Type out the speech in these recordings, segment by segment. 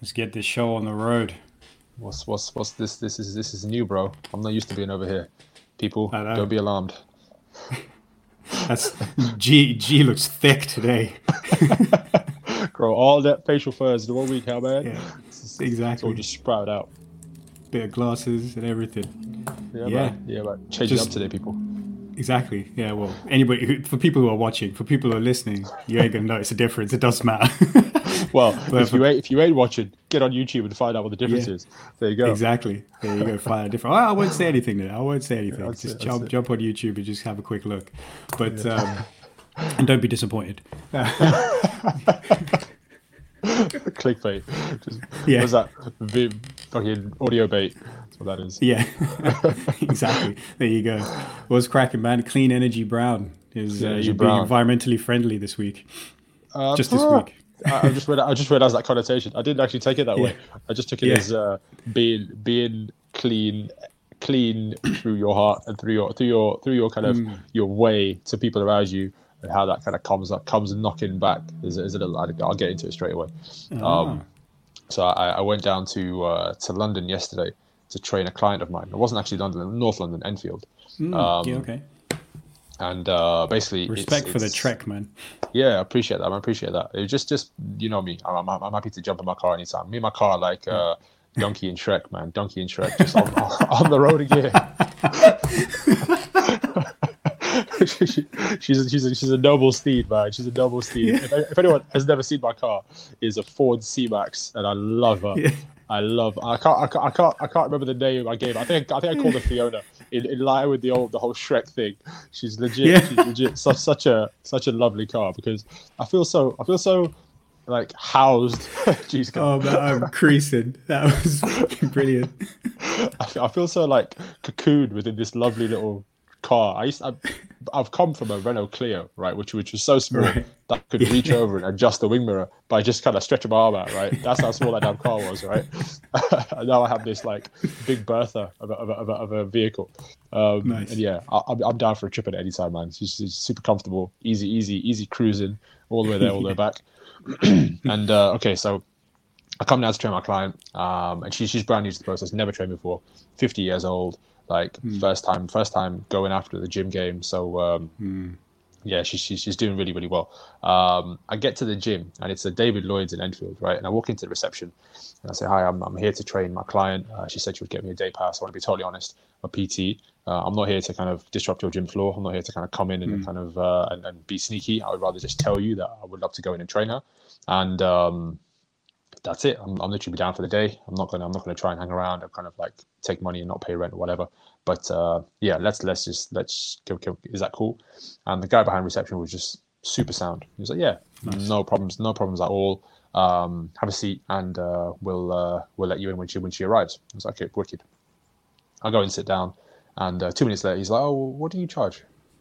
Let's get this show on the road. What's what's what's this? This is this is new, bro. I'm not used to being over here. People, don't be alarmed. That's G. G looks thick today. Grow all that facial furs the one week, how bad? Yeah, exactly. It's all just sprout out. Bit of glasses and everything. Yeah, yeah, man. yeah. Man. Change just, it up today, people. Exactly. Yeah. Well, anybody who, for people who are watching, for people who are listening, you ain't gonna notice a difference. It does matter. well, if you ain't if you ain't watching, get on YouTube and find out what the difference yeah. is. There you go. Exactly. There you go. Find out different. I won't say anything there. I won't say anything. Yeah, just it, jump it. jump on YouTube and just have a quick look. But yeah. um, and don't be disappointed. Clickbait. Just, yeah. What's that? Vim, fucking audio bait. That's what that is. Yeah. exactly. There you go. What's cracking, man? Clean Energy Brown is uh, being environmentally friendly this week. Uh, just this week. I, just read. I just realized that connotation. I didn't actually take it that yeah. way. I just took it yeah. as uh, being being clean, clean through your heart and through your through your through your kind of mm. your way to people around you, and how that kind of comes up comes knocking back. Is is it? A, I'll get into it straight away. Ah. Um, so I, I, went down to uh, to London yesterday to train a client of mine. It wasn't actually London, North London, Enfield. Mm, um, yeah, okay and uh, basically respect it's, for it's, the trek, man. Yeah, I appreciate that. I appreciate that. It just, just you know me. I'm, I'm, I'm, happy to jump in my car anytime. Me and my car, like uh, Donkey and Shrek, man. Donkey and Shrek, just on, on the road again. she, she's a, she's a, she's a noble steed, man. She's a noble steed. Yeah. If, if, anyone has never seen my car, is a Ford C Max, and I love her. Yeah. I love. I can't. I can't. I can't. I can't remember the name I gave. I think. I think I called her Fiona in, in line with the old the whole Shrek thing. She's legit. Yeah. She's legit. Such such a such a lovely car because I feel so. I feel so like housed. Jeez, oh man, I'm creasing. That was brilliant. I feel, I feel so like cocooned within this lovely little car. I used to, I, have come from a Renault Clio, right, which which was so small right. that I could reach over and adjust the wing mirror by just kind of stretching my arm out, right. That's how small that damn car was, right. now I have this like big Bertha of a, of a, of a, of a vehicle. Um, nice. And yeah, I, am I'm down for a trip at any time, man. It's, it's super comfortable, easy, easy, easy cruising all the way there, all the way back. and uh, okay, so I come down to train my client, um, and she, she's brand new to the process, never trained before, 50 years old like mm. first time first time going after the gym game. So um, mm. yeah she, she, she's doing really really well. Um, i get to the gym and it's a david lloyd's in enfield right? And i walk into the reception and i say hi i'm, I'm here to train my client. Uh, she said she would get me a day pass. I want to be totally honest a pt uh, i'm not here to kind of disrupt your gym floor. I'm not here to kind of come in and mm. kind of uh, and, and, be sneaky. I would rather just tell you that i would love to go in and train her. And um, that's it. I'm, I'm literally down for the day. I'm not gonna I'm not gonna try and hang around and kind of like take money and not pay rent or whatever. But uh, yeah, let's let's just let's go, go, Is that cool? And the guy behind reception was just super sound. He was like, yeah, nice. no problems, no problems at all. Um, have a seat and uh, we'll uh, we'll let you in when she when she arrives. I was like, okay, wicked. I'll go and sit down. And uh, two minutes later, he's like, oh, what do you charge?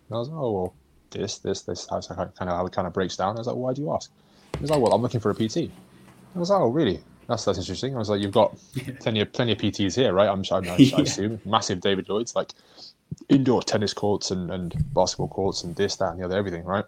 And I was like, oh, well, this, this, this. I was like, kind of how it kind of breaks down. I was like, why do you ask? He was like, well, I'm looking for a PT. I was like, oh, really? That's that's interesting. I was like, you've got plenty of plenty of PTs here, right? I'm, I, I, I assume massive David Lloyd's, like indoor tennis courts and, and basketball courts and this, that, and the other, everything, right?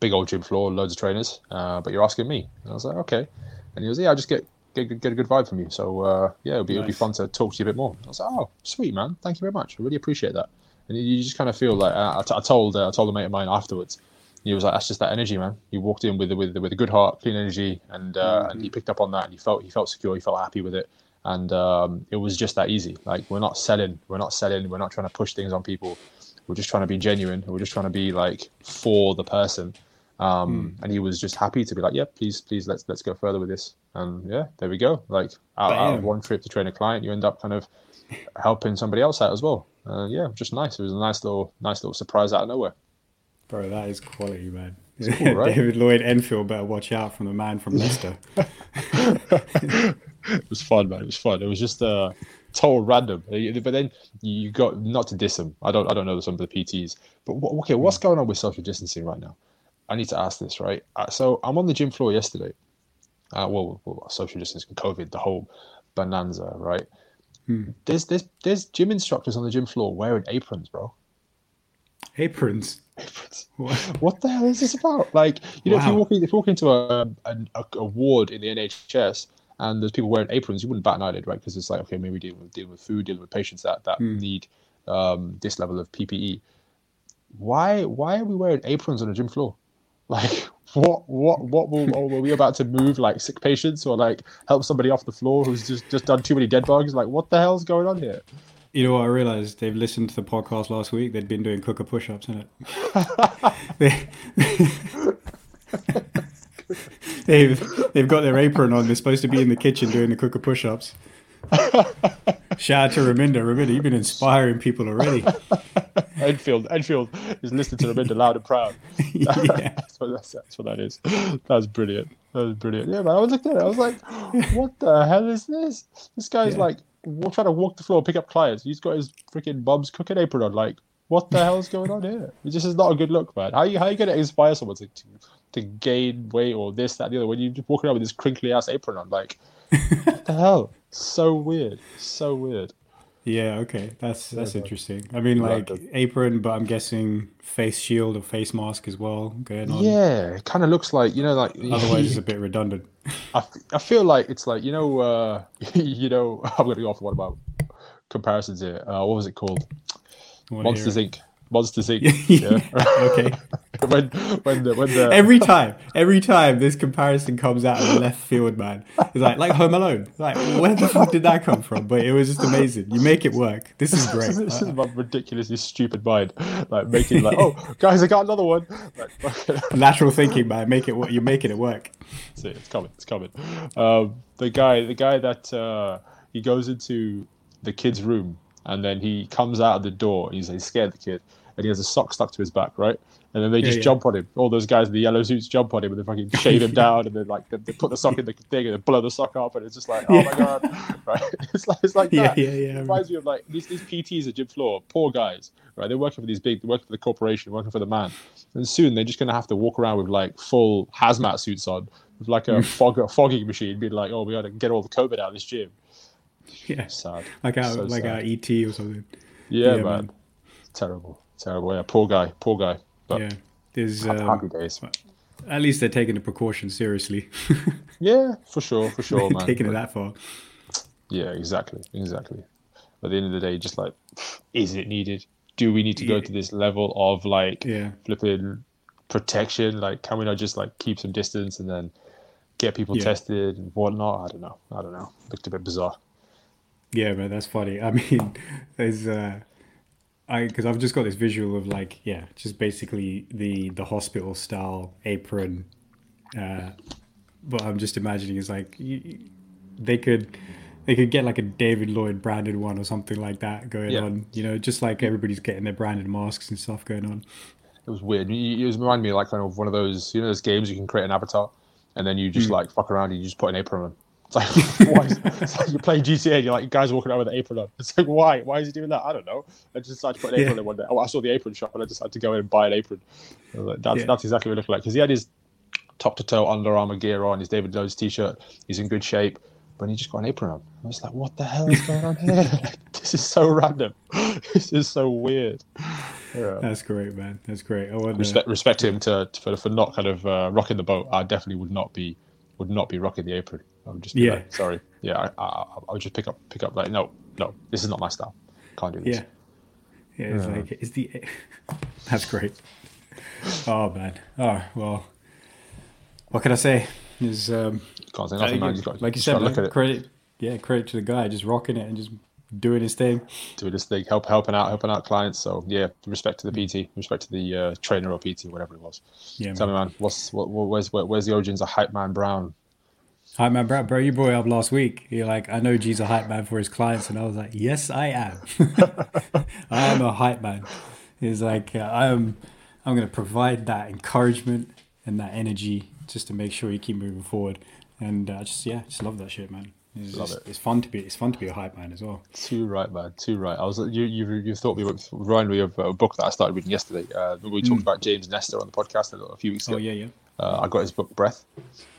Big old gym floor, loads of trainers. Uh, but you're asking me, and I was like, okay. And he was, yeah, I just get get, get a good vibe from you. So uh, yeah, it'll be nice. it'll be fun to talk to you a bit more. I was like, oh, sweet man, thank you very much. I really appreciate that. And you just kind of feel like I, I told uh, I told a mate of mine afterwards he was like, "That's just that energy, man." He walked in with with with a good heart, clean energy, and uh, mm-hmm. and he picked up on that, and he felt he felt secure, he felt happy with it, and um, it was just that easy. Like we're not selling, we're not selling, we're not trying to push things on people. We're just trying to be genuine. We're just trying to be like for the person. Um, mm. And he was just happy to be like, "Yeah, please, please, let's let's go further with this." And yeah, there we go. Like out, out of one trip to train a client, you end up kind of helping somebody else out as well. Uh, yeah, just nice. It was a nice little nice little surprise out of nowhere. Bro, that is quality, man. Cool, right? David Lloyd Enfield better watch out from the man from Leicester. it was fun, man. It was fun. It was just uh, total random. But then you got not to diss him. I don't. I don't know some of the PTs. But okay, what's going on with social distancing right now? I need to ask this, right? Uh, so I'm on the gym floor yesterday. Uh, well, well, social distancing, COVID, the whole bonanza, right? Hmm. There's there's there's gym instructors on the gym floor wearing aprons, bro. Aprons. Aprons. What? what the hell is this about? Like, you know, wow. if you walk in, if you walk into a, a, a ward in the NHS and there's people wearing aprons, you wouldn't bat an eyelid, right? Because it's like, okay, maybe dealing with dealing with food, dealing with patients that that mm. need um, this level of PPE. Why why are we wearing aprons on a gym floor? Like, what what what will, were we about to move like sick patients or like help somebody off the floor who's just just done too many dead bugs? Like, what the hell's going on here? You know what I realized? They've listened to the podcast last week. They'd been doing cooker push-ups in it. they, they've they've got their apron on. They're supposed to be in the kitchen doing the cooker push-ups. Shout out to Raminda. Raminda, you've been inspiring people already. Enfield, Enfield is listening to Raminda loud and proud. yeah. that's, what, that's, that's, what that is. That's brilliant. That was brilliant. Yeah, man. I was looking at it. I was like, what the hell is this? This guy's yeah. like trying to walk the floor, pick up clients. He's got his freaking bum's cooking apron on. Like, what the hell is going on here? It just is not a good look, man. How are you, how are you going to inspire someone to, to, to gain weight or this, that, the other when you're just walking around with this crinkly ass apron on? Like, what the hell? So weird. So weird. Yeah, okay. That's that's interesting. I mean like apron, but I'm guessing face shield or face mask as well going on. Yeah, it kind of looks like, you know like otherwise it's a bit redundant. I, I feel like it's like, you know uh you know I'm going to go off one of my comparisons here. Uh what was it called? Monsters Inc. Monsters Inc. yeah. okay. when when the, when the every time every time this comparison comes out of the left field, man, it's like like Home Alone. Like where the fuck did that come from? But it was just amazing. You make it work. This is great. this is my ridiculously stupid mind, like making like, oh guys, I got another one. Like, Natural thinking, man. Make it. You're making it work. See, it's coming. It's coming. Um, the guy, the guy that uh, he goes into the kid's room and then he comes out of the door. He's, he's scared the kid, and he has a sock stuck to his back, right? And then they just yeah, yeah. jump on him. All those guys in the yellow suits jump on him and they fucking shave him down and then like they, they, put the sock in the thing and they blow the sock up and it's just like, oh yeah. my god, right? It's like it's like that. Yeah, yeah, yeah. It reminds me of like these these PTs at gym floor, poor guys, right? They're working for these big, they're working for the corporation, working for the man, and soon they're just gonna have to walk around with like full hazmat suits on, with like a mm. fog a fogging machine, being like, oh, we got to get all the COVID out of this gym. Yeah, sad. Like our so like sad. our ET or something. Yeah, man. man. Terrible, terrible. Yeah, poor guy, poor guy. But yeah, there's um, happy days. At least they're taking the precautions seriously. yeah, for sure, for sure, man. taking but, it that far. Yeah, exactly, exactly. At the end of the day, just like, is it needed? Do we need to go to this level of like yeah. flipping protection? Like, can we not just like keep some distance and then get people yeah. tested and whatnot? I don't know. I don't know. Looked a bit bizarre. Yeah, man, that's funny. I mean, there's uh, I because I've just got this visual of like yeah, just basically the the hospital style apron. Uh, but I'm just imagining it's like you, they could they could get like a David Lloyd branded one or something like that going yeah. on. You know, just like everybody's getting their branded masks and stuff going on. It was weird. It was reminding me like kind of one of those you know those games you can create an avatar and then you just mm. like fuck around and you just put an apron on. It's like, why is, it's like you play GTA and you're like, guys walking around with an apron on. It's like, why? Why is he doing that? I don't know. I just decided to put an apron yeah. on one day. Oh, I saw the apron shop and I decided to go in and buy an apron. Like, that's, yeah. that's exactly what it looked like. Because he had his top to toe Under Armour gear on, his David Jones t shirt. He's in good shape, but he just got an apron on. I was like, what the hell is going on here? this is so random. this is so weird. Yeah. That's great, man. That's great. I wonder... respect respect him to, for for not kind of uh, rocking the boat. I definitely would not be would not be rocking the apron. I would just yeah. Like, sorry. Yeah, I, I, I, would just pick up pick up like no no this is not my style. Can't do this. Yeah. Yeah, it's like is the that's great. Oh man. Oh well. What can I say? Is um, can't say nothing, man. You've got, like you said, look man, credit. Yeah, credit to the guy just rocking it and just doing his thing. Doing his thing, help helping out, helping out clients. So yeah, respect to the PT, respect to the uh, trainer or PT, whatever it was. Yeah. Tell man. me, man, what's what, where's where, where's the origins of Hype Man Brown? Hype Man Brown, bro, you brought up last week. You're like, I know G's a hype man for his clients, and I was like, yes, I am. I am a hype man. He's like, uh, I am. I'm going to provide that encouragement and that energy just to make sure you keep moving forward. And uh, just yeah, just love that shit, man. It's, Love just, it. It's fun to be. It's fun to be a hype man as well. Too right, man. Too right. I was. You. You. You thought me reminded me of a book that I started reading yesterday. Uh, we talked mm. about James Nestor on the podcast a, a few weeks ago. Oh yeah, yeah. Uh, I got his book Breath,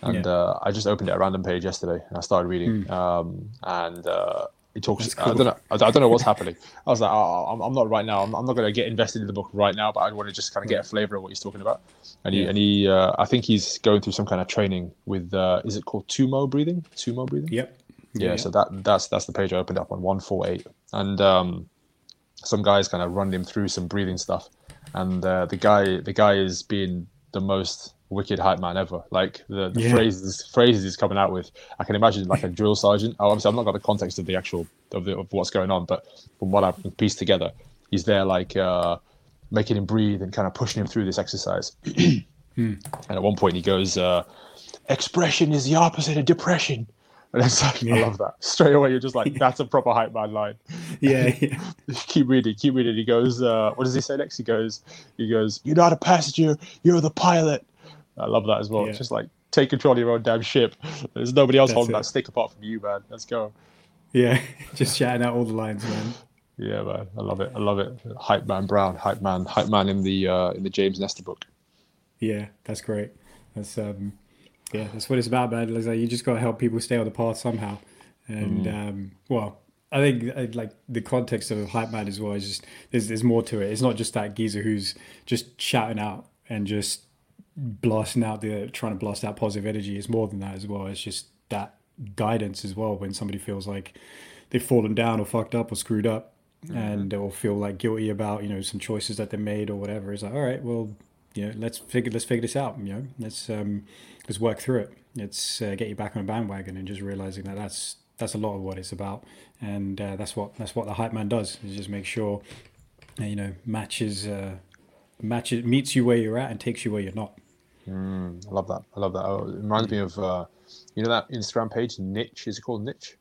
and yeah. uh, I just opened it a random page yesterday, and I started reading. Mm. Um, and uh, He talks. Cool. I don't know. I, don't know what's happening. I was like, oh, I'm, I'm, not right now. I'm, I'm not going to get invested in the book right now, but I want to just kind of get a flavor of what he's talking about. And he, yeah. and he, uh, I think he's going through some kind of training with. Uh, is it called Tummo breathing? Tummo breathing. Yep. Yeah, yeah. So that that's that's the page I opened up on one four eight, and um, some guys kind of run him through some breathing stuff, and uh, the guy the guy is being the most wicked hype man ever. Like the, the yeah. phrases phrases he's coming out with, I can imagine like a drill sergeant. Oh, obviously, I've not got the context of the actual of, the, of what's going on, but from what I've pieced together, he's there like uh, making him breathe and kind of pushing him through this exercise. hmm. And at one point, he goes, uh, "Expression is the opposite of depression." And it's like, yeah. I love that. Straight away, you're just like, that's a proper hype man line. Yeah. yeah. keep reading, keep reading. He goes, uh, what does he say next? He goes, he goes, you're not a passenger, you're the pilot. I love that as well. Yeah. It's just like take control of your own damn ship. There's nobody else That's holding it. that stick apart from you, man. Let's go. Yeah, just shouting out all the lines, man. Yeah, man, I love it. I love it. Hype man Brown, hype man, hype man in the uh, in the James Nestor book. Yeah, that's great. That's um, yeah, that's what it's about, man. It's like you just got to help people stay on the path somehow. And mm. um, well, I think uh, like the context of hype man as well is just there's there's more to it. It's not just that geezer who's just shouting out and just blasting out the trying to blast out positive energy is more than that as well. It's just that guidance as well when somebody feels like they've fallen down or fucked up or screwed up mm-hmm. and or feel like guilty about you know some choices that they made or whatever. It's like all right, well, you know, let's figure let's figure this out. You know, let's um, let's work through it. Let's uh, get you back on a bandwagon and just realizing that that's that's a lot of what it's about, and uh, that's what that's what the hype man does. Is just make sure you know matches uh, matches meets you where you're at and takes you where you're not. Mm, I love that. I love that. Oh, it reminds me of uh, you know that Instagram page Niche. Is it called Niche?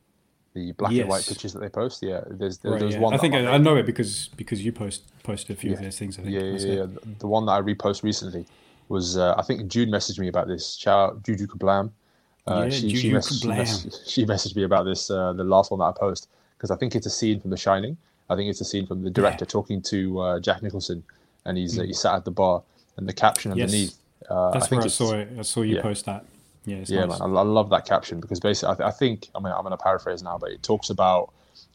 The black yes. and white pictures that they post. Yeah, there's, there's, right, there's yeah. one. I think I, I, know it because because you post posted a few yeah. of those things. I think. Yeah, yeah, yeah. The one that I repost recently was uh, I think Jude messaged me about this. Shout out Juju Kablam. Uh, yeah, she, she, messaged, she, messaged, she, messaged, me about this, uh, the last one that I post, because I think it's a scene from The Shining. I think it's a scene from the director talking to uh, Jack Nicholson, and he's mm. he's sat at the bar, and the caption underneath yes. Uh, That's I where I saw it. I saw you yeah. post that. Yeah, yeah, nice. man. I, I, love that caption because basically, I, th- I think I mean I'm going to paraphrase now, but it talks about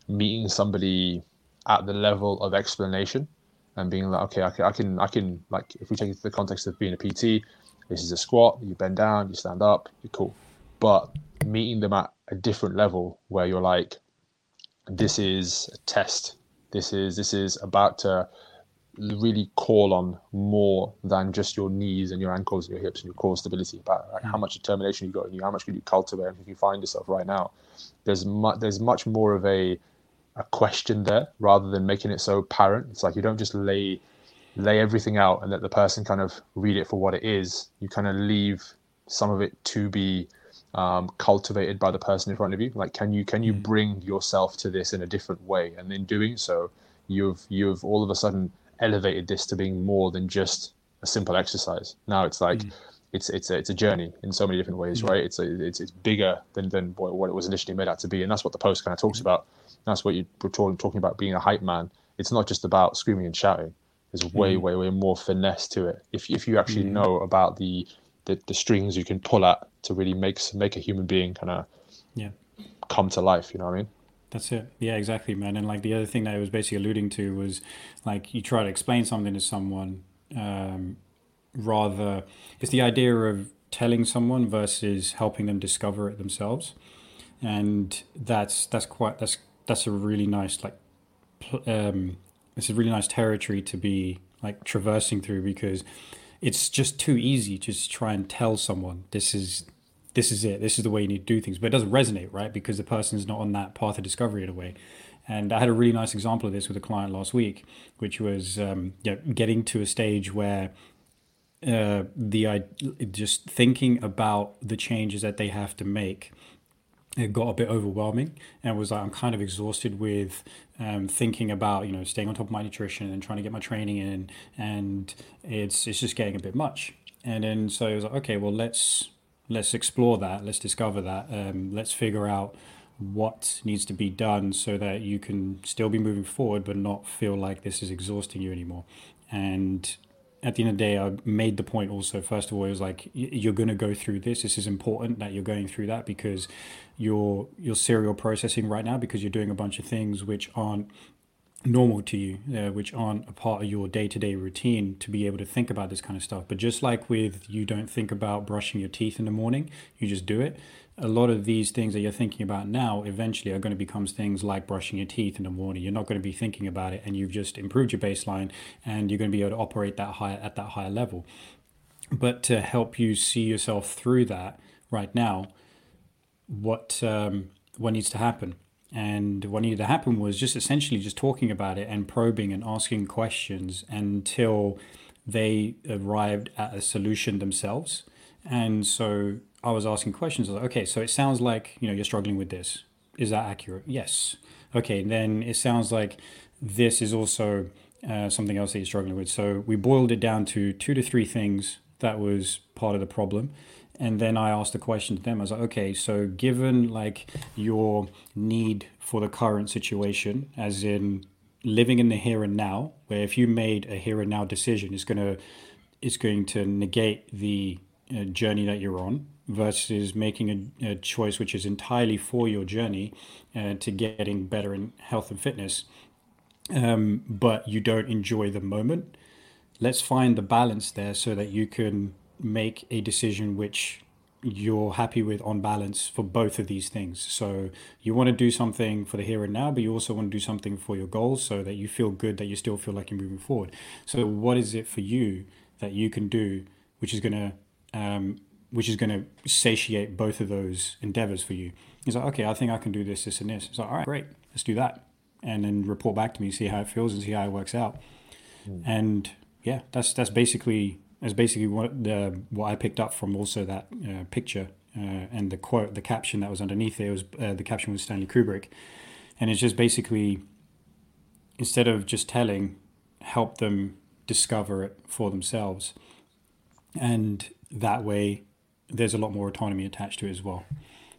meeting somebody at the level of explanation and being like, okay, I can, I can, I can, like, if we take it to the context of being a PT, this is a squat. You bend down, you stand up, you're cool. But meeting them at a different level where you're like, this is a test. This is this is about to really call on more than just your knees and your ankles and your hips and your core stability about like, how mm. much determination you got in you how much can you cultivate and if you find yourself right now? There's much there's much more of a a question there rather than making it so apparent. It's like you don't just lay lay everything out and let the person kind of read it for what it is. You kind of leave some of it to be um, cultivated by the person in front of you. Like can you can you mm. bring yourself to this in a different way? And in doing so you've you've all of a sudden elevated this to being more than just a simple exercise. Now it's like mm. it's it's a, it's a journey in so many different ways, mm. right? It's a, it's it's bigger than than what, what, it was initially made out to be, and that's what the post kind of talks mm. about. That's what you were talking talking about being a hype man. It's not just about screaming and shouting. There's way mm. way way more finesse to it. If if you actually mm. know about the, the the strings you can pull at to really make make a human being kind of yeah come to life. You know what I mean? That's it. Yeah, exactly, man. And like the other thing that I was basically alluding to was like you try to explain something to someone, um, rather it's the idea of telling someone versus helping them discover it themselves, and that's that's quite that's that's a really nice like um, it's a really nice territory to be like traversing through because it's just too easy to just try and tell someone this is this is it, this is the way you need to do things. But it doesn't resonate, right? Because the person is not on that path of discovery in a way. And I had a really nice example of this with a client last week, which was um, yeah, getting to a stage where uh, the uh, just thinking about the changes that they have to make it got a bit overwhelming and was like I'm kind of exhausted with um, thinking about you know staying on top of my nutrition and trying to get my training in and it's it's just getting a bit much and then so it was like okay well let's let's explore that let's discover that um, let's figure out what needs to be done so that you can still be moving forward but not feel like this is exhausting you anymore and at the end of the day, I made the point also. First of all, it was like you're going to go through this. This is important that you're going through that because you're you're serial processing right now because you're doing a bunch of things which aren't normal to you, uh, which aren't a part of your day to day routine to be able to think about this kind of stuff. But just like with you don't think about brushing your teeth in the morning, you just do it. A lot of these things that you're thinking about now eventually are going to become things like brushing your teeth in the morning. You're not going to be thinking about it, and you've just improved your baseline, and you're going to be able to operate that high at that higher level. But to help you see yourself through that right now, what um, what needs to happen and what needed to happen was just essentially just talking about it and probing and asking questions until they arrived at a solution themselves. And so I was asking questions. I was like, okay, so it sounds like you know you're struggling with this. Is that accurate? Yes. Okay, then it sounds like this is also uh, something else that you're struggling with. So we boiled it down to two to three things that was part of the problem and then I asked the question to them. I was like, okay, so given like your need for the current situation, as in living in the here and now, where if you made a here and now decision, it's gonna it's going to negate the uh, journey that you're on versus making a, a, choice which is entirely for your journey uh, to getting better in health and fitness, um, but you don't enjoy the moment. Let's find the balance there so that you can make a decision which you're happy with on balance for both of these things. So you want to do something for the here and now, but you also want to do something for your goals so that you feel good that you still feel like you're moving forward. So what is it for you that you can do which is gonna um, which is gonna satiate both of those endeavors for you? He's like, okay, I think I can do this, this, and this. It's like, all right, great, let's do that, and then report back to me, see how it feels, and see how it works out. Mm. And yeah, that's that's basically is basically what the what I picked up from also that uh, picture uh, and the quote, the caption that was underneath it was uh, the caption was Stanley Kubrick, and it's just basically instead of just telling, help them discover it for themselves, and that way there's a lot more autonomy attached to it as well.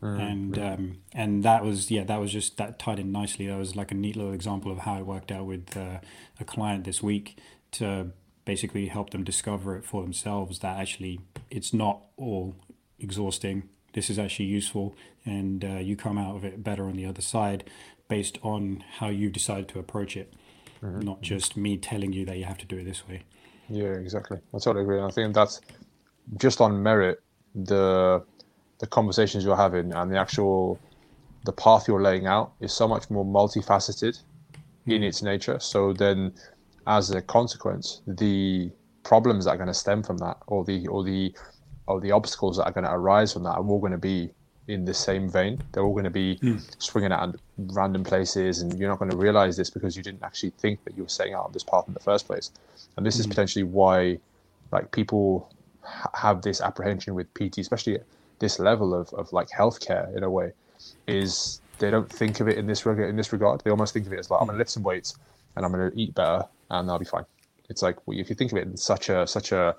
Mm, and um, and that was yeah that was just that tied in nicely. That was like a neat little example of how it worked out with uh, a client this week to basically help them discover it for themselves that actually it's not all exhausting. This is actually useful, and uh, you come out of it better on the other side based on how you decide to approach it, mm-hmm. not just me telling you that you have to do it this way. Yeah, exactly. I totally agree. I think that's just on merit the the conversations you're having and the actual the path you're laying out is so much more multifaceted mm-hmm. in its nature. So then as a consequence, the problems that are going to stem from that, or the or the or the obstacles that are going to arise from that, are all going to be in the same vein. They're all going to be mm. swinging at random places, and you're not going to realize this because you didn't actually think that you were setting out on this path in the first place. And this mm. is hmm. potentially why, like, people ha- have this apprehension with PT, especially at this level of, of like healthcare in a way, is they don't think of it in this regard. In this regard, they almost think of it as like, I'm going to lift some weights and I'm going to eat better and they'll be fine. It's like well, if you think of it in such a such a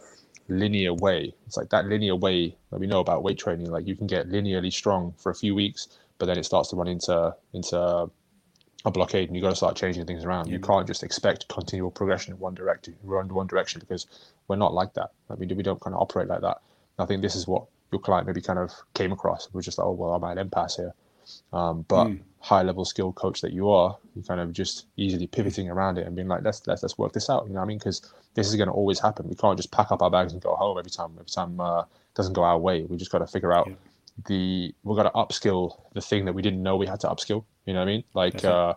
linear way, it's like that linear way that we know about weight training. Like you can get linearly strong for a few weeks, but then it starts to run into into a blockade, and you got to start changing things around. You mm. can't just expect continual progression in one direction, run one direction, because we're not like that. I mean, we don't kind of operate like that. I think this is what your client maybe kind of came across. We're just like, oh well, I'm at an impasse here. Um, but mm. high level skill coach that you are, you kind of just easily pivoting around it and being like, let's let's let's work this out. You know what I mean? Because this is going to always happen. We can't just pack up our bags and go home every time. Every time uh, doesn't go our way. We just got to figure out yeah. the we've got to upskill the thing that we didn't know we had to upskill. You know what I mean? Like uh,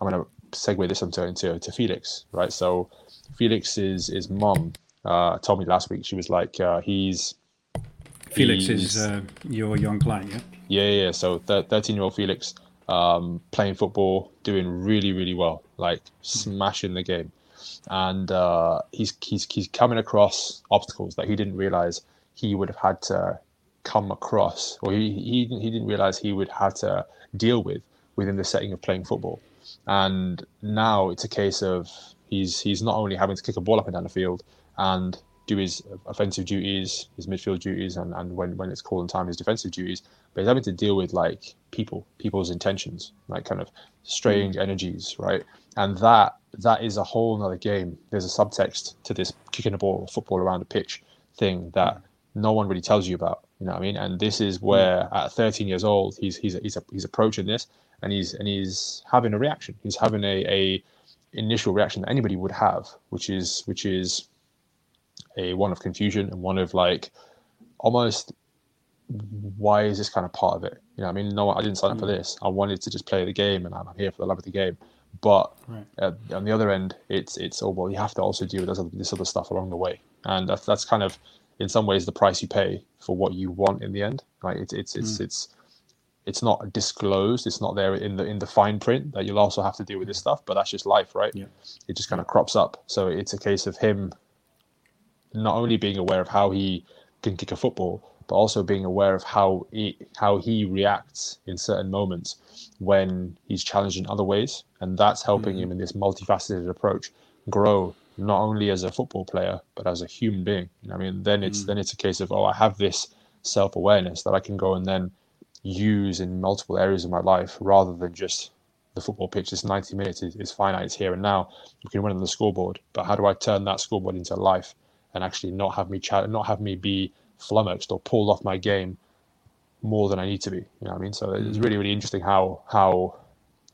I'm going to segue this into into to Felix, right? So Felix's his mom uh, told me last week she was like uh, he's Felix is uh, your young client, yeah? Yeah, yeah. So thirteen-year-old Felix um, playing football, doing really, really well, like smashing the game, and uh, he's he's he's coming across obstacles that he didn't realize he would have had to come across, or he he, he didn't realize he would have to deal with within the setting of playing football. And now it's a case of he's he's not only having to kick a ball up and down the field and do his offensive duties, his midfield duties, and, and when, when it's called in time, his defensive duties. But he's having to deal with like people, people's intentions, like kind of strange mm. energies, right? And that that is a whole nother game. There's a subtext to this kicking a ball, football around the pitch thing that no one really tells you about. You know what I mean? And this is where at 13 years old, he's he's he's, he's approaching this, and he's and he's having a reaction. He's having a, a initial reaction that anybody would have, which is which is a one of confusion and one of like almost why is this kind of part of it? You know, I mean, no, I didn't sign up for mm. this. I wanted to just play the game, and I'm here for the love of the game. But right. uh, on the other end, it's it's oh well, you have to also deal with this other, this other stuff along the way, and that's that's kind of in some ways the price you pay for what you want in the end. Right? It's it's it's mm. it's it's not disclosed. It's not there in the in the fine print that you'll also have to deal with this stuff. But that's just life, right? Yeah. It just kind of crops up. So it's a case of him not only being aware of how he can kick a football, but also being aware of how he, how he reacts in certain moments when he's challenged in other ways, and that's helping mm-hmm. him in this multifaceted approach grow not only as a football player but as a human being. I mean, then it's mm-hmm. then it's a case of oh, I have this self awareness that I can go and then use in multiple areas of my life rather than just the football pitch. This 90 minutes is, is finite, it's here and now. We can run on the scoreboard, but how do I turn that scoreboard into life and actually not have me chat, not have me be flummoxed or pulled off my game more than I need to be. You know what I mean? So it's mm-hmm. really, really interesting how how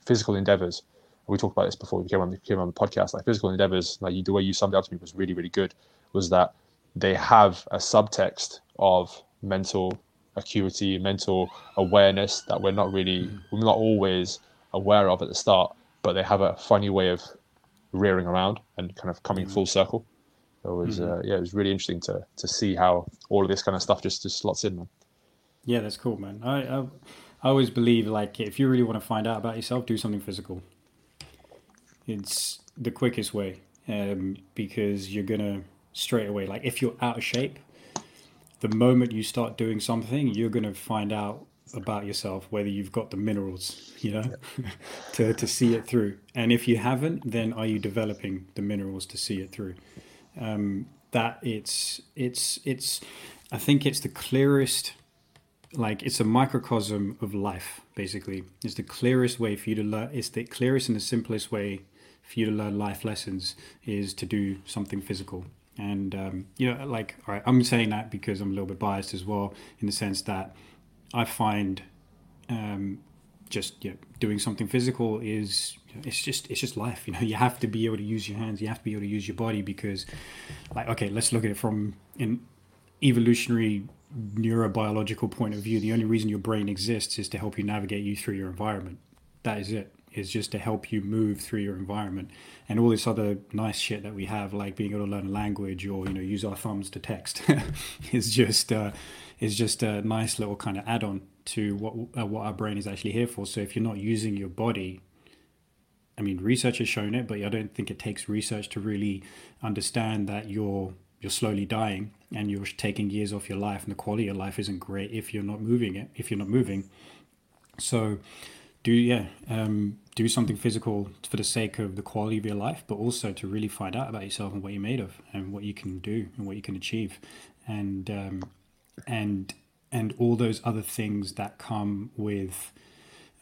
physical endeavors. We talked about this before we came on the came on the podcast. Like physical endeavors, like you, the way you summed it up to me was really, really good. Was that they have a subtext of mental acuity, mental awareness that we're not really, mm. we're not always aware of at the start, but they have a funny way of rearing around and kind of coming mm. full circle. It was, mm-hmm. uh, yeah, it was really interesting to to see how all of this kind of stuff just just slots in, man. Yeah, that's cool, man. I, I, I always believe like if you really want to find out about yourself, do something physical. It's the quickest way um, because you're gonna straight away like if you're out of shape, the moment you start doing something, you're gonna find out about yourself whether you've got the minerals you know yeah. to, to see it through and if you haven't then are you developing the minerals to see it through um, that it's it's it's i think it's the clearest like it's a microcosm of life basically. It's the clearest way for you to learn it's the clearest and the simplest way for you to learn life lessons is to do something physical. And um, you know like all right i'm saying that because i'm a little bit biased as well in the sense that i find um, just you know, doing something physical is it's just it's just life you know. You have to be able to use your hands. You have to be able to use your body because like okay let's look at it from an evolutionary neurobiological point of view, the only reason your brain exists is to help you navigate you through your environment. That is it. Is just to help you move through your environment, and all this other nice shit that we have, like being able to learn a language or you know use our thumbs to text, is just uh, is just a nice little kind of add-on to what uh, what our brain is actually here for. So if you're not using your body I mean, research has shown it, but I don't think it takes research to really understand that you're you're slowly dying and you're taking years off your life and the quality of life isn't great if you're not moving it if you're not moving so do yeah um, do something physical for the sake of the quality of your life but also to really find out about yourself and what you're made of and what you can do and what you can achieve and um, and and all those other things that come with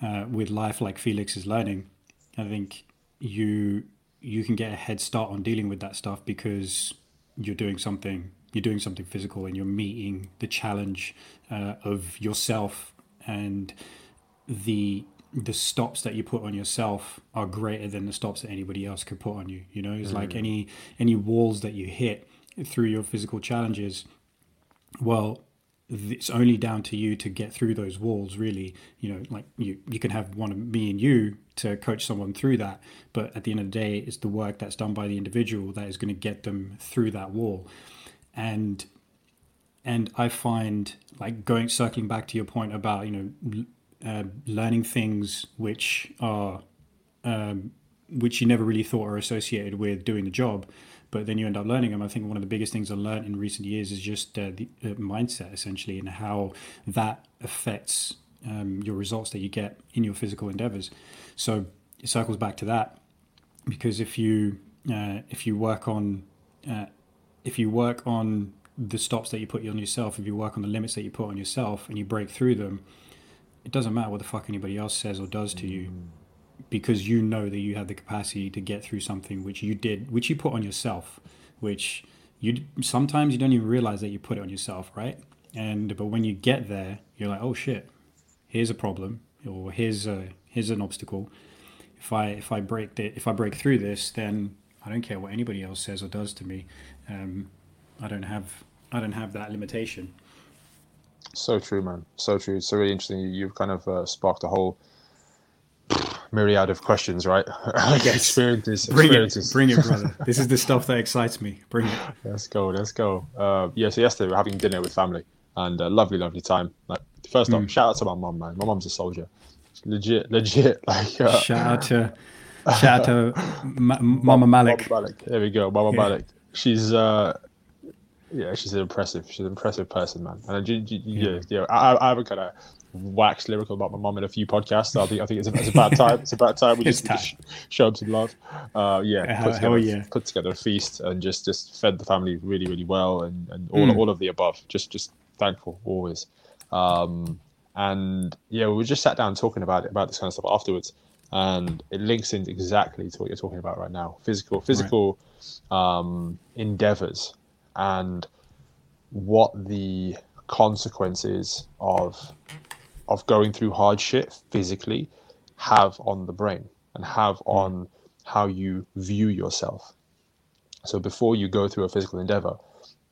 uh, with life like felix is learning i think you you can get a head start on dealing with that stuff because you're doing something you're doing something physical and you're meeting the challenge uh, of yourself and the the stops that you put on yourself are greater than the stops that anybody else could put on you you know it's mm. like any any walls that you hit through your physical challenges well it's only down to you to get through those walls really. You know like you you can have one of me and you to coach someone through that but at the end of the day it's the work that's done by the individual that is going to get them through that wall. And and i find like going circling back to your point about you know uh, learning things which are um, which you never really thought are associated with doing the job but then you end up learning them. I think one of the biggest things I learned in recent years is just uh, the uh, mindset, essentially, and how that affects um, your results that you get in your physical endeavors. So it circles back to that because if you uh, if you work on uh, if you work on the stops that you put on yourself, if you work on the limits that you put on yourself, and you break through them, it doesn't matter what the fuck anybody else says or does to you because you know that you have the capacity to get through something which you did, which you put on yourself, which you sometimes you don't even realize that you put it on yourself, right? And but when you get there, you're like, oh shit, here's a problem, or here's a here's an obstacle. If I if I break the, if I break through this, then I don't care what anybody else says or does to me. Um, I don't have I don't have that limitation. So true, man. So true. It's so really interesting. You've kind of uh, sparked a whole myriad of questions, right? Yes. experiences. Bring experiences. it, bring it, brother. this is the stuff that excites me. Bring it. Let's go. Let's go. Uh, yeah. So yesterday we were having dinner with family and a lovely, lovely time. Like first off, Mm. shout out to my mom, man. My mom's a soldier. Legit, legit. Like uh, Shout out to shout out to Ma- Mama Malik. Mama Malik. There we go, Mama Yeah. Malik. She's uh, yeah, she's an impressive. She's an impressive person, man. And I, ju- yeah, yeah. I, I haven't kind of waxed lyrical about my mom in a few podcasts. So I think I think it's, it's about time. It's about time we just, just show them some love. Uh, yeah, Hell- put together, hell yeah. put together a feast and just just fed the family really really well and and all Mm. all of the above. Just just thankful always. Um, and yeah, we just sat down talking about it about this kind of stuff afterwards, and it links in exactly to what you're talking about right now. Physical physical um, endeavors and what the consequences of of going through hardship physically have on the brain and have on how you view yourself. So before you go through a physical endeavor,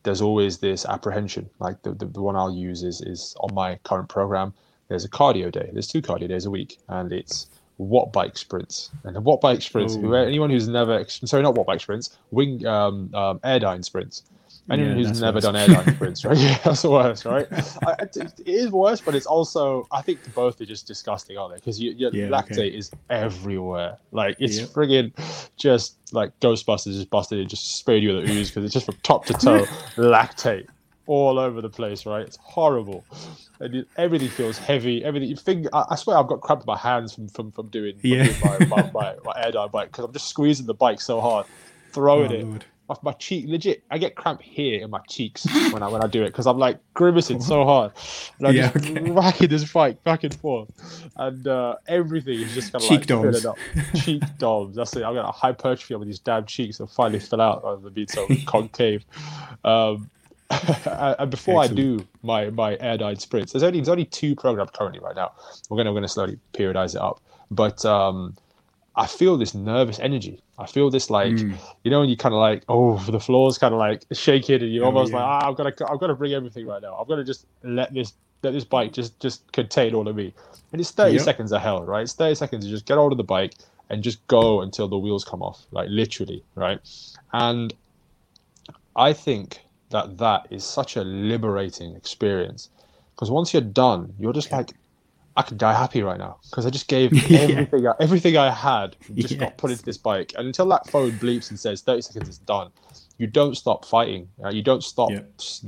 there's always this apprehension. Like the, the, the one I'll use is is on my current program. There's a cardio day. There's two cardio days a week, and it's Wattbike sprints. And Wattbike sprints. Ooh. Anyone who's never sorry, not Wattbike sprints, wing um, um, airdyne sprints. Anyone Yeah, who's never worse. done airdyne sprints, right? Yeah, that's the worst, right? I, it it is worse, but it's also I think both are just disgusting, aren't they? Because you, your Yeah, lactate okay. is everywhere. Like it's Yep. friggin' just like Ghostbusters just busted it, just sprayed you with the ooze because it's just from top to toe lactate all over the place, right? It's horrible. And it, everything feels heavy. Everything. You think, I, I swear, I've got cramp in my hands from from, from doing, from Yeah. doing my, my, my, my airdyne bike because I'm just squeezing the bike so hard, throwing Oh, it. Lord. My, my cheek, legit, I get cramp here in my cheeks when I when I do it because I'm like grimacing so hard, and I'm Yeah, just okay. whacking this bike back and forth, and uh, everything is just kind of Cheek like doms. filling up. Cheek doms. That's it. I'm got a hypertrophy on these damn cheeks that finally fill out rather being so concave. Um, and before I do my my airdyne sprints, there's only there's only two programmed currently right now. We're gonna we're gonna slowly periodize it up, but um, I feel this nervous energy. I feel this like Mm. you know when you kind of like oh the floor's kind of like shaking and you're Oh, almost yeah. like ah I've got to I've got to bring everything right now. I'm gonna just let this let this bike just just contain all of me. And it's 30 Yep. seconds of hell, right? It's 30 seconds to just get hold of the bike and just go until the wheels come off, like literally, right? And I think that that is such a liberating experience because once you're done, you're just like, I could die happy right now because I just gave Yeah. everything, I, everything I had, just got put into this bike. And until that phone bleeps and says 30 seconds is done, you don't stop fighting. uh, you don't stop, Yeah.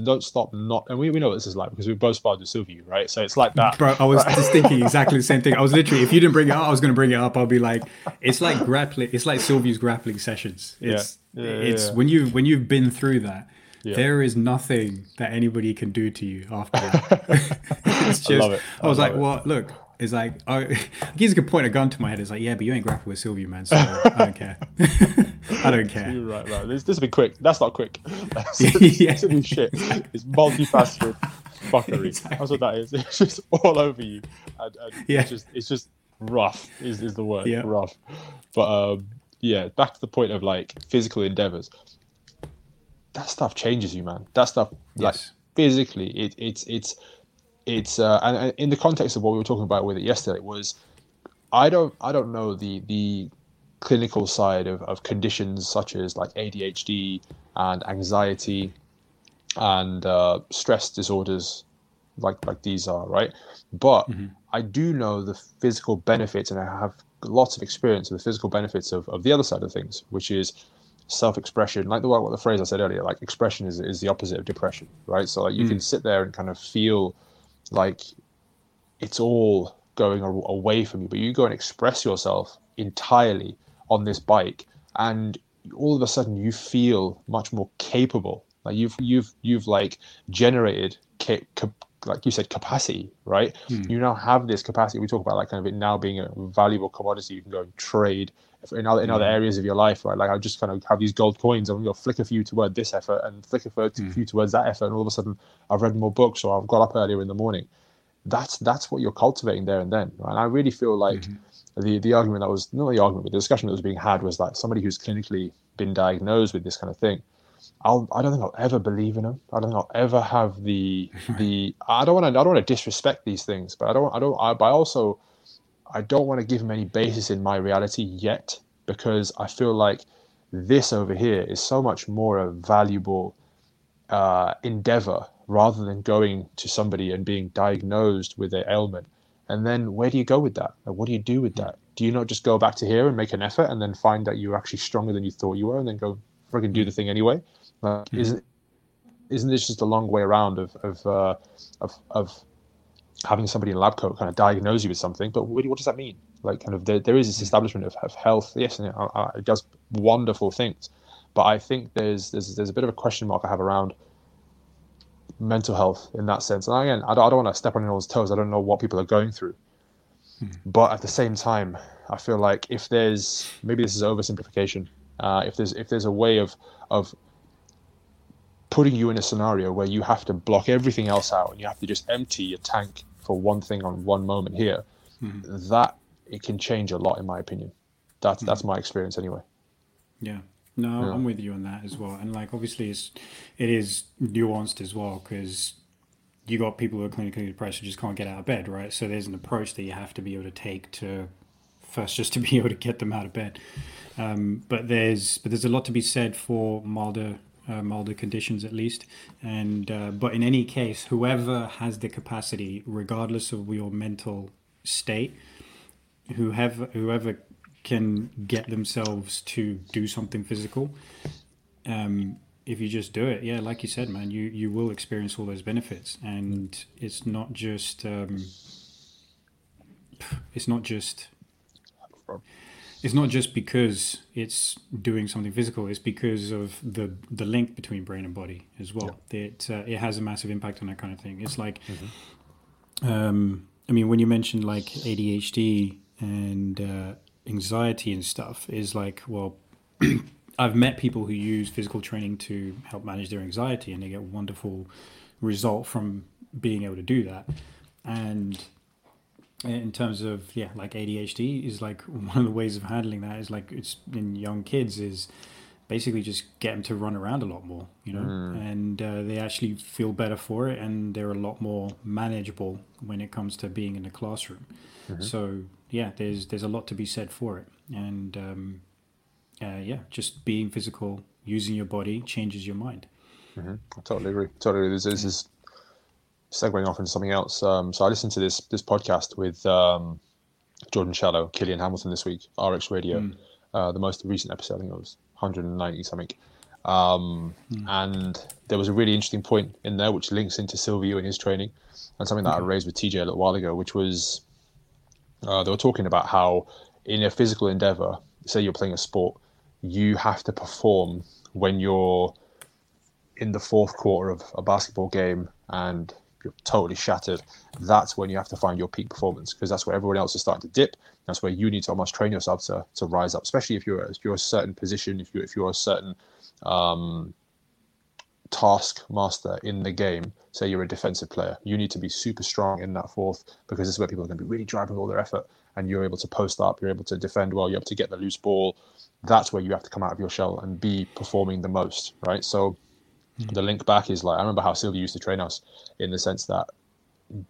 don't stop not. And we, we know what this is like because we both sparred with Sylvie, right? So it's like that. Bro, I was just thinking exactly the same thing. I was literally, if you didn't bring it up, I was going to bring it up. I'll be like, it's like grappling. It's like Sylvia's grappling sessions. It's, Yeah. It's when you when you've been through that. Yeah. There is nothing that anybody can do to you after that. it's just, I I, love it. I was love like, it. well, look, it's like, I, he's gonna point a gun to my head. It's like, yeah, but you ain't grappled with Sylvia, man. So I don't care. I don't care. You're right, right. This, this has been quick. That's not quick. That's, Yeah. it's new shit. It's multifaceted fuckery. Exactly. That's what that is. It's just all over you. And, and Yeah. it's just it's just rough is, is the word. Yeah. Rough. But um yeah, back to the point of like physical endeavors. That stuff changes you, man. That stuff like Yes. physically it, it's it's it's uh and, and in the context of what we were talking about with it yesterday was I don't I don't know the the clinical side of, of conditions such as like ADHD and anxiety and uh, stress disorders like like these are right but Mhm. I do know the physical benefits and I have lots of experience with the physical benefits of, of the other side of things which is self-expression like the what the phrase I said earlier like expression is, is the opposite of depression right so like you Mm. can sit there and kind of feel like it's all going a- away from you, but you go and express yourself entirely on this bike, and all of a sudden you feel much more capable. Like you've you've you've like generated ca- cap- like you said, capacity, right? Hmm. You now have this capacity. We talk about like kind of it now being a valuable commodity. You can go and trade in other in other areas of your life, right? Like I just kind of have these gold coins. I'm gonna go flick a few toward this effort and flick a few- Hmm. towards that effort, and all of a sudden I've read more books or I've got up earlier in the morning. That's that's what you're cultivating there and then. Right? And I really feel like the the argument that was not the argument, but the discussion that was being had was like somebody who's clinically been diagnosed with this kind of thing. I'll, I don't think I'll ever believe in them. I don't think I'll ever have the the. I don't want to. I don't want to disrespect these things, but I don't. I don't. I, but I also, I don't want to give him any basis in my reality yet because I feel like this over here is so much more a valuable uh, endeavor rather than going to somebody and being diagnosed with an ailment. And then where do you go with that? Like, what do you do with that? Do you not just go back to here and make an effort and then find that you're actually stronger than you thought you were and then go frigging do the thing anyway? Like, Isn't isn't this just a long way around of of uh, of, of having somebody in a lab coat kind of diagnose you with something? But what, what does that mean? Like, kind of there, there is this establishment of, of health, yes, and it, uh, it does wonderful things, but I think there's there's there's a bit of a question mark I have around mental health in that sense. And again, I don't, I don't want to step on anyone's toes. I don't know what people are going through. But at the same time, I feel like if there's maybe this is oversimplification. Uh, if there's if there's a way of of putting you in a scenario where you have to block everything else out and you have to just empty your tank for one thing on one moment here, that it can change a lot in my opinion. That's that's my experience anyway. Yeah. No, Yeah. I'm with you on that as well. And like, obviously, it's it is nuanced as well because you got people who are clinically depressed who just can't get out of bed, right? So there's an approach that you have to be able to take to first just to be able to get them out of bed. Um, but there's but there's a lot to be said for milder uh, milder conditions at least. And uh, but in any case, whoever has the capacity, regardless of your mental state, whoever whoever can get themselves to do something physical um if you just do it yeah like you said man you you will experience all those benefits and it's not just um it's not just it's not just because it's doing something physical it's because of the the link between brain and body as well. It uh, it has a massive impact on that kind of thing. It's like um i mean when you mentioned like adhd and uh, anxiety and stuff is like well i've met people who use physical training to help manage their anxiety and they get wonderful result from being able to do that. And in terms of yeah like adhd is like one of the ways of handling that is like it's in young kids is basically just get them to run around a lot more you know? And uh, they actually feel better for it and they're a lot more manageable when it comes to being in the classroom. So yeah there's there's a lot to be said for it. And um, uh, yeah just being physical using your body changes your mind. I totally agree. Totally agree. This is segueing off into something else. Um, so I listened to this this podcast with um, Jordan Shallow, Killian Hamilton this week, RX Radio, uh, the most recent episode. I think it was 190 something. Um, And there was a really interesting point in there which links into Silvio and his training, and something that I raised with TJ a little while ago, which was uh, they were talking about how in a physical endeavor, say you're playing a sport, you have to perform when you're in the fourth quarter of a basketball game and totally shattered, that's when you have to find your peak performance because that's where everyone else is starting to dip. That's where you need to almost train yourself to, to rise up, especially if you're if you're a certain position, if you if you're a certain um, task master in the game. Say you're a defensive player, you need to be super strong in that fourth because this is where people are going to be really driving all their effort, and you're able to post up, you're able to defend well, you're able to get the loose ball. That's where you have to come out of your shell and be performing the most, right? So Hmm. the link back is like I remember how Silvio used to train us in the sense that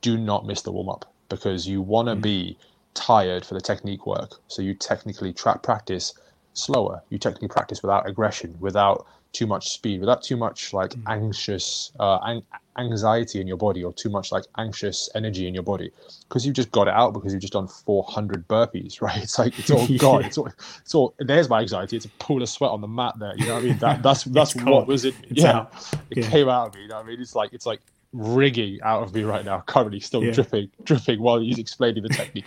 do not miss the warm up because you want to hmm. be tired for the technique work. So you technically track practice slower. You technically practice without aggression, without too much speed, without too much like anxious uh, an- anxiety in your body or too much like anxious energy in your body because you've just got it out because you've just done 400 burpees, right? It's like it's all gone. It's all, it's all. There's my anxiety. It's a pool of sweat on the mat there. You know what I mean? That, that's that's what was it? It's yeah, out. it Yeah. came out of me. You know what I mean? It's like it's like rigging out of me right now. Currently, still Yeah. dripping, dripping while he's explaining the technique.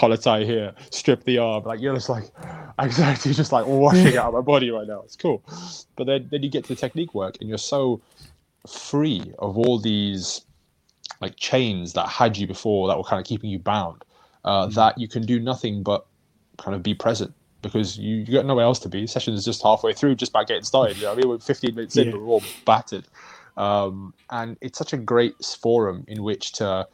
Collar tie here, strip the arm. Like you're just like anxiety, just like washing out of my body right now. It's cool, but then then you get to the technique work, and you're so free of all these like chains that had you before that were kind of keeping you bound. Uh, Mm-hmm. That you can do nothing but kind of be present because you, you got nowhere else to be. Session is just halfway through, just about getting started. You know, I mean, we're 15 minutes in, Yeah. we're all battered. Um, and it's such a great forum in which to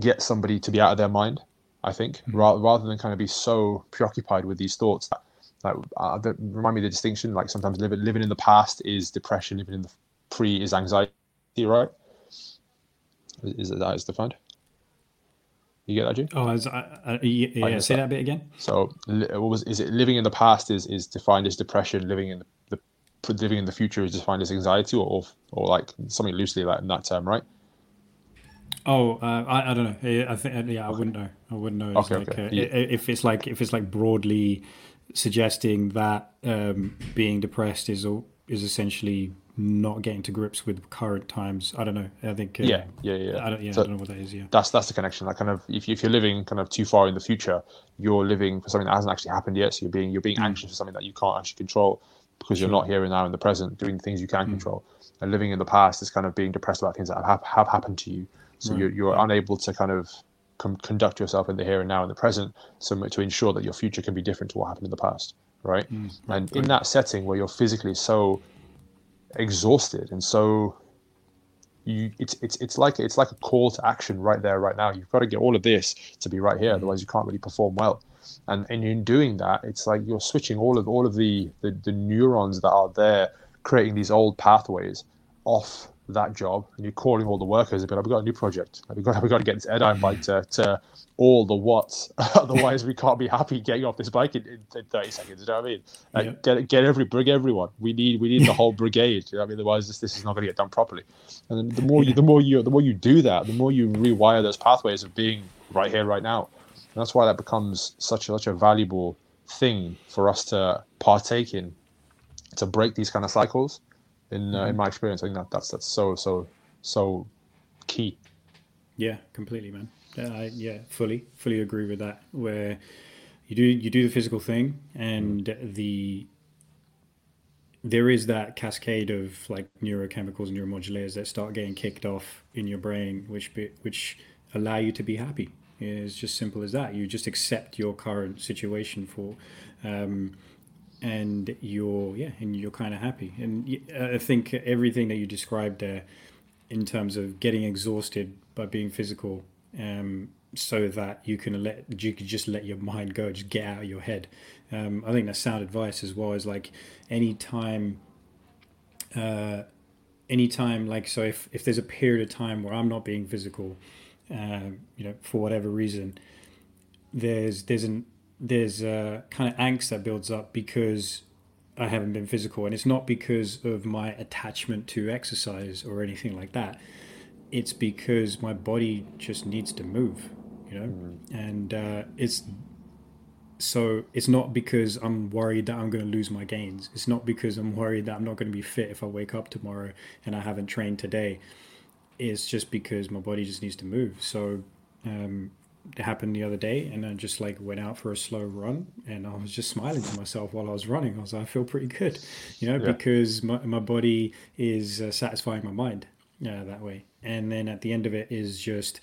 get somebody to be out of their mind. I think rather rather than kind of be so preoccupied with these thoughts that, that, uh, that remind me of the distinction. Like sometimes living living in the past is depression, living in the pre is anxiety. Right? Is, is that is defined? You get that, Jay? Oh, as I, I, yeah, yeah, say that. that bit again. So, li- what was is it living in the past is is defined as depression. Living in the, the living in the future is defined as anxiety, or or, or like something loosely like in that term, right? Oh, uh, I, I don't know. I think yeah, I wouldn't know. I wouldn't know. It's Okay, like, okay. uh, Yeah. If it's like if it's like broadly suggesting that um, being depressed is is essentially not getting to grips with current times. I don't know. I think. Uh, Yeah, yeah, yeah. I don't. Yeah, So- I don't know what that is. Yeah. that's that's the connection. Like kind of if, you, if you're living kind of too far in the future, you're living for something that hasn't actually happened yet. So you're being you're being anxious for something that you can't actually control because you're not here and now in the present doing the things you can control. And living in the past is kind of being depressed about things that have have happened to you. So Right. you're you're unable to kind of com- conduct yourself in the here and now in the present, so to ensure that your future can be different to what happened in the past, right? Mm. And in that setting where you're physically so exhausted and so you it's it's it's like it's like a call to action right there right now. You've got to get all of this to be right here mm. otherwise you can't really perform well. And and in doing that it's like you're switching all of all of the the, the neurons that are there creating these old pathways off that job and you're calling all the workers and be like, we've got a new project. We've got, we've got to get this airdyne bike to, to all the what's. Otherwise we can't be happy getting off this bike in, in, in 30 seconds you know what I mean? Yeah. get get every brig everyone. We need we need the whole brigade you know what I mean? Otherwise this, this is not going to get done properly. And then the more you the more you the more you do that the more you rewire those pathways of being right here right now. And that's why that becomes such a, such a valuable thing for us to partake in to break these kind of cycles in uh, in my experience i think that that's that's so so so key Yeah, completely, man. Yeah, I, yeah, fully, fully agree with that. Where you do you do the physical thing, and the there is that cascade of like neurochemicals and neuromodulators that start getting kicked off in your brain, which be, which allow you to be happy. It's just simple as that. You just accept your current situation for, um, and you're yeah, and you're kind of happy. And I think everything that you described there in terms of getting exhausted by being physical um, so that you can let you can just let your mind go just get out of your head um, i think that's sound advice as well as like any time uh, anytime like so if, if there's a period of time where i'm not being physical um, you know for whatever reason there's there's an there's a kind of angst that builds up because I haven't been physical, and it's not because of my attachment to exercise or anything like that. It's because my body just needs to move, you know, and uh, it's so it's not because I'm worried that I'm going to lose my gains. It's not because I'm worried that I'm not going to be fit if I wake up tomorrow and I haven't trained today. It's just because my body just needs to move. So um, happened the other day and I just like went out for a slow run and I was just smiling to myself while I was running. I was like, I feel pretty good, you know, Yeah. because my, my body is uh, satisfying my mind uh, that way. And then at the end of it is just,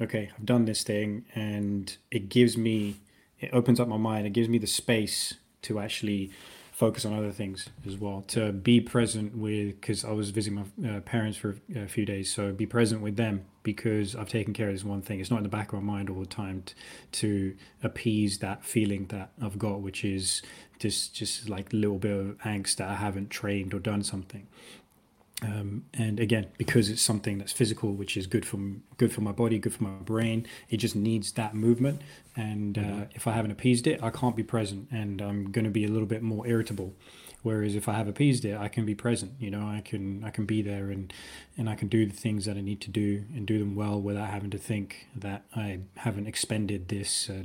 okay, I've done this thing and it gives me, it opens up my mind. It gives me the space to actually focus on other things as well to be present with because i was visiting my uh, parents for a few days so be present with them because i've taken care of this one thing. It's not in the back of my mind all the time t- to appease that feeling that i've got which is just just like a little bit of angst that i haven't trained or done something. Um, and again because it's something that's physical which is good for good for my body good for my brain it just needs that movement. And uh, if i haven't appeased it i can't be present and i'm going to be a little bit more irritable whereas if i have appeased it i can be present you know i can i can be there and and i can do the things that i need to do and do them well without having to think that i haven't expended this uh,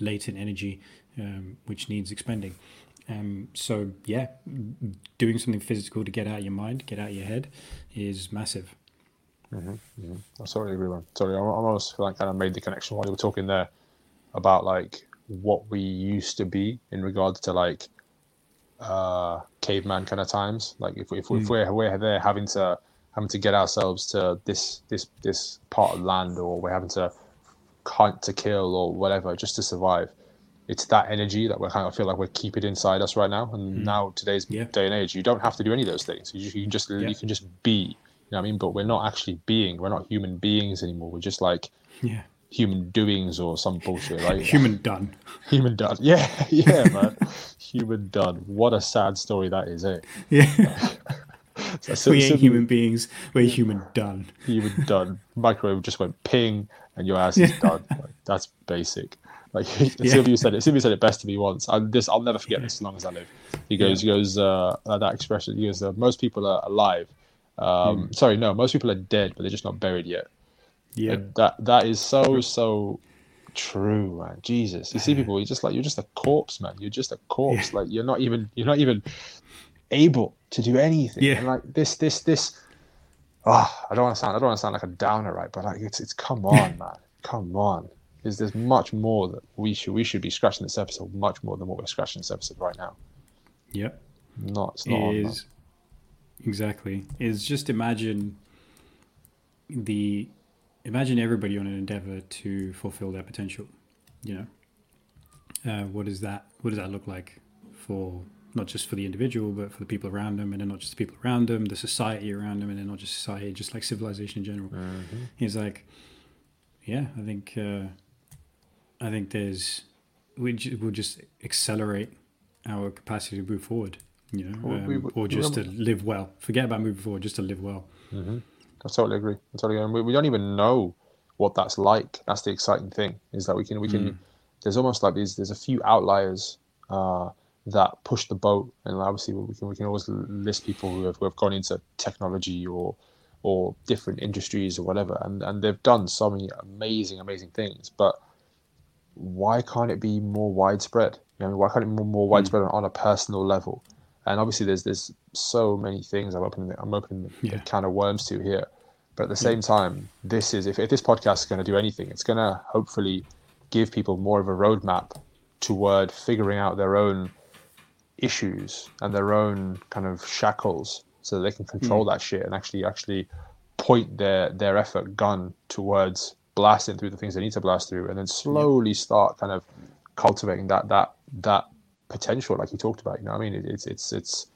latent energy um, which needs expending um, so yeah, doing something physical to get out of your mind, get out of your head, is massive. I totally agree, man. Sorry, I I almost feel like kind of made the connection while you were talking there about like what we used to be in regards to like uh caveman kind of times. Like if, if, if we're we're there having to having to get ourselves to this this this part of land, or we're having to hunt to kill or whatever just to survive. It's that energy that we kind of feel like we're keeping inside us right now. And mm. now today's yeah. day and age, you don't have to do any of those things. You, you can just yeah. you can just be. You know what I mean? But we're not actually being. We're not human beings anymore. We're just like yeah human doings or some bullshit. Like human done. Human done. Yeah, yeah, man. human done. What a sad story that is, eh? Yeah. so, we ain't human beings. We're human done. Human done. Microwave just went ping, and your ass is done. Like, that's basic. Like yeah. Silvio said it. Silvio said it best to me once. I, this I'll never forget this as long as I live. He goes, yeah. he goes, uh, that expression. He goes, uh, most people are alive. Um, mm. Sorry, no, most people are dead, but they're just not buried yet. Yeah, that that is so so true, man. Jesus, you see people, you're just like you're just a corpse, man. You're just a corpse. Yeah. Like you're not even you're not even able to do anything. Yeah, and like this this this. Oh, I don't want to sound I don't want to sound like a downer, right? But like it's it's come on, man, come on. Is there's much more that we should we should be scratching this episode much more than what we're scratching this episode right now. Yep. Not it's not is, on, exactly. Is just imagine the imagine everybody on an endeavor to fulfill their potential. You know, uh, what does that what does that look like for not just for the individual, but for the people around them, and then not just the people around them, the society around them, and then not just society, just like civilization in general. Mm-hmm. He's like, yeah, I think uh, I think there's we will just accelerate our capacity to move forward. You know, um, we, we, or just to live well. Forget about moving forward, just to live well. Mm-hmm. I totally agree. I totally agree. We, we don't even know what that's like. That's the exciting thing is that we can we can. Mm. There's almost like these. There's a few outliers uh, that push the boat, and obviously we can we can always list people who have, who have gone into technology or or different industries or whatever, and and they've done so many amazing amazing things. But why can't it be more widespread? You know, why can't it be more, more hmm. widespread mm. on a personal level? And obviously there's there's so many things I'm opening I'm opening yeah. can of worms to here. But at the same time, this is if, if this podcast is going to do anything, it's going to hopefully give people more of a roadmap toward figuring out their own issues and their own kind of shackles so they can control mm. that shit and actually actually point their their effort gun towards blasting through the things they need to blast through and then slowly start kind of cultivating that that that potential, like you talked about. You know, I mean, it, it's it's it's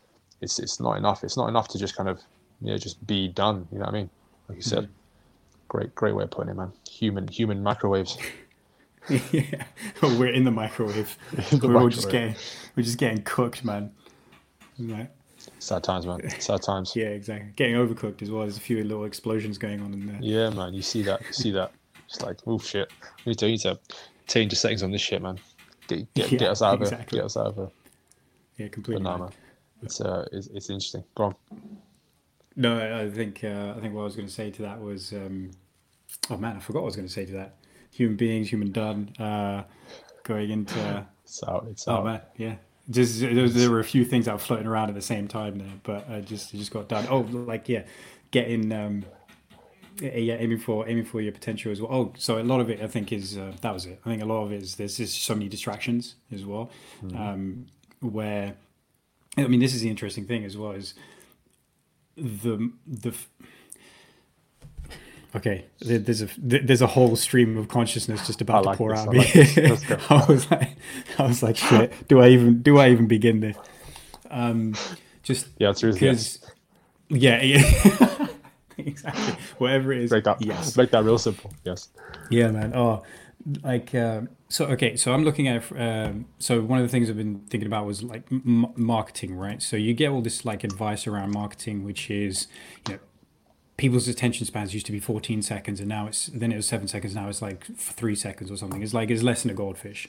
it's it's not enough. It's not enough to just kind of you know just be done. You know what I mean? Like you said, mm-hmm. great great way of putting it, man. Human human microwaves. yeah, we're in the microwave. In the we're microwave. just getting we're just getting cooked, man. Right. Sad times, man. Sad times. yeah, exactly. Getting overcooked as well. There's a few little explosions going on in there. Yeah, man. You see that? You see that? It's like, oh shit. We need to, need to change the settings on this shit, man get, get, yeah, get us out exactly. of it. Get us out of it. Yeah, completely. Banana. It's uh, it's, it's interesting. Go on. No, I think uh, I think what I was going to say to that was, um, oh man, I forgot what I was going to say to that. Human beings, human done. Uh, going into. it's out. It's oh out. man, yeah. Just there, there, were a few things that were floating around at the same time there, but I just I just got done. Oh, like yeah, getting um, yeah, aiming for aiming for your potential as well. Oh, so a lot of it, I think, is uh, that was it. I think a lot of it is there's just so many distractions as well, mm-hmm. um, where I mean, this is the interesting thing as well is the the okay there's a there's a whole stream of consciousness just about like to pour this, out me like I was like I was like shit do I even do I even begin this um just yeah it's because yeah yeah exactly. Whatever it is. Make that, yes. make that real simple. Yes. Yeah, man. Oh, like uh, so. Okay, so I'm looking at. Um, so one of the things I've been thinking about was like m- marketing, right? So you get all this like advice around marketing, which is you know people's attention spans used to be 14 seconds and now it's then it was seven seconds now it's like three seconds or something it's like it's less than a goldfish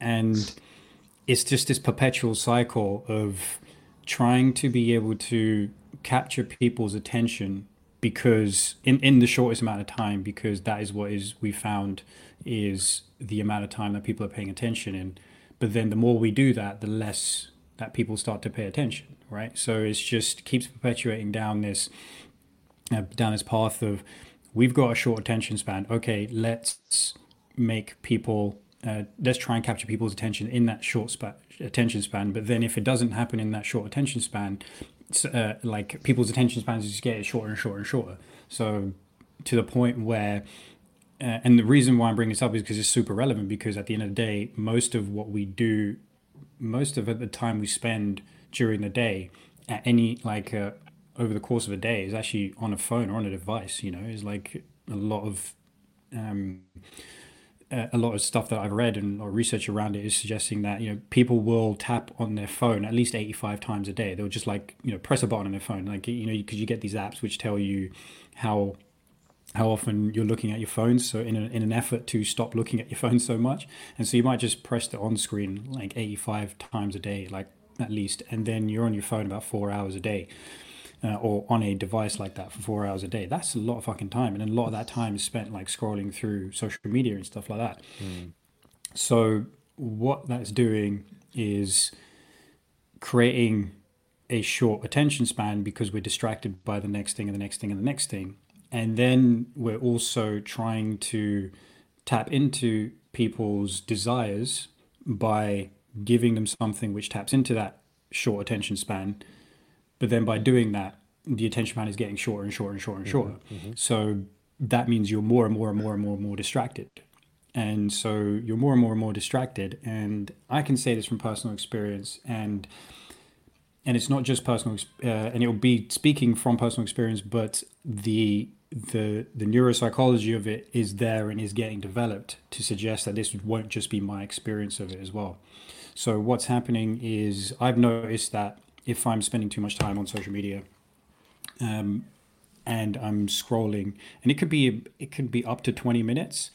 and it's just this perpetual cycle of trying to be able to capture people's attention because in, in the shortest amount of time because that is what is we found is the amount of time that people are paying attention in. But then the more we do that the less that people start to pay attention right? So it's just keeps perpetuating down this uh, down this path of we've got a short attention span. Okay let's make people uh, let's try and capture people's attention in that short span, attention span. But then if it doesn't happen in that short attention span uh, like people's attention spans just get shorter and shorter and shorter. So to the point where uh, and the reason why I'm bringing this up is because it's super relevant. Because at the end of the day, most of what we do, most of the time we spend during the day, at any like uh, over the course of a day, is actually on a phone or on a device. You know, is like a lot of um, a lot of stuff that I've read and or research around it is suggesting that you know people will tap on their phone at least 85 times a day. They'll just like you know press a button on their phone, like you know because you get these apps which tell you how how often you're looking at your phone. So in, a, in an effort to stop looking at your phone so much, and so you might just press the on screen like 85 times a day, like at least, and then you're on your phone about four hours a day. Uh, or on a device like that for four hours a day. That's a lot of fucking time, and a lot of that time is spent like scrolling through social media and stuff like that. Mm. So what that's doing is creating a short attention span because we're distracted by the next thing and the next thing and the next thing, and then we're also trying to tap into people's desires by giving them something which taps into that short attention span. But then by doing that, the attention span is getting shorter and shorter and shorter and mm-hmm, shorter. Mm-hmm. So that means you're more and more and more and more and more distracted. And so you're more and more and more distracted. And I can say this from personal experience. And and it's not just personal, uh, and it'll be speaking from personal experience, but the the the neuropsychology of it is there and is getting developed to suggest that this won't just be my experience of it as well. So what's happening is I've noticed that if I'm spending too much time on social media, um, and I'm scrolling, and it could be it could be up to 20 minutes,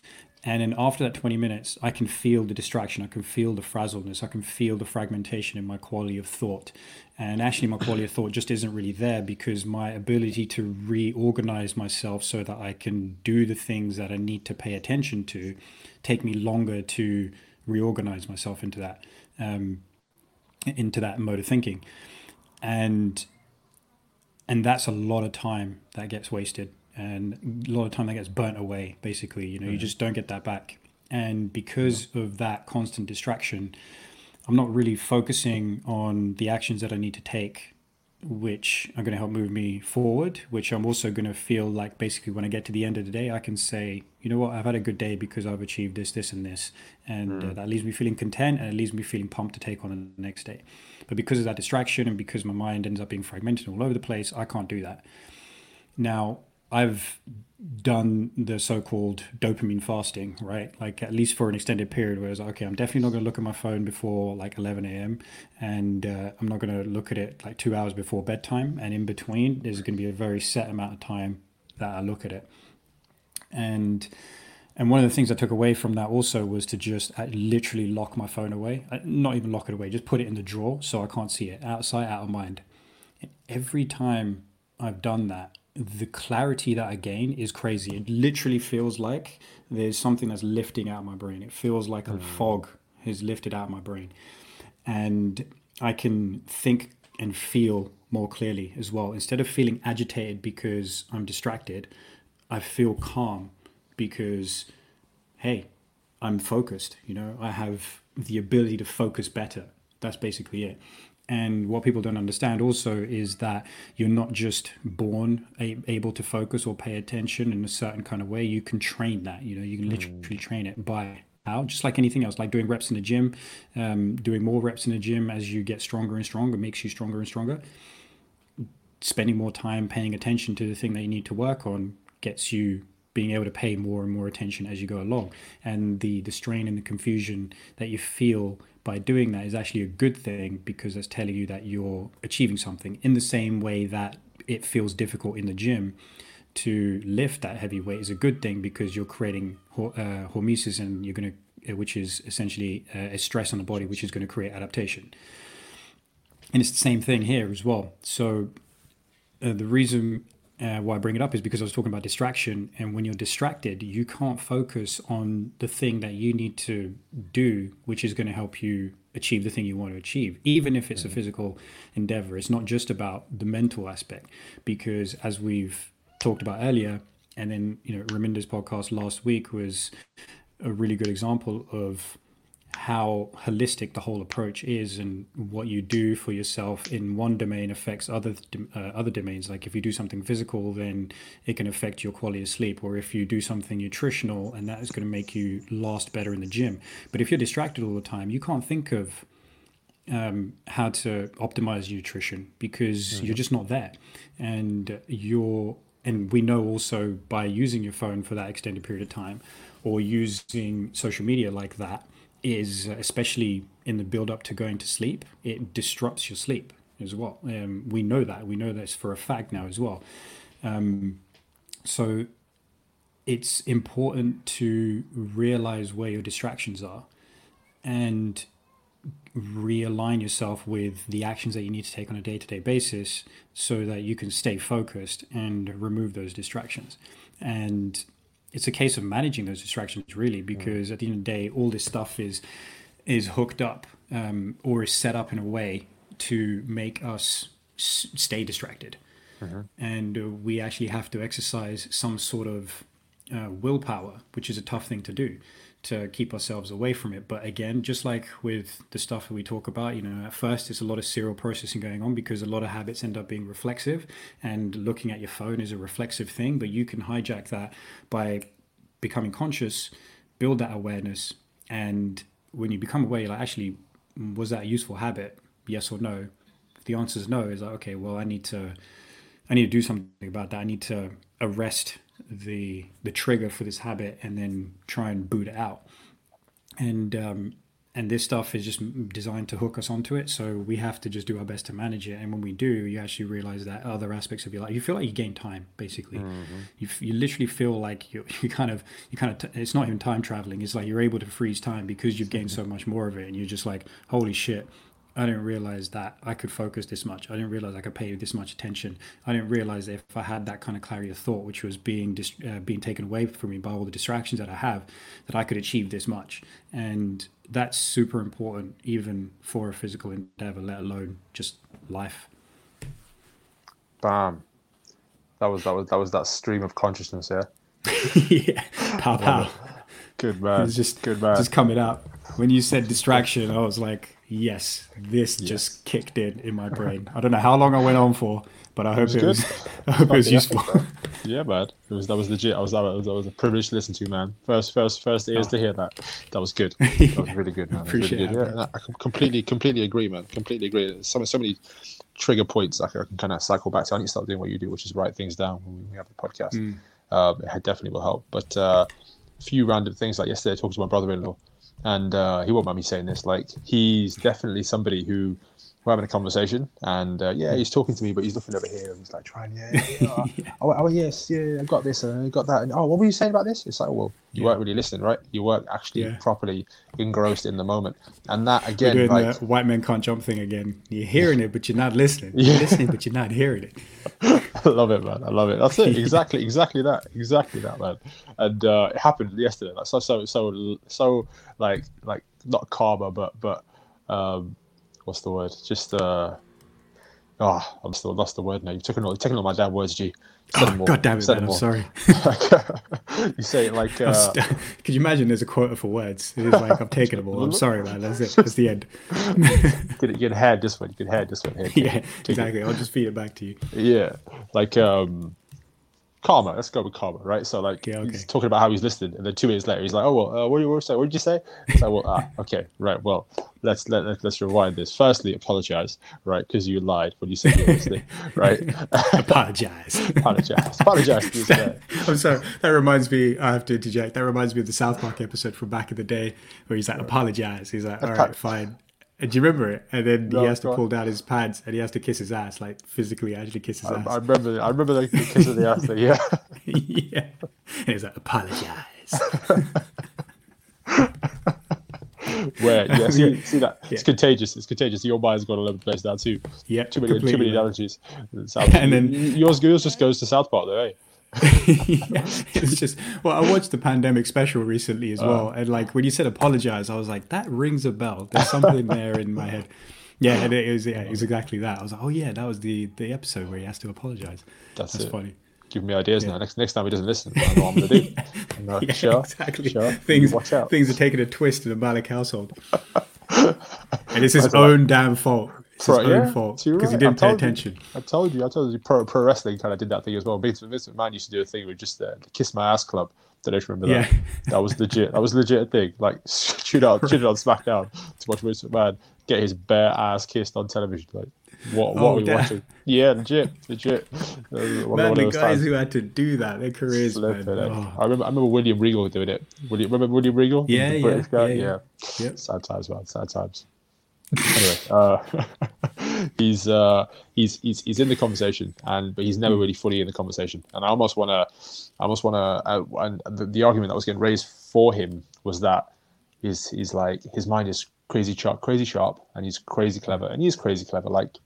and then after that 20 minutes, I can feel the distraction. I can feel the frazzledness. I can feel the fragmentation in my quality of thought. And actually, my quality of thought just isn't really there because my ability to reorganize myself so that I can do the things that I need to pay attention to take me longer to reorganize myself into that um, into that mode of thinking. And and that's a lot of time that gets wasted and a lot of time that gets burnt away basically you know mm-hmm. you just don't get that back. And because of that constant distraction i'm not really focusing on the actions that i need to take which are going to help move me forward which i'm also going to feel like basically when i get to the end of the day i can say you know what? I've had a good day because i've achieved this this and this. And mm. uh, that leaves me feeling content and it leaves me feeling pumped to take on the next day but because of that distraction and because my mind ends up being fragmented all over the place i can't do that now I've done the so-called dopamine fasting, right? Like at least for an extended period, where it's like, okay, I'm definitely not going to look at my phone before like 11 a.m. and uh, I'm not going to look at it like two hours before bedtime. And in between, there's going to be a very set amount of time that I look at it. And and one of the things I took away from that also was to just uh, literally lock my phone away. Uh, not even lock it away, just put it in the drawer so I can't see it. Outside, out of mind. And every time I've done that, the clarity that I gain is crazy. It literally feels like there's something that's lifting out my brain. It feels like mm. a fog has lifted out my brain. And I can think and feel more clearly as well. Instead of feeling agitated because I'm distracted, I feel calm because, hey, I'm focused. You know, I have the ability to focus better. That's basically it. And what people don't understand also is that you're not just born a- able to focus or pay attention in a certain kind of way. You can train that. You know, you can literally mm. train it by how, just like anything else, like doing reps in the gym. Um, doing more reps in the gym as you get stronger and stronger makes you stronger and stronger. Spending more time paying attention to the thing that you need to work on gets you being able to pay more and more attention as you go along. And the the strain and the confusion that you feel by doing that is actually a good thing because it's telling you that you're achieving something. In the same way that it feels difficult in the gym to lift that heavy weight is a good thing because you're creating uh, hormesis and you're going to uh, which is essentially uh, a stress on the body which is going to create adaptation. And it's the same thing here as well. So uh, the reason uh, why I bring it up is because I was talking about distraction. And when you're distracted, you can't focus on the thing that you need to do, which is going to help you achieve the thing you want to achieve, even if it's mm-hmm. a physical endeavor. It's not just about the mental aspect, because as we've talked about earlier, and then, you know, Raminder's podcast last week was a really good example of how holistic the whole approach is and what you do for yourself in one domain affects other uh, other domains. Like if you do something physical then it can affect your quality of sleep. Or if you do something nutritional and that is going to make you last better in the gym. But if you're distracted all the time you can't think of um, how to optimize nutrition because mm-hmm. you're just not there. And you're and we know also by using your phone for that extended period of time or using social media like that is especially in the build up to going to sleep it disrupts your sleep as well. Um, we know that. We know this for a fact now as well. Um, so it's important to realize where your distractions are and realign yourself with the actions that you need to take on a day-to-day basis so that you can stay focused and remove those distractions. And it's a case of managing those distractions really mm. because at the end of the day all this stuff is is hooked up um, or is set up in a way to make us s- stay distracted mm-hmm. and uh, we actually have to exercise some sort of uh, willpower which is a tough thing to do to keep ourselves away from it. But again just like with the stuff that we talk about you know at first it's a lot of serial processing going on because a lot of habits end up being reflexive and looking at your phone is a reflexive thing but you can hijack that by becoming conscious build that awareness and when you become aware like actually was that a useful habit? Yes or no? If the answer is no is like okay well i need to i need to do something about that. I need to arrest the the trigger for this habit and then try and boot it out. And um, and this stuff is just designed to hook us onto it. So we have to just do our best to manage it. And when we do you actually realize that other aspects of your life you feel like you gain time basically. Mm-hmm. you, you literally feel like you, you kind of you kind of t- it's not even time traveling. It's like you're able to freeze time because you've gained so much more of it. And you're just like holy shit I didn't realize that I could focus this much. I didn't realize I could pay this much attention. I didn't realize if I had that kind of clarity of thought, which was being dis- uh, being taken away from me by all the distractions that I have, that I could achieve this much. And that's super important, even for a physical endeavor, let alone just life. Bam. That was that was that was that stream of consciousness, yeah. yeah. Pow pow. Good man. It's just good man. Just coming up. When you said distraction, I was like, yes, this yes. just kicked in in my brain. I don't know how long I went on for, but I hope it was, it was I hope it was useful. yeah, man, it was that was legit. I was that was, that was a privilege to listen to, man. First, first, first ears oh. to hear that. That was good. That was really good, man. Appreciate really good. Yeah, I completely, completely agree, man. Completely agree. So, so many trigger points I can, I can kind of cycle back to. I need to start doing what you do, which is write things down when we have the podcast. Mm. Uh, it definitely will help. But uh, a few random things like yesterday, I talked to my brother-in-law and uh, he won't mind me saying this. Like he's definitely somebody who we're having a conversation, and uh, yeah, he's talking to me, but he's looking over here, and he's like trying, yeah, yeah, yeah. oh, oh, yes, yeah, I got this, uh, I got that, and oh, what were you saying about this? It's like, well, you yeah. weren't really listening, right? You weren't actually properly engrossed in the moment, and that again, We're doing like, the white men can't jump thing again. You're hearing it, but you're not listening. You're listening, but you're not hearing it. I love it, man. I love it. That's it. Exactly, exactly that. Exactly that, man. And uh, it happened yesterday. Like so, so, so, so, like, like not karma, but, but, um, what's the word? Just uh, oh, I'm still lost the word now. You've taken all, you've taken all my damn words, G. Oh, God damn it, man, I'm sorry. you say it like. Uh, st- could you imagine there's a quota for words? It is like, I've taken them all. I'm sorry, man. That's it. That's the end. you can head this one. You can head this one. Here, yeah, exactly. It. I'll just feed it back to you. Yeah. Like, um, karma. Let's go with karma, right? So like yeah, okay. he's talking about how he's listed, and then two minutes later he's like, "Oh well, uh, what, did you, what, what did you say?" It's like, "Well, ah, okay, right. Well, let's let, let us rewind this. Firstly, apologize, right? Because you lied when you said you were listening, right? apologize. apologize. Apologize. I'm sorry. That reminds me. I have to interject. That reminds me of the South Park episode from back in the day where he's like, "Apologize." He's like, "All right, fine." And do you remember it? And then no, he has to pull down his pants and he has to kiss his ass, like physically actually kiss his I, ass. I remember I remember the kiss of the ass thing, yeah. yeah. And he's like, apologize. Where yeah, see, see that yeah. it's contagious. It's contagious. Your mind's got over the place now too. Yeah, too many too many analogies. and then yours, yours just goes to South Park, though, eh? yeah, it's just well, I watched the pandemic special recently as uh. well, and like when you said apologize, I was like, that rings a bell. There's something there in my head. Yeah, and it was yeah, it was exactly that. I was like, oh yeah, that was the the episode where he has to apologize. That's, That's funny. giving me ideas yeah. now. Next next time he doesn't listen, I know what I'm gonna do. I'm like, yeah, sure, exactly. Sure. Things watch out. things are taking a twist in the Malik household, and it's his own like, damn fault. It's his own fault because right. he didn't pay attention. You, I told you, I told you, pro, pro wrestling kind of did that thing as well. Vince, Vince McMahon used to do a thing with just uh, the kiss my ass club. Don't know if you remember that. Yeah. that was legit. That was legit thing. Like shoot out, shoot on SmackDown to watch Vince McMahon get his bare ass kissed on television. Like what? What oh, are we damn. watching? Yeah, legit, legit. One, man, the guys times. who had to do that, their careers. Man. Oh. I remember. I remember William Regal doing it. William, remember William Regal? Yeah, yeah, yeah, yeah, yeah. Sad times, man. Sad times. Anyway, uh, he's uh, he's he's he's in the conversation, and but he's never hmm. really fully in the conversation. And I almost want to, I almost want to, uh, and the, the argument that was getting raised for him was that he's he's like his mind is crazy sharp, crazy sharp, and he's crazy clever, and he's crazy clever. Like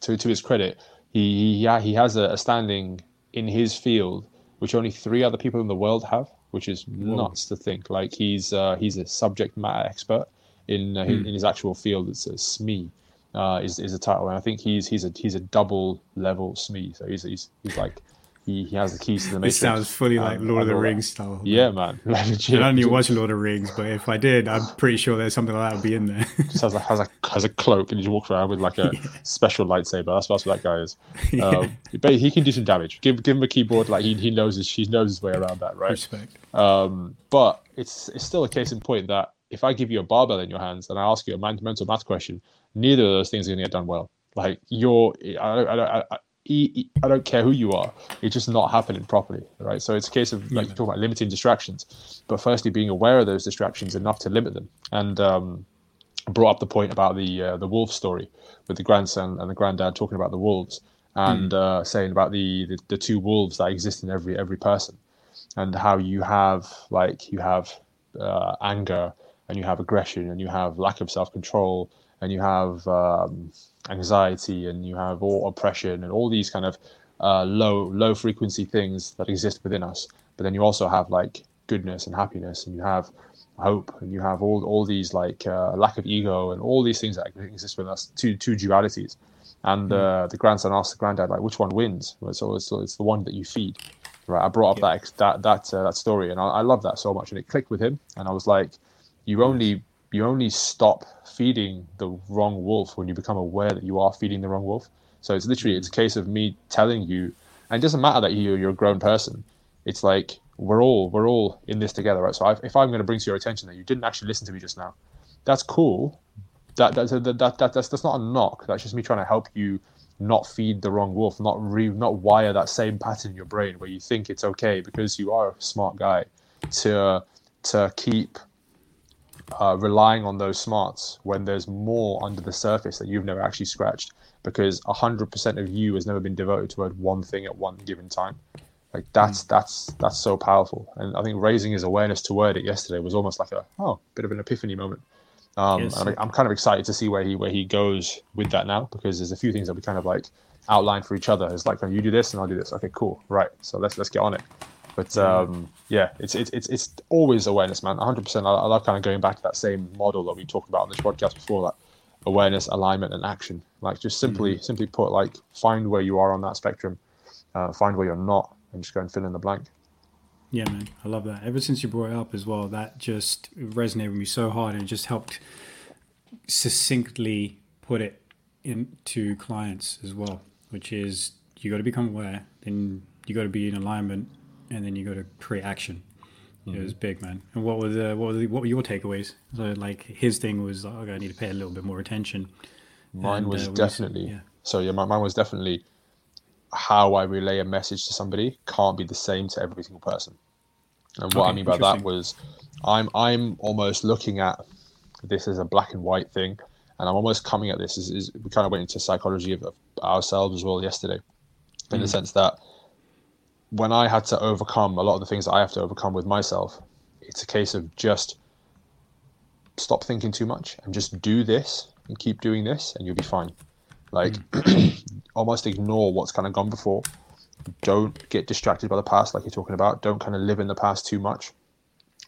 to to his credit, he he, he has a, a standing in his field which only three other people in the world have, which is Whoa. nuts to think. Like he's uh, he's a subject matter expert in uh, hmm. in his actual field. It's a SME uh, is is a title, and I think he's he's a he's a double level SME. So he's he's, he's like he, he has the keys to the Matrix. It sounds fully um, like Lord of the Rings style. Yeah, man. Legit. I don't even watch Lord of the Rings, but if I did, I'm pretty sure there's something like that would be in there. just has a, has a has a cloak and he just walks around with like a yeah. special lightsaber. That's, that's what that guy is. Yeah. Um, but he can do some damage. Give give him a keyboard. Like he, he knows his he knows his way around that, right? Respect. Um, but it's it's still a case in point that if I give you a barbell in your hands and I ask you a mental math question, neither of those things are going to get done well. Like you're, I, don't, I, I, I don't care who you are, it's just not happening properly, right? So it's a case of like yeah. talking about limiting distractions, but firstly being aware of those distractions enough to limit them. And um, brought up the point about the uh, the wolf story with the grandson and the granddad talking about the wolves and mm. uh, saying about the, the, the two wolves that exist in every every person and how you have like you have uh, anger and you have aggression and you have lack of self control and you have um, anxiety and you have all oppression and all these kind of uh, low low frequency things that exist within us. But then you also have like goodness and happiness, and you have hope, and you have all all these like uh, lack of ego and all these things that exist within us. Two two dualities. And uh, the grandson asked the granddad like, which one wins? So it's, it's the one that you feed. Right. I brought up yeah. that that that uh, that story, and I, I love that so much, and it clicked with him. And I was like, you only you only stop feeding the wrong wolf when you become aware that you are feeding the wrong wolf. So it's literally it's a mm. case of me telling you, and it doesn't matter that you're you're a grown person. It's like we're all we're all in this together, right? So I've, if I'm going to bring to your attention that you didn't actually listen to me just now, that's cool. That that's that, that, that that's that's not a knock. That's just me trying to help you not feed the wrong wolf, not re not wire that same pattern in your brain where you think it's okay because you are a smart guy to to keep uh, relying on those smarts when there's more under the surface that you've never actually scratched because 100% of you has never been devoted to one thing at one given time like that's mm. that's that's so powerful and i think raising his awareness toward it yesterday was almost like a oh bit of an epiphany moment um, yes. and I'm kind of excited to see where he where he goes with that now because there's a few things that we kind of like outline for each other. It's like, oh, you do this and I'll do this. Okay, cool, right? So let's let's get on it. But um, yeah, it's it's it's it's always awareness, man. 100. percent I, I love kind of going back to that same model that we talked about on this podcast before, that awareness, alignment, and action. Like just simply mm-hmm. simply put, like find where you are on that spectrum, uh, find where you're not, and just go and fill in the blank. Yeah, man, I love that. Ever since you brought it up as well, that just resonated with me so hard, and just helped succinctly put it into clients as well. Which is you got to become aware, then you got to be in alignment, and then you go to create action. Mm-hmm. It was big, man. And what were the what were the, what were your takeaways? So like his thing was, oh, I need to pay a little bit more attention. Mine and, was uh, definitely yeah. so yeah. My, mine was definitely how I relay a message to somebody can't be the same to every single person. And what okay, I mean by that was, I'm I'm almost looking at this as a black and white thing, and I'm almost coming at this as, as we kind of went into psychology of, of ourselves as well yesterday, in mm. the sense that when I had to overcome a lot of the things that I have to overcome with myself, it's a case of just stop thinking too much and just do this and keep doing this and you'll be fine. Like mm. almost ignore what's kind of gone before. Don't get distracted by the past like you're talking about. Don't kind of live in the past too much.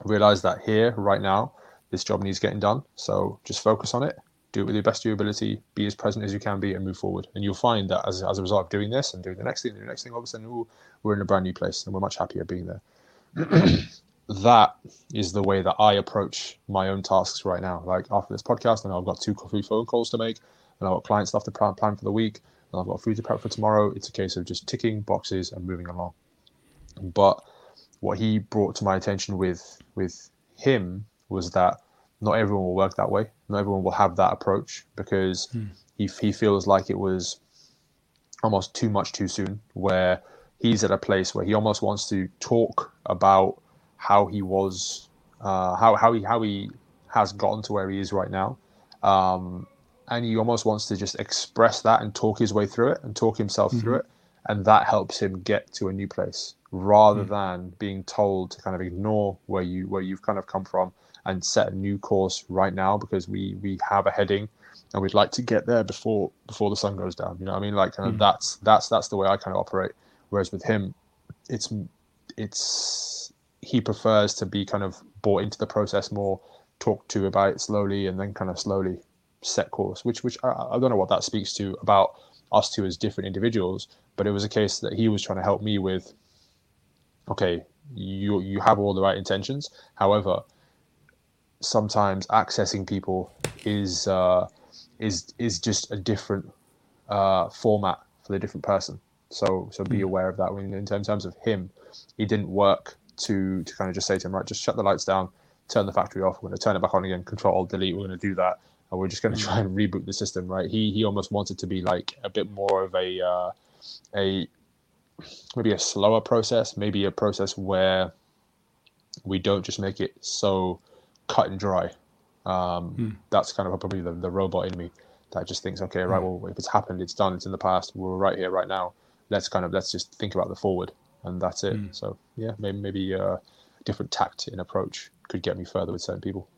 Realize that here, right now, this job needs getting done. So just focus on it do it with your best of your ability, be as present as you can be, and move forward. And you'll find that as, as a result of doing this and doing the next thing, the next thing, all of a sudden, ooh, we're in a brand new place and we're much happier being there. that is the way that I approach my own tasks right now. Like after this podcast, and I've got two coffee phone calls to make, and I've got client stuff to plan, plan for the week, and I've got food to prep for tomorrow. It's a case of just ticking boxes and moving along. But what he brought to my attention with with him was that not everyone will work that way. Not everyone will have that approach because hmm. he he feels like it was almost too much too soon. Where he's at a place where he almost wants to talk about how he was, uh, how how he how he has gotten to where he is right now, um, and he almost wants to just express that and talk his way through it and talk himself mm-hmm. through it, and that helps him get to a new place rather mm-hmm. than being told to kind of ignore where you where you've kind of come from and set a new course right now because we we have a heading and we'd like to get there before before the sun goes down. You know what I mean? Like kind of mm. that's that's that's the way I kind of operate. Whereas with him, it's it's he prefers to be kind of brought into the process more, talked to about it slowly, and then kind of slowly set course. Which which I, I don't know what that speaks to about us two as different individuals, but it was a case that he was trying to help me with. Okay, you you have all the right intentions. However, sometimes accessing people is uh, is is just a different uh, format for the different person. So so be hmm. aware of that. When in terms of him, he didn't work to to kind of just say to him, right, just shut the lights down, turn the factory off. We're going to turn it back on again. Control Delete. We're going to do that, and we're just going to try and reboot the system. Right? He he almost wanted to be like a bit more of a uh, a maybe a slower process, maybe a process where we don't just make it so cut and dry. Um, mm. That's kind of probably the, the robot in me that just thinks, okay, right, hmm. well, if it's happened, it's done, it's in the past, we're right here, right now. Let's kind of let's just think about the forward, and that's it. Mm. So yeah, maybe maybe uh, a different tact in approach could get me further with certain people.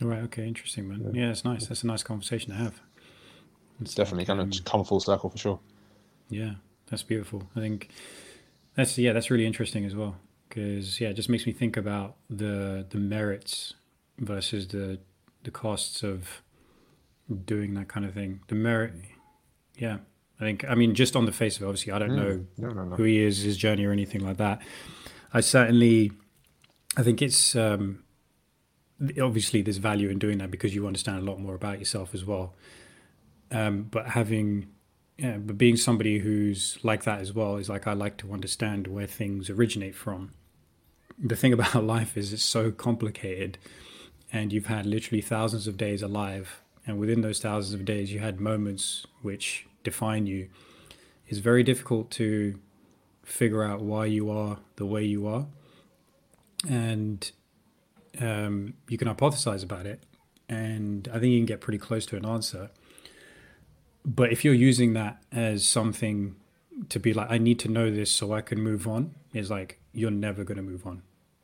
Right. Okay. Interesting, man. Yeah, it's nice. That's a nice conversation to have. It's definitely like, kind um, of come full circle for sure. Yeah, that's beautiful. I think that's yeah, that's really interesting as well because yeah, it just makes me think about the the merits versus the the costs of doing that kind of thing. The merit, yeah. I think I mean just on the face of it, obviously I don't mm. know no, no, no. who he is, his journey, or anything like that. I certainly, I think it's um, obviously there's value in doing that because you understand a lot more about yourself as well. Um, but having, yeah, but being somebody who's like that as well is like I like to understand where things originate from. The thing about life is it's so complicated and you've had literally thousands of days alive, and within those thousands of days, you had moments which define you, it's very difficult to figure out why you are the way you are. And um, you can hypothesize about it, and I think you can get pretty close to an answer. But if you're using that as something to be like, I need to know this so I can move on, is like, you're never going to move on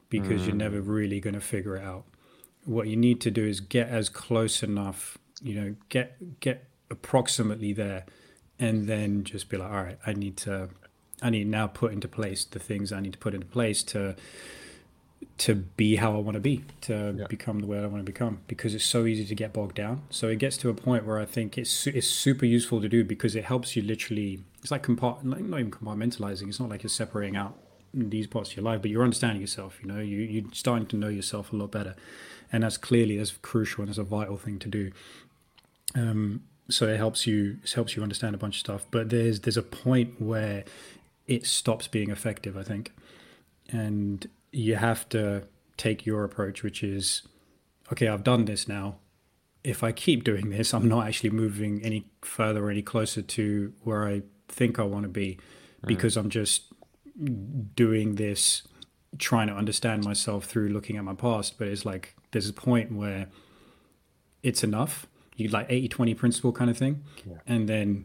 because mm. you're never really going to figure it out what you need to do is get as close enough, you know, get get approximately there, and then just be like, all right, I need to, I need now put into place the things I need to put into place to to be how I want to be, to yeah. become the way I want to become, because it's so easy to get bogged down. So it gets to a point where I think it's it's super useful to do because it helps you literally. It's like compart, like not even compartmentalizing. It's not like you're separating out these parts of your life, but you're understanding yourself. You know, you you're starting to know yourself a lot better and that's clearly that's crucial and that's a vital thing to do. Um, so it helps you it helps you understand a bunch of stuff. But there's there's a point where it stops being effective, I think, and you have to take your approach, which is, okay, I've done this now. If I keep doing this, I'm not actually moving any further or any closer to where I think I want to be, mm. because I'm just doing this trying to understand myself through looking at my past but it's like there's a point where it's enough. You like 80 20 principle kind of thing. Yeah. And then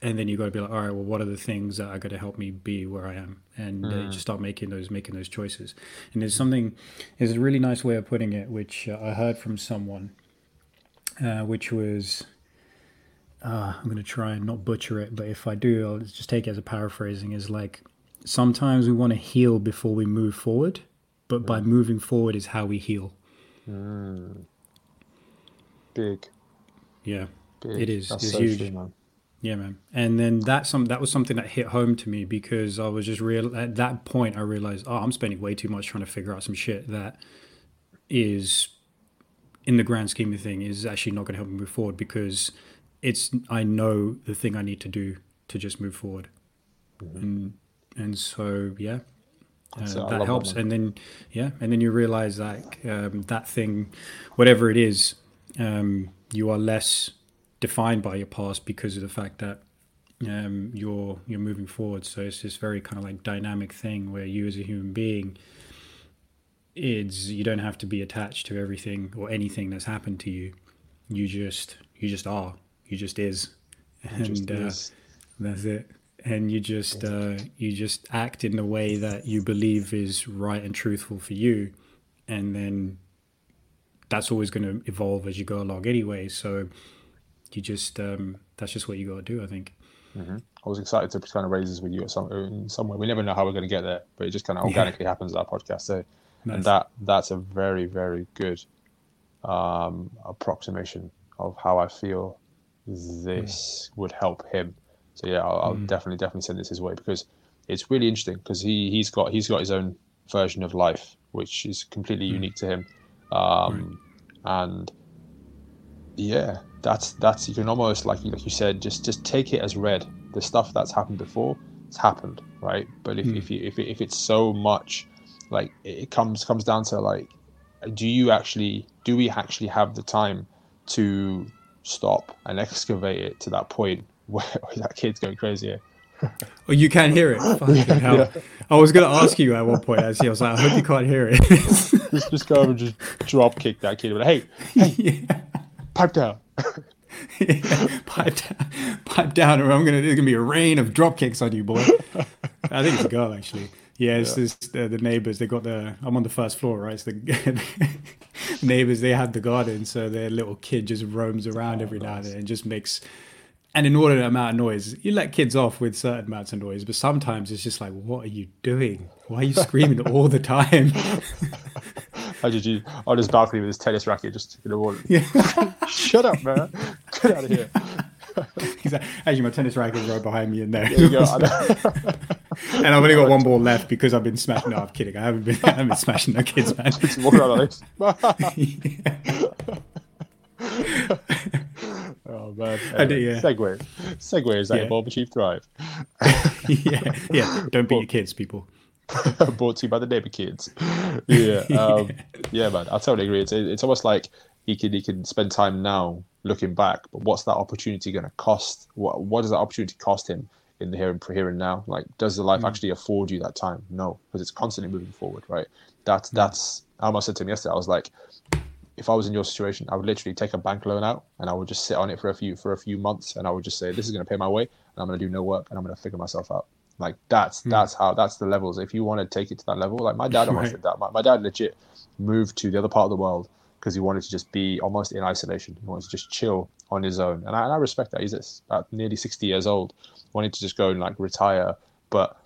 and then you got to be like, all right, well, what are the things that are going to help me be where I am, and mm. uh, just start making those making those choices. And there's something, there's a really nice way of putting it, which uh, I heard from someone, uh, which was, uh, I'm going to try and not butcher it, but if I do, I'll just take it as a paraphrasing. Is like sometimes we want to heal before we move forward, but mm. by moving forward is how we heal. Mm. Big. Yeah, Big. it is. That's It's so huge. true, man. Yeah, man. And then that some that was something that hit home to me because I was just real at that point I realized, oh, I'm spending way too much trying to figure out some shit that is in the grand scheme of thing is actually not going to help me move forward because it's I know the thing I need to do to just move forward. And and so yeah, uh, That's it. I love that that, helps. man. and then yeah, and then you realize like um, that thing, whatever it is, um, you are less defined by your past because of the fact that um, you're you're moving forward. So it's this very kind of like dynamic thing where you as a human being, it's you don't have to be attached to everything or anything that's happened to you. You just you just are. You just is, and Just uh, is. that's it. And you just uh, you just act in the way that you believe is right and truthful for you, and then that's always going to evolve as you go along anyway. So you just um, that's just what you got to do. I think. I was excited to kind of raise this with you at some in some way. We never know how we're going to get there, but it just kind of organically happens at our podcast. So, Nice. and that that's a very very good um, approximation of how I feel this would help him. So yeah, I'll, I'll hmm. definitely definitely send this his way because it's really interesting because he he's got he's got his own version of life which is completely hmm. unique to him, um, and yeah, that's that's you can almost like you like you said just just take it as read. The stuff that's happened before, it's happened, right? But if hmm. if you, if it, if it's so much, like it it comes comes down to like, do you actually do we actually have the time to stop and excavate it to that point where, where that kid's going crazy? Oh, you can't hear it. Hell. I was going to ask you at one point. Actually, I was like, I hope you can't hear it. Just just go over and just drop kick that kid. But hey, hey, pipe down. pipe down, pipe down, or I'm gonna. There's gonna be a rain of drop kicks on you, boy. I think it's a girl actually. Yeah, it's uh, the neighbors. They got the. I'm on the first floor, right? So the neighbors they have the garden, so their little kid just roams around every now and then and just makes an inordinate amount of noise. You let kids off with certain amounts of noise, but sometimes it's just like, what are you doing? Why are you screaming all the time? How did you on his balcony with his tennis racket just in the wall? yeah. Shut up, man. Get out of here. He's like, Actually, my tennis racket is right behind me in there. There you go. I and I've only got one ball left because I've been smashing. No, I'm kidding. I haven't been. I haven't been smashing no kids, man. Just around like this. Oh man. I do, yeah. segue. segue is that Yeah. Evolve Achieve Thrive? yeah, yeah. Don't beat your kids, people. Brought to you by the neighbor kids. Yeah. Um, yeah, man. I totally agree. It's it's almost like he can he can spend time now looking back, but what's that opportunity going to cost? What what does that opportunity cost him in the here and here and now? Like, does the life actually afford you that time? No, because it's constantly moving forward, right? That's that's. I almost said to him yesterday. I was like, if I was in your situation, I would literally take a bank loan out and I would just sit on it for a few for a few months, and I would just say, this is going to pay my way, and I'm going to do no work, and I'm going to figure myself out. Like that's hmm. that's how that's the levels. If you want to take it to that level, like my dad almost Right. did that. My, my dad legit moved to the other part of the world because he wanted to just be almost in isolation. He wanted to just chill on his own, and I, and I respect that. He's about nearly sixty years old, wanted to just go and like retire, but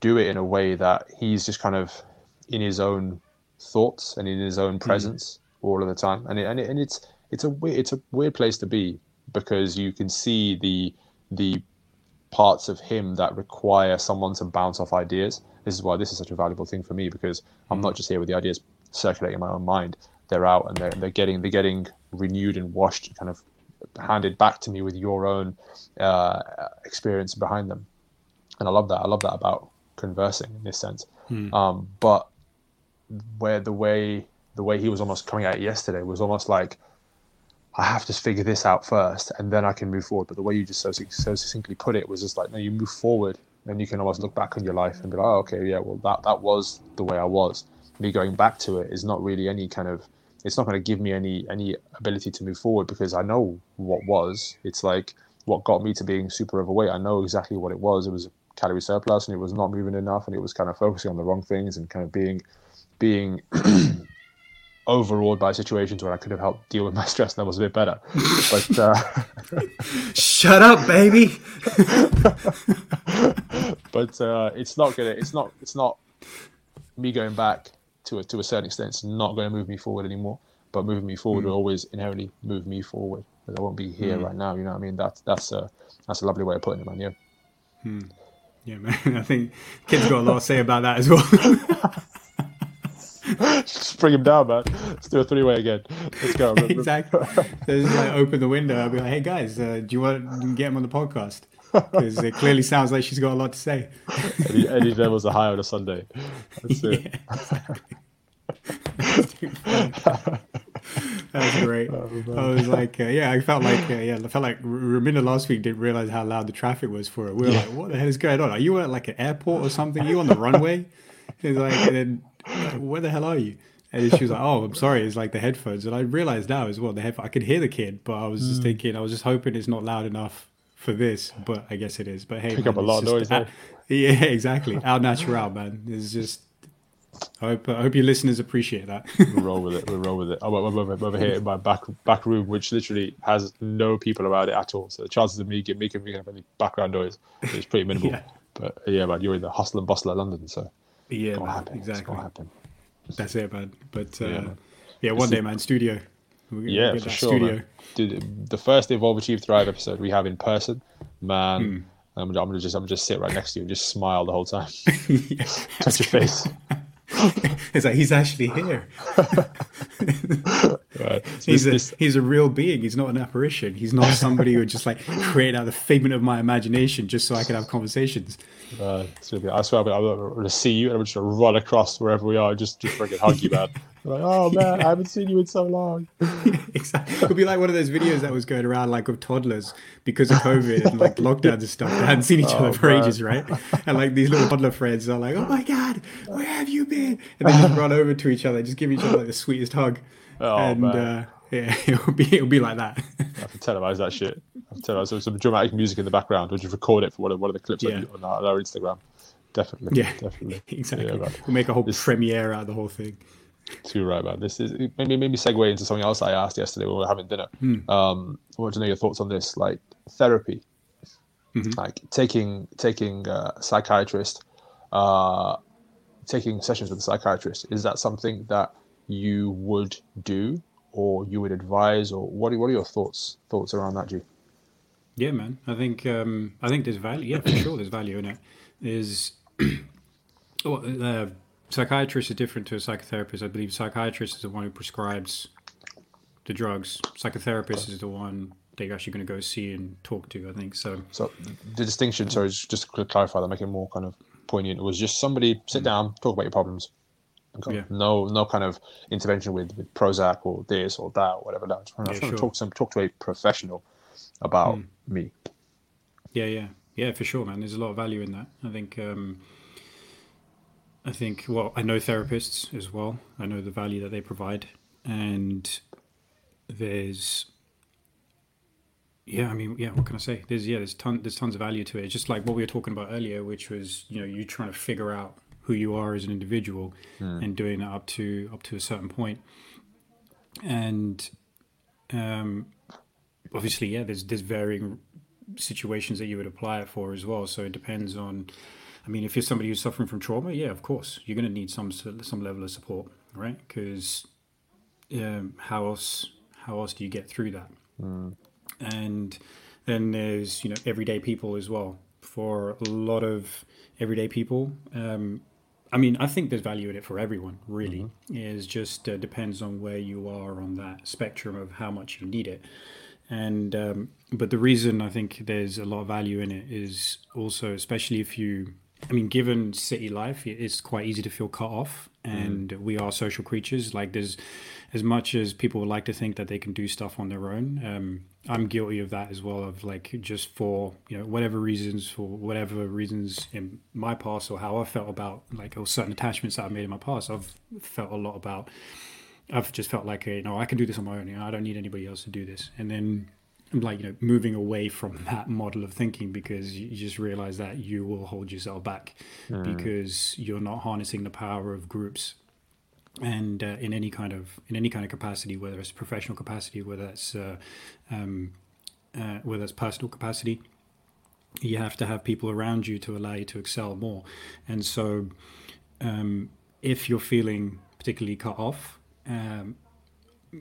do it in a way that he's just kind of in his own thoughts and in his own hmm. presence all of the time. And it, and, it, and it's it's a weird it's a weird place to be because you can see the the parts of him that require someone to bounce off ideas. This is why this is such a valuable thing for me because I'm not just here with the ideas circulating in my own mind. They're out and they're, they're getting they're getting renewed and washed, kind of handed back to me with your own uh, experience behind them. And I love that. I love that about conversing in this sense. Um, but where the way the way he was almost coming it yesterday was almost like I have to figure this out first and then I can move forward. But the way you just so, so succinctly put it was just like, no, you move forward and you can almost look back on your life and be like, oh, okay, yeah, well, that, that was the way I was. Me going back to it is not really any kind of, it's not going to give me any, any ability to move forward because I know what was. It's like what got me to being super overweight. I know exactly what it was. It was a calorie surplus and it was not moving enough and it was kind of focusing on the wrong things and kind of being, being overawed by situations where I could have helped deal with my stress levels a bit better. But uh, Shut up, baby. but uh, it's not gonna it's not it's not me going back to a to a certain extent. It's not going to move me forward anymore. but moving me forward will always inherently move me forward. Because I won't be here right now. You know what I mean? That's that's a that's a lovely way of putting it, man. Yeah. Yeah, man. I think kids got a lot to say about that as well. Just bring him down, man. Let's do a three way again. Let's go. exactly. So just like open the window. I'll be like, "Hey guys, uh, do you want to get him on the podcast?" Because it clearly sounds like she's got a lot to say. Any, any levels are high on a Sunday. That's it. Yeah, exactly. That's great. I was like, uh, yeah, I felt like, uh, yeah, I felt like Raminda last week didn't realize how loud the traffic was for it. We were like, what the hell is going on? Are you at like an airport or something? Are you on the runway? It's like, and then, like, where the hell are you? And she was like, "Oh, I'm sorry. It's like the headphones." And I realized now as well the headphones. I could hear the kid, but I was just mm. thinking, I was just hoping it's not loud enough for this. But I guess it is. But hey, Pick man, up a lot of noise, a- eh? yeah, exactly. Al natural, man. It's just. I hope, I hope your listeners appreciate that. We'll roll with it. We'll roll with it. I'm, I'm over, I'm over here in my back back room, which literally has no people around it at all. So the chances of me getting making making any background noise is pretty minimal. Yeah. But yeah, man, you're in the hustle and bustle of London, so yeah, man, happen. It's exactly. gonna happen. That's it, man. But uh, Yeah, yeah, one It's day, man. Studio. Yeah, for sure. Studio. Man. Dude, the first Evolve Achieve Thrive episode we have in person, man. Hmm. I'm, I'm gonna just I'm gonna just sit right next to you and just smile the whole time. Yeah. Touch your face. It's like he's actually here. Right. So He's this- a he's a real being. He's not an apparition. He's not somebody who just like create out of the figment of my imagination just so I can have conversations. Be, I swear, I'm I'm gonna see you and I'm just gonna run across wherever we are, just just freaking hug you, man. Like, oh man, I haven't seen you in so long. exactly. It'll be like one of those videos that was going around like of toddlers because of COVID and like lockdowns and stuff. They hadn't seen each other Oh, for man. ages, right? And like these little toddler friends are like, "Oh my god, where have you been?" And they just run over to each other, just give each other like the sweetest hug. Oh, and man. uh, yeah, it'll be it'll be like that. I have to televise that shit. I have to televise some, some dramatic music in the background, or just record it for one of, one of the clips Yeah. on, on, our, on our Instagram. Definitely. Yeah, definitely. exactly. Yeah, man. we'll make a whole This- premiere out of the whole thing. Too right, man. This is maybe maybe segue into something else I asked yesterday when we were having dinner. Hmm. Um, I want to know your thoughts on this, like therapy, Mm-hmm. like taking taking a psychiatrist, uh, taking sessions with a psychiatrist. Is that something that you would do, or you would advise, or what? Are, what are your thoughts thoughts around that, G? Yeah, man. I think um, I think there's value. Yeah, for sure, there's value in it. Is well, uh, psychiatrist is different to a psychotherapist. I believe psychiatrist is the one who prescribes the drugs. Psychotherapist is the one that you're actually going to go see and talk to. I think so. So the distinction, sorry, just just to clarify that, make it more kind of poignant. It was just somebody sit down, talk about your problems. Okay. Yeah. No, no kind of intervention with, with Prozac or this or that or whatever. Just want Yeah, to sure. talk to some, talk to a professional about Mm. me. Yeah, yeah, yeah, for sure, man. There's a lot of value in that. I think. Um, I think. Well, I know therapists as well. I know the value that they provide, and there's. Yeah, I mean, yeah. What can I say? There's yeah, there's ton, there's tons of value to it. It's just like what we were talking about earlier, which was you know you trying to figure out who you are as an individual, and doing that up to up to a certain point, and um, obviously, yeah, there's there's varying situations that you would apply it for as well. So it depends on. I mean, if you're somebody who's suffering from trauma, yeah, of course, you're going to need some some level of support, right? Because um, how else how else do you get through that? And then there's you know everyday people as well. For a lot of everyday people, um, I mean, I think there's value in it for everyone. Really, is just uh, depends on where you are on that spectrum of how much you need it. And um, but the reason I think there's a lot of value in it is also, especially if you, I mean, given city life, it's quite easy to feel cut off, and we are social creatures. Like there's, as much as people would like to think that they can do stuff on their own, um, I'm guilty of that as well. Of like just for you know whatever reasons, for whatever reasons in my past or how I felt about like or certain attachments that I made in my past, I've felt a lot about I've just felt like, you know, I can do this on my own. You know, I don't need anybody else to do this. And then, like, you know, moving away from that model of thinking because you just realize that you will hold yourself back because you're not harnessing the power of groups and uh, in any kind of in any kind of capacity, whether it's professional capacity, whether it's uh, um, uh, whether it's personal capacity, you have to have people around you to allow you to excel more. And so, um, if you're feeling particularly cut off, um,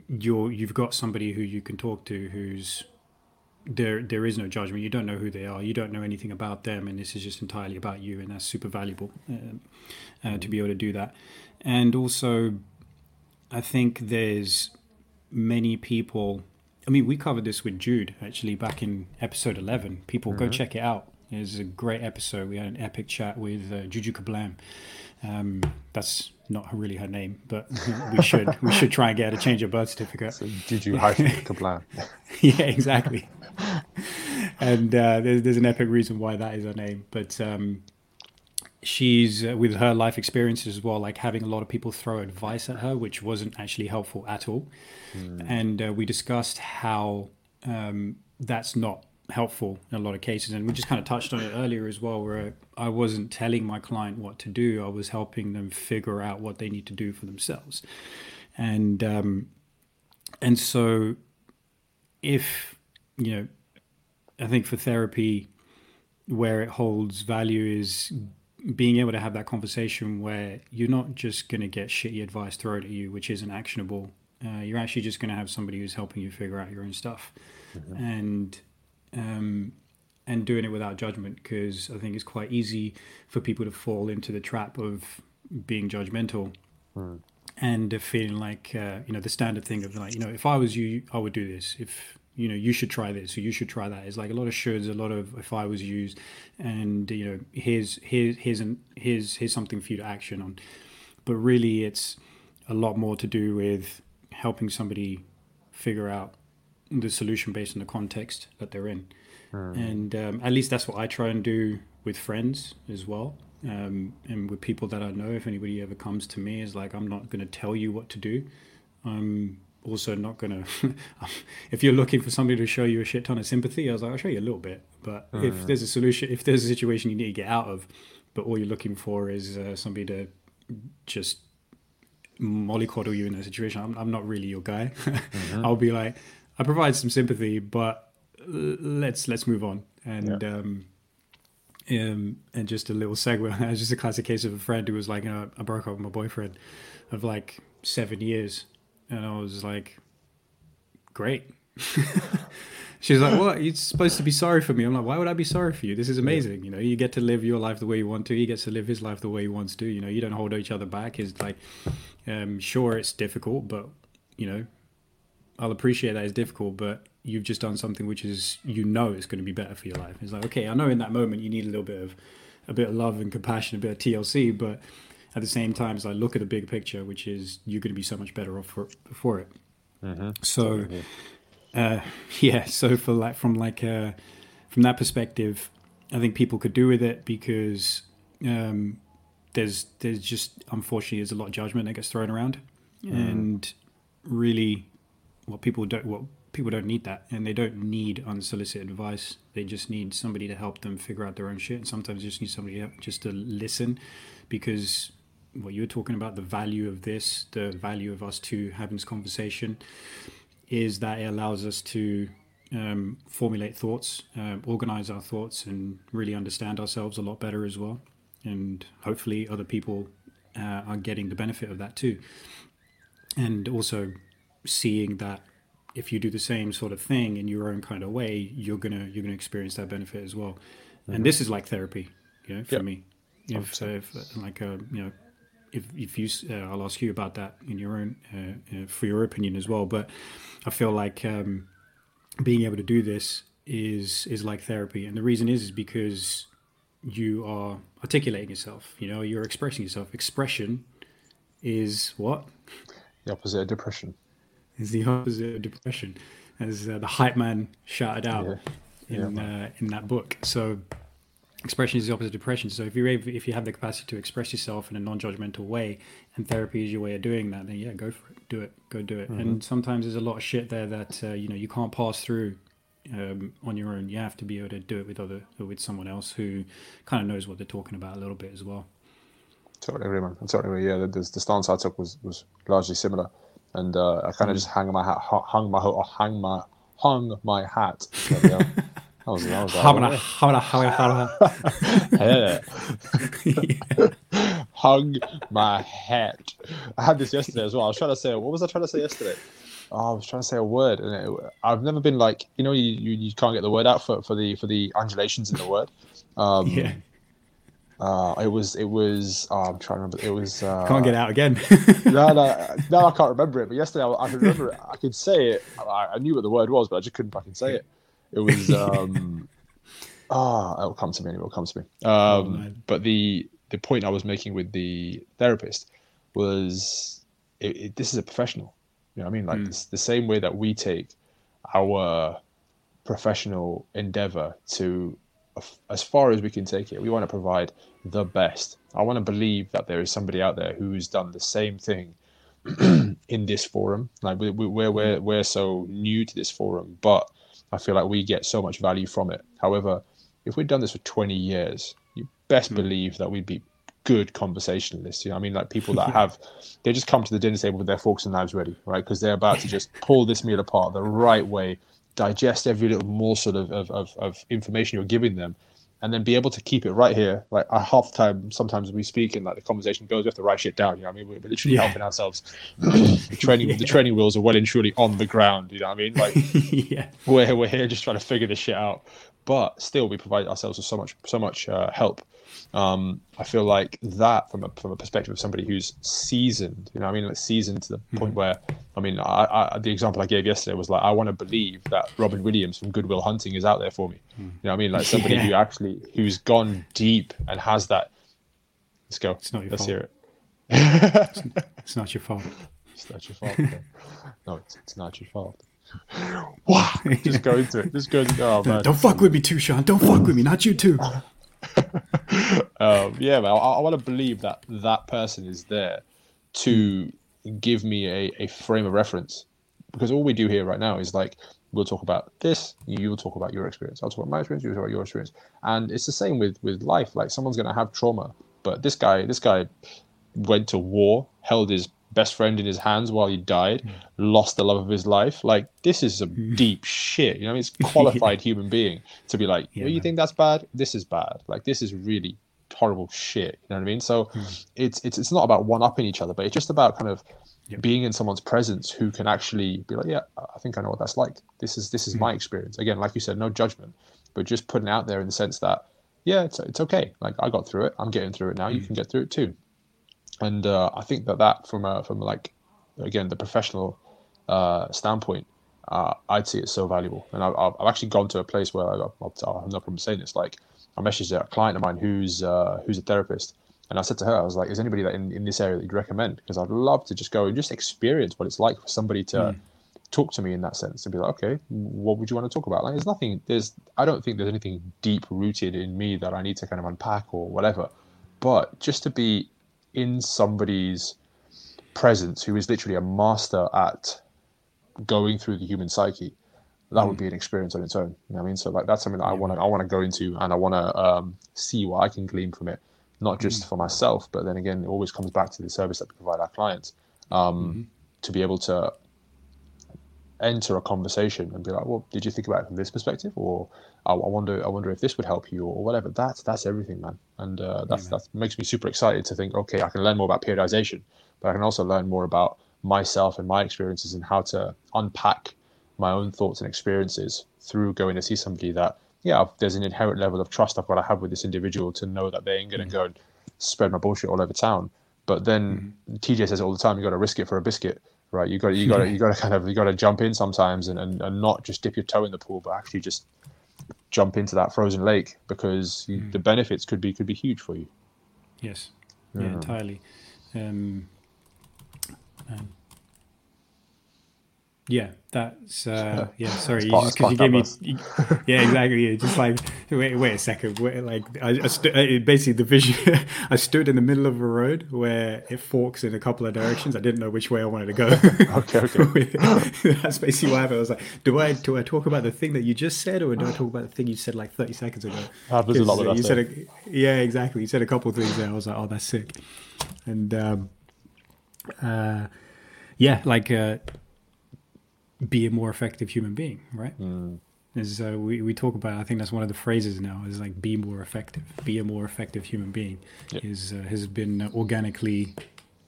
you're you've got somebody who you can talk to who's there there is no judgment. You don't know who they are. You don't know anything about them and this is just entirely about you and that's super valuable um, uh, to be able to do that. And also i think there's many people i mean we covered this with jude actually back in episode 11 people go check it out. It's a great episode. We had an epic chat with uh, juju kablam. Um, that's not really her name, but we should we should try and get her to change her birth certificate. So Juju hyphen Kablam. yeah, exactly. and uh, there's, there's an epic reason why that is her name, but um, she's uh, with her life experiences as well, like having a lot of people throw advice at her, which wasn't actually helpful at all. Mm. And uh, we discussed how um, that's not helpful in a lot of cases. And we just kind of touched on it earlier as well, where I wasn't telling my client what to do, I was helping them figure out what they need to do for themselves. And, um, and so if, you know, I think for therapy, where it holds value is being able to have that conversation where you're not just going to get shitty advice thrown at you, which isn't actionable. Uh, you're actually just going to have somebody who's helping you figure out your own stuff. Mm-hmm. And um, and doing it without judgment because I think it's quite easy for people to fall into the trap of being judgmental mm. and feeling like uh, you know the standard thing of like you know if I was you I would do this. If you know you should try this or you should try that. It's like a lot of shoulds a lot of if I was used and you know here's here's here's an, here's here's something for you to action on. But really it's a lot more to do with helping somebody figure out the solution based on the context that they're in. Mm. And um, at least that's what I try and do with friends as well. Um, and with people that I know, if anybody ever comes to me, is like, I'm not going to tell you what to do. I'm also not going to, if you're looking for somebody to show you a shit ton of sympathy, I was like, I'll show you a little bit. But mm. if there's a solution, if there's a situation you need to get out of, but all you're looking for is uh, somebody to just mollycoddle you in that situation, I'm, I'm not really your guy. mm-hmm. I'll be like, I provide some sympathy, but let's let's move on. And yeah. um, um, and just a little segue. It was just a classic case of a friend who was like, you know, I broke up with my boyfriend of like seven years, and I was like, great. She was like, "What? You're supposed to be sorry for me." I'm like, "Why would I be sorry for you? This is amazing. You know, you get to live your life the way you want to. He gets to live his life the way he wants to. You know, you don't hold each other back. It's like, um, sure, it's difficult, but you know, I'll appreciate that it's difficult, but you've just done something which is you know it's going to be better for your life. It's like okay, I know in that moment you need a little bit of a bit of love and compassion, a bit of TLC, but at the same time, as I look at the big picture, which is you're going to be so much better off for, for it. Mm-hmm. So, uh, yeah. So for like from like uh, from that perspective, I think people could do with it because um, there's there's just unfortunately there's a lot of judgment that gets thrown around, mm. and really what people don't what people don't need that. And they don't need unsolicited advice. They just need somebody to help them figure out their own shit. And sometimes just need somebody just to listen because what you're talking about the value of this the value of us two having this conversation is that it allows us to um, formulate thoughts um, organize our thoughts and really understand ourselves a lot better as well. And hopefully other people uh, are getting the benefit of that too. And also seeing that if you do the same sort of thing in your own kind of way, you're gonna you're gonna experience that benefit as well. Mm-hmm. And this is like therapy, you know, for yep. me. If, so if like uh, you know, if if you, uh, I'll ask you about that in your own uh, uh, for your opinion as well. But I feel like um, being able to do this is is like therapy, and the reason is is because you are articulating yourself. You know, you're expressing yourself. Expression is what the opposite of depression is the opposite of depression, as uh, the hype man shouted out yeah. in yeah, uh, in that book. So expression is the opposite of depression. So if you're able, if you have the capacity to express yourself in a non-judgmental way, and therapy is your way of doing that, then yeah, go for it, do it, go do it. Mm-hmm. And sometimes there's a lot of shit there that uh, you know you can't pass through um, on your own. You have to be able to do it with other with someone else who kind of knows what they're talking about a little bit as well. Totally agree, man. Totally. Yeah, the, the stance I took was was largely similar and uh, I kind of just hang my hat, hung my hung my hung my hat. that was, that was hung my hat. I had this yesterday as well. I was trying to say, what was I trying to say yesterday? oh, I was trying to say a word, and it, I've never been like you know you, you, you can't get the word out for, for the for the undulations in the word. Um, yeah. Uh, it was it was oh, I'm trying to remember. It was uh, Can't get out again. no, no, no, I can't remember it. But yesterday I, I could remember it. I could say it. I, I knew what the word was, but I just couldn't fucking say it. It was um, ah, it'll come to me. It'll come to me. Um, man. but the the point I was making with the therapist was it, it, this is a professional. You know what I mean? Like it's the same way that we take our professional endeavor to as far as we can take it. We want to provide the best. I want to believe that there is somebody out there who's done the same thing in this forum. Like we, we, we're we're we're so new to this forum, but I feel like we get so much value from it. However, if we'd done this for 20 years, you best hmm. believe that we'd be good conversationalists. You know, I mean, like people that have they just come to the dinner table with their forks and knives ready, right? Because they're about to just pull this meal apart the right way, digest every little morsel of, of, of, of information you're giving them, and then be able to keep it right here. Like uh, half the time, sometimes we speak and like the conversation goes, we have to write shit down. You know, what I mean, we're literally Yeah. helping ourselves. the training, Yeah. the training wheels are well and truly on the ground. You know what I mean? Like yeah. we're we're here just trying to figure this shit out, but still we provide ourselves with so much so much uh, help. Um, I feel like that from a from a perspective of somebody who's seasoned, you know, I mean, like seasoned to the point where, I mean, I, I the example I gave yesterday was like I want to believe that Robin Williams from Good Will Hunting is out there for me. You know, what I mean, like somebody who actually who's gone deep and has that. Let's go. It's not your Let's fault. hear it. It's not your fault. It's not your fault. no, it's, it's not your fault. Wow. Just go into it. Just go into Oh man. Don't fuck with me too, Sean. Don't fuck with me. Not you too. um, yeah, man, I, I want to believe that that person is there to give me a, a frame of reference. Because all we do here right now is like we'll talk about this, you will talk about your experience, I'll talk about my experience, you will talk about your experience, and it's the same with with life. Like someone's gonna have trauma, but this guy, this guy went to war, held his best friend in his hands while he died, hmm. lost the love of his life. Like this is some hmm. deep shit. You know, I mean? it's qualified human being to be like, Yeah, "Oh, you think that's bad? This is bad. Like this is really horrible shit. You know what I mean? So hmm. it's it's it's not about one upping each other, but it's just about kind of Yep. being in someone's presence who can actually be like, yeah, I think I know what that's like. This is this is my experience. Again, like you said, no judgment, but just putting it out there in the sense that yeah, it's it's okay. Like I got through it. I'm getting through it now. You can get through it too. And uh, I think that that from a from like again the professional uh, standpoint, uh, I'd see it so valuable. And I've, I've actually gone to a place where I, have no problem saying this. Like I messaged a client of mine who's uh, who's a therapist, and I said to her, I was like, "Is anybody that in, in this area that you'd recommend? Because I'd love to just go and just experience what it's like for somebody to talk to me in that sense and be like, okay, what would you want to talk about? Like, there's nothing. There's I don't think there's anything deep rooted in me that I need to kind of unpack or whatever. But just to be in somebody's presence who is literally a master at going through the human psyche that would be an experience on its own you know what i mean? So like that's something that i want to i want to go into and i want to um, see what i can glean from it not just for myself but then again it always comes back to the service that we provide our clients um, to be able to enter a conversation and be like well did you think about it from this perspective? Or i, I wonder i wonder if this would help you or whatever. That's that's everything man. And uh, that's that makes me super excited to think okay i can learn more about periodization but i can also learn more about myself and my experiences and how to unpack my own thoughts and experiences through going to see somebody that yeah there's an inherent level of trust i've got to have with this individual to know that they ain't going to go and spread my bullshit all over town. But then tj says all the time you got to risk it for a biscuit right you got you got to you got to kind of you got to jump in sometimes and, and, and not just dip your toe in the pool but actually just jump into that frozen lake because you, the benefits could be could be huge for you Yes. Yeah, entirely. Um, um, yeah, that's uh, yeah. Sorry, you just because you gave me. you- yeah, exactly. Yeah, just like wait, wait a second. Wait, like I, I stu- basically the vision. I stood in the middle of a road where it forks in a couple of directions. I didn't know which way I wanted to go. Okay, okay. that's basically why I was like, do I do I talk about the thing that you just said, or do I talk about the thing you said like thirty seconds ago? Happens a lot uh, You said a, yeah, exactly. You said a couple of things there. I was like, oh, that's sick. And um, uh, yeah, like uh, be a more effective human being, right? Is uh, we we talk about? I think that's one of the phrases now. Is like be more effective, be a more effective human being. Yeah. Is uh, has been organically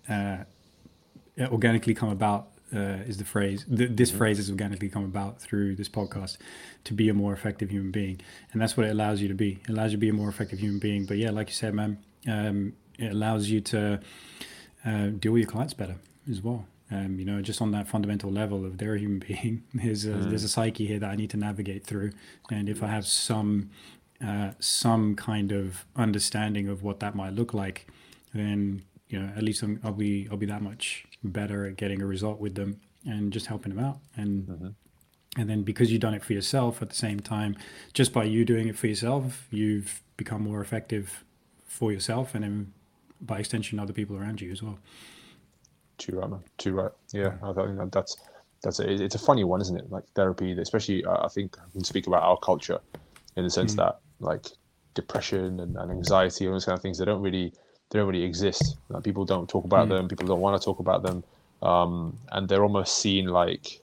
uh, organically come about uh, is the phrase. Th- this Mm-hmm. phrase has organically come about through this podcast to be a more effective human being, and that's what it allows you to be. It allows you to be a more effective human being. But yeah, like you said, man, um, it allows you to uh, deal with your clients better as well. Um, you know, just on that fundamental level of they're a human being. There's a, there's a psyche here that I need to navigate through, and if I have some uh, some kind of understanding of what that might look like, then you know at least I'm, I'll be I'll be that much better at getting a result with them and just helping them out. And and then because you've done it for yourself at the same time, just by you doing it for yourself, you've become more effective for yourself, and then by extension, other people around you as well. Too right, man. Too right. Yeah, I think that that's that's a, it's a funny one, isn't it? Like therapy, especially uh, I think we can speak about our culture in the sense that like depression and, and anxiety and those kind of things they don't really they don't really exist. Like, people don't talk about them. People don't want to talk about them, um, and they're almost seen like,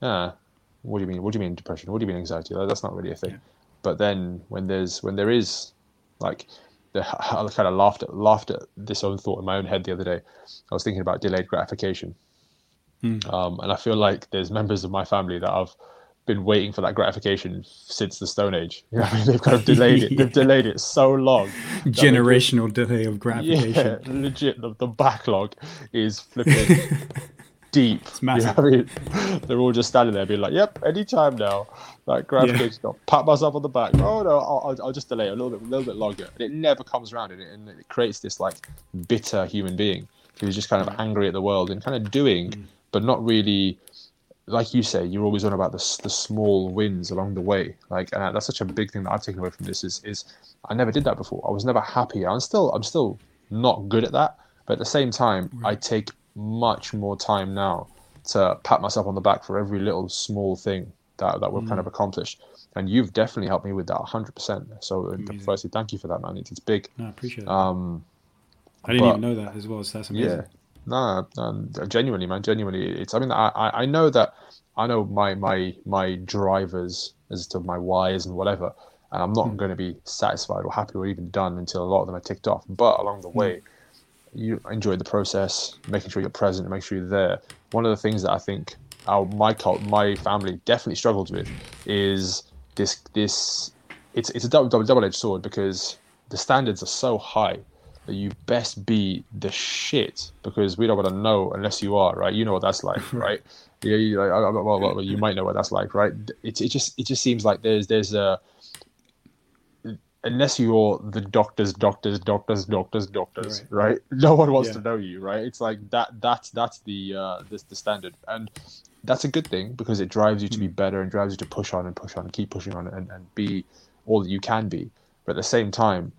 ah, what do you mean? What do you mean depression? What do you mean anxiety? That- That's not really a thing. Yeah. But then when there's when there is like I kind of laughed at laughed at this own thought in my own head the other day. I was thinking about delayed gratification, um, and I feel like there's members of my family that I've been waiting for that gratification since the Stone Age. You know I mean? They've kind of delayed it. They've delayed it so long. Generational delay of gratification. yeah, legit. The, the backlog is flipping deep. It's massive. I mean, they're all just standing there, being like, "Yep, anytime now." Like gratification. I'll pat myself on the back. Oh no, I'll, I'll, just delay a little bit, a little bit longer, and it never comes around, and it, and it creates this like bitter human being who's just kind of mm. angry at the world and kind of doing, mm. but not really. Like you say, you're always on about the the small wins along the way. Like, and that's such a big thing that I've taken away from this is is I never did that before. I was never happy. I'm still I'm still not good at that, but at the same time, I take much more time now to pat myself on the back for every little small thing that, that we've kind of accomplished. And you've definitely helped me with that 100%. So, uh, Amazing. firstly, thank you for that, man. It's, it's big. No, I appreciate. Um, I didn't but- even know that as well. So that's amazing. yeah. No, no, genuinely, man. Genuinely, it's. I mean, I, I know that I know my my my drivers as to my whys and whatever, and I'm not going to be satisfied or happy or even done until a lot of them are ticked off. But along the way, you enjoy the process, making sure you're present, make sure you're there. One of the things that I think our my cult, my family definitely struggles with is this this. It's it's a double double double edged sword because the standards are so high that you best be the shit because we don't want to know unless you are right. You know what that's like, right? Yeah, you, like, I- well, well, you might know what that's like, right? It, it just it just seems like there's there's a unless you're the doctors, doctors, doctors, doctors, doctors, right? No one wants Yeah. to know you, right? It's like that. That's that's the uh, this the standard, and that's a good thing because it drives you to be better and drives you to push on and push on and keep pushing on and, and be all that you can be. But at the same time,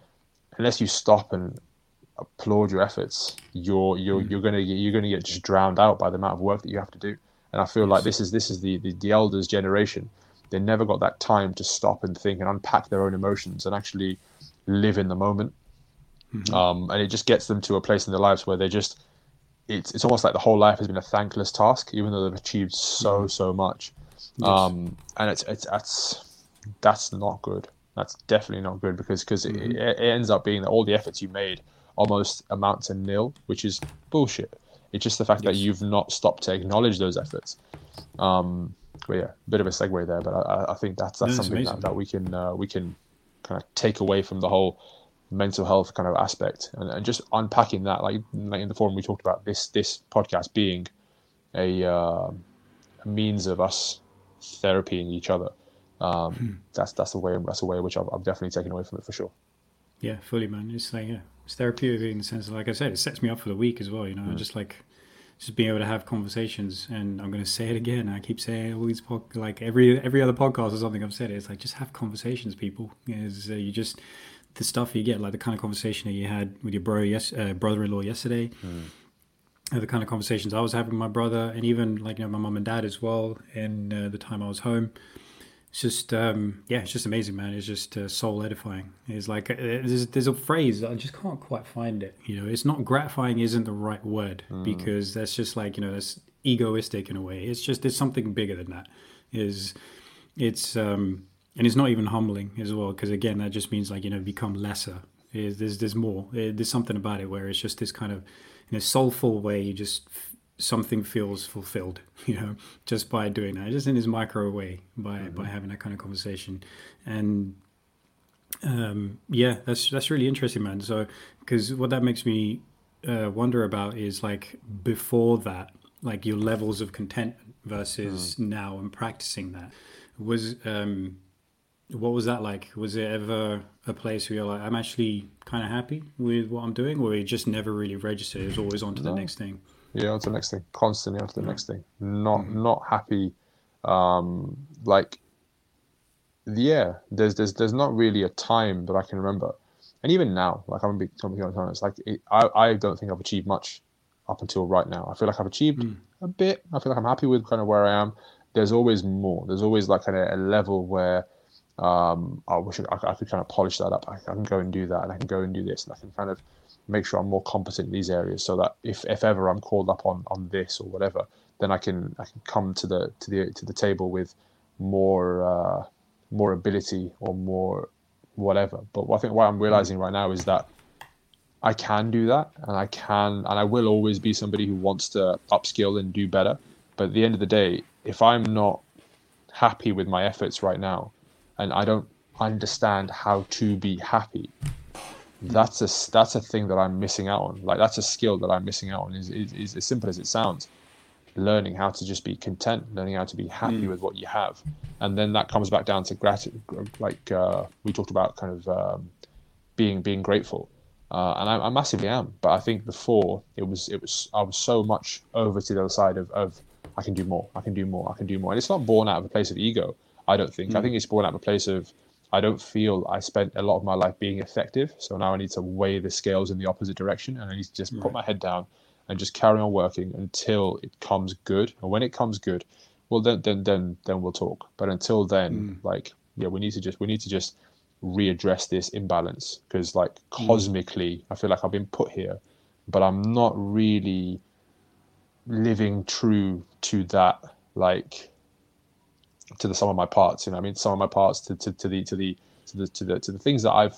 unless you stop and applaud your efforts, you're you're you're gonna get you're gonna get just drowned out by the amount of work that you have to do. And I feel like this is this is the, the the elders' generation. They never got that time to stop and think and unpack their own emotions and actually live in the moment. Um, and it just gets them to a place in their lives where they just it's it's almost like the whole life has been a thankless task, even though they've achieved so so much. Um, and it's it's that's that's not good. That's definitely not good because because it, it ends up being that all the efforts you made almost amount to nil, which is bullshit. It's just the fact that you've not stopped to acknowledge those efforts. Um, but yeah, a bit of a segue there, but I, I- think that's that's something that, that we can uh, we can kind of take away from the whole mental health kind of aspect and, and just unpacking that like, like in the forum we talked about this this podcast being a, uh, a means of us therapying each other um, Hmm. that's that's the way that's the way which I've, I've definitely taken away from it for sure Yeah, fully, man. It's like yeah, it's therapeutic in the sense, of, like I said, it sets me up for the week as well. You know, just like just being able to have conversations, and I'm going to say it again. I keep saying all these pod, like every every other podcast or something I've said it. It's like just have conversations, people. Is uh, you just the stuff you get, like the kind of conversation that you had with your bro, yes, uh, brother-in-law yesterday. Uh, the kind of conversations I was having with my brother, and even like you know my mum and dad as well. In uh, the time I was home, it's just um, yeah, it's just amazing, man. It's just uh, soul edifying. It's like uh, there's, there's a phrase I just can't quite find it. You know, it's not gratifying isn't the right word because that's just like you know that's egoistic in a way. It's just there's something bigger than that. Is it's um and it's not even humbling as well because again that just means like you know become lesser. Is there's there's more. There's something about it where it's just this kind of in a soulful way you just something feels fulfilled, you know, just by doing that, just in his micro way, by Mm-hmm. by having that kind of conversation, and um, yeah, that's that's really interesting, man. So, because what that makes me uh, wonder about is like before that, like your levels of contentment versus now and practicing that was. Um, what was that like? Was it ever a place where you're like, I'm actually kind of happy with what I'm doing, or it just never really registered? It was always on to the next thing. Yeah, on to the next thing. Constantly on to the next thing. Not not happy. Um, like yeah, there's there's there's not really a time that I can remember, and even now, like I'm being completely honest, like it, I I don't think I've achieved much up until right now. I feel like I've achieved a bit. I feel like I'm happy with kind of where I am. There's always more. There's always like kind of a level where um, I wish I, I could kind of polish that up. I, I can go and do that, and I can go and do this, and I can kind of make sure I'm more competent in these areas, so that if, if ever I'm called up on, on this or whatever, then I can I can come to the to the to the table with more uh, more ability or more whatever. But I think what I'm realizing right now is that I can do that, and I can, and I will always be somebody who wants to upskill and do better. But at the end of the day, if I'm not happy with my efforts right now, and I don't understand how to be happy, that's a that's a thing that I'm missing out on. Like that's a skill that I'm missing out on. Is is, as simple as it sounds. Learning how to just be content, learning how to be happy with what you have, and then that comes back down to gratitude. Like uh, we talked about, kind of um, being being grateful, uh, and I, I massively am. But I think before it was it was I was so much over to the other side of, of I can do more, I can do more, I can do more, and it's not born out of a place of ego. I don't think. I think it's born out of a place of I don't feel I spent a lot of my life being effective, so now I need to weigh the scales in the opposite direction, and I need to just put my head down and just carry on working until it comes good. And when it comes good, well then then then then we'll talk. But until then, hmm. like yeah, we need to just we need to just readdress this imbalance because like hmm. cosmically, I feel like I've been put here, but I'm not really living true to that like to the sum of my parts. You know, what I mean, some of my parts to, to, to the to the to the to the to the things that I've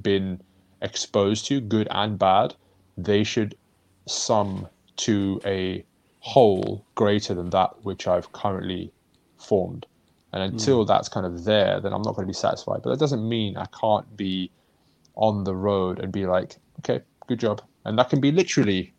been exposed to, good and bad. They should sum to a whole greater than that which I've currently formed. And hmm. until that's kind of there, then I'm not going to be satisfied. But that doesn't mean I can't be on the road and be like, okay, good job. And that can be literally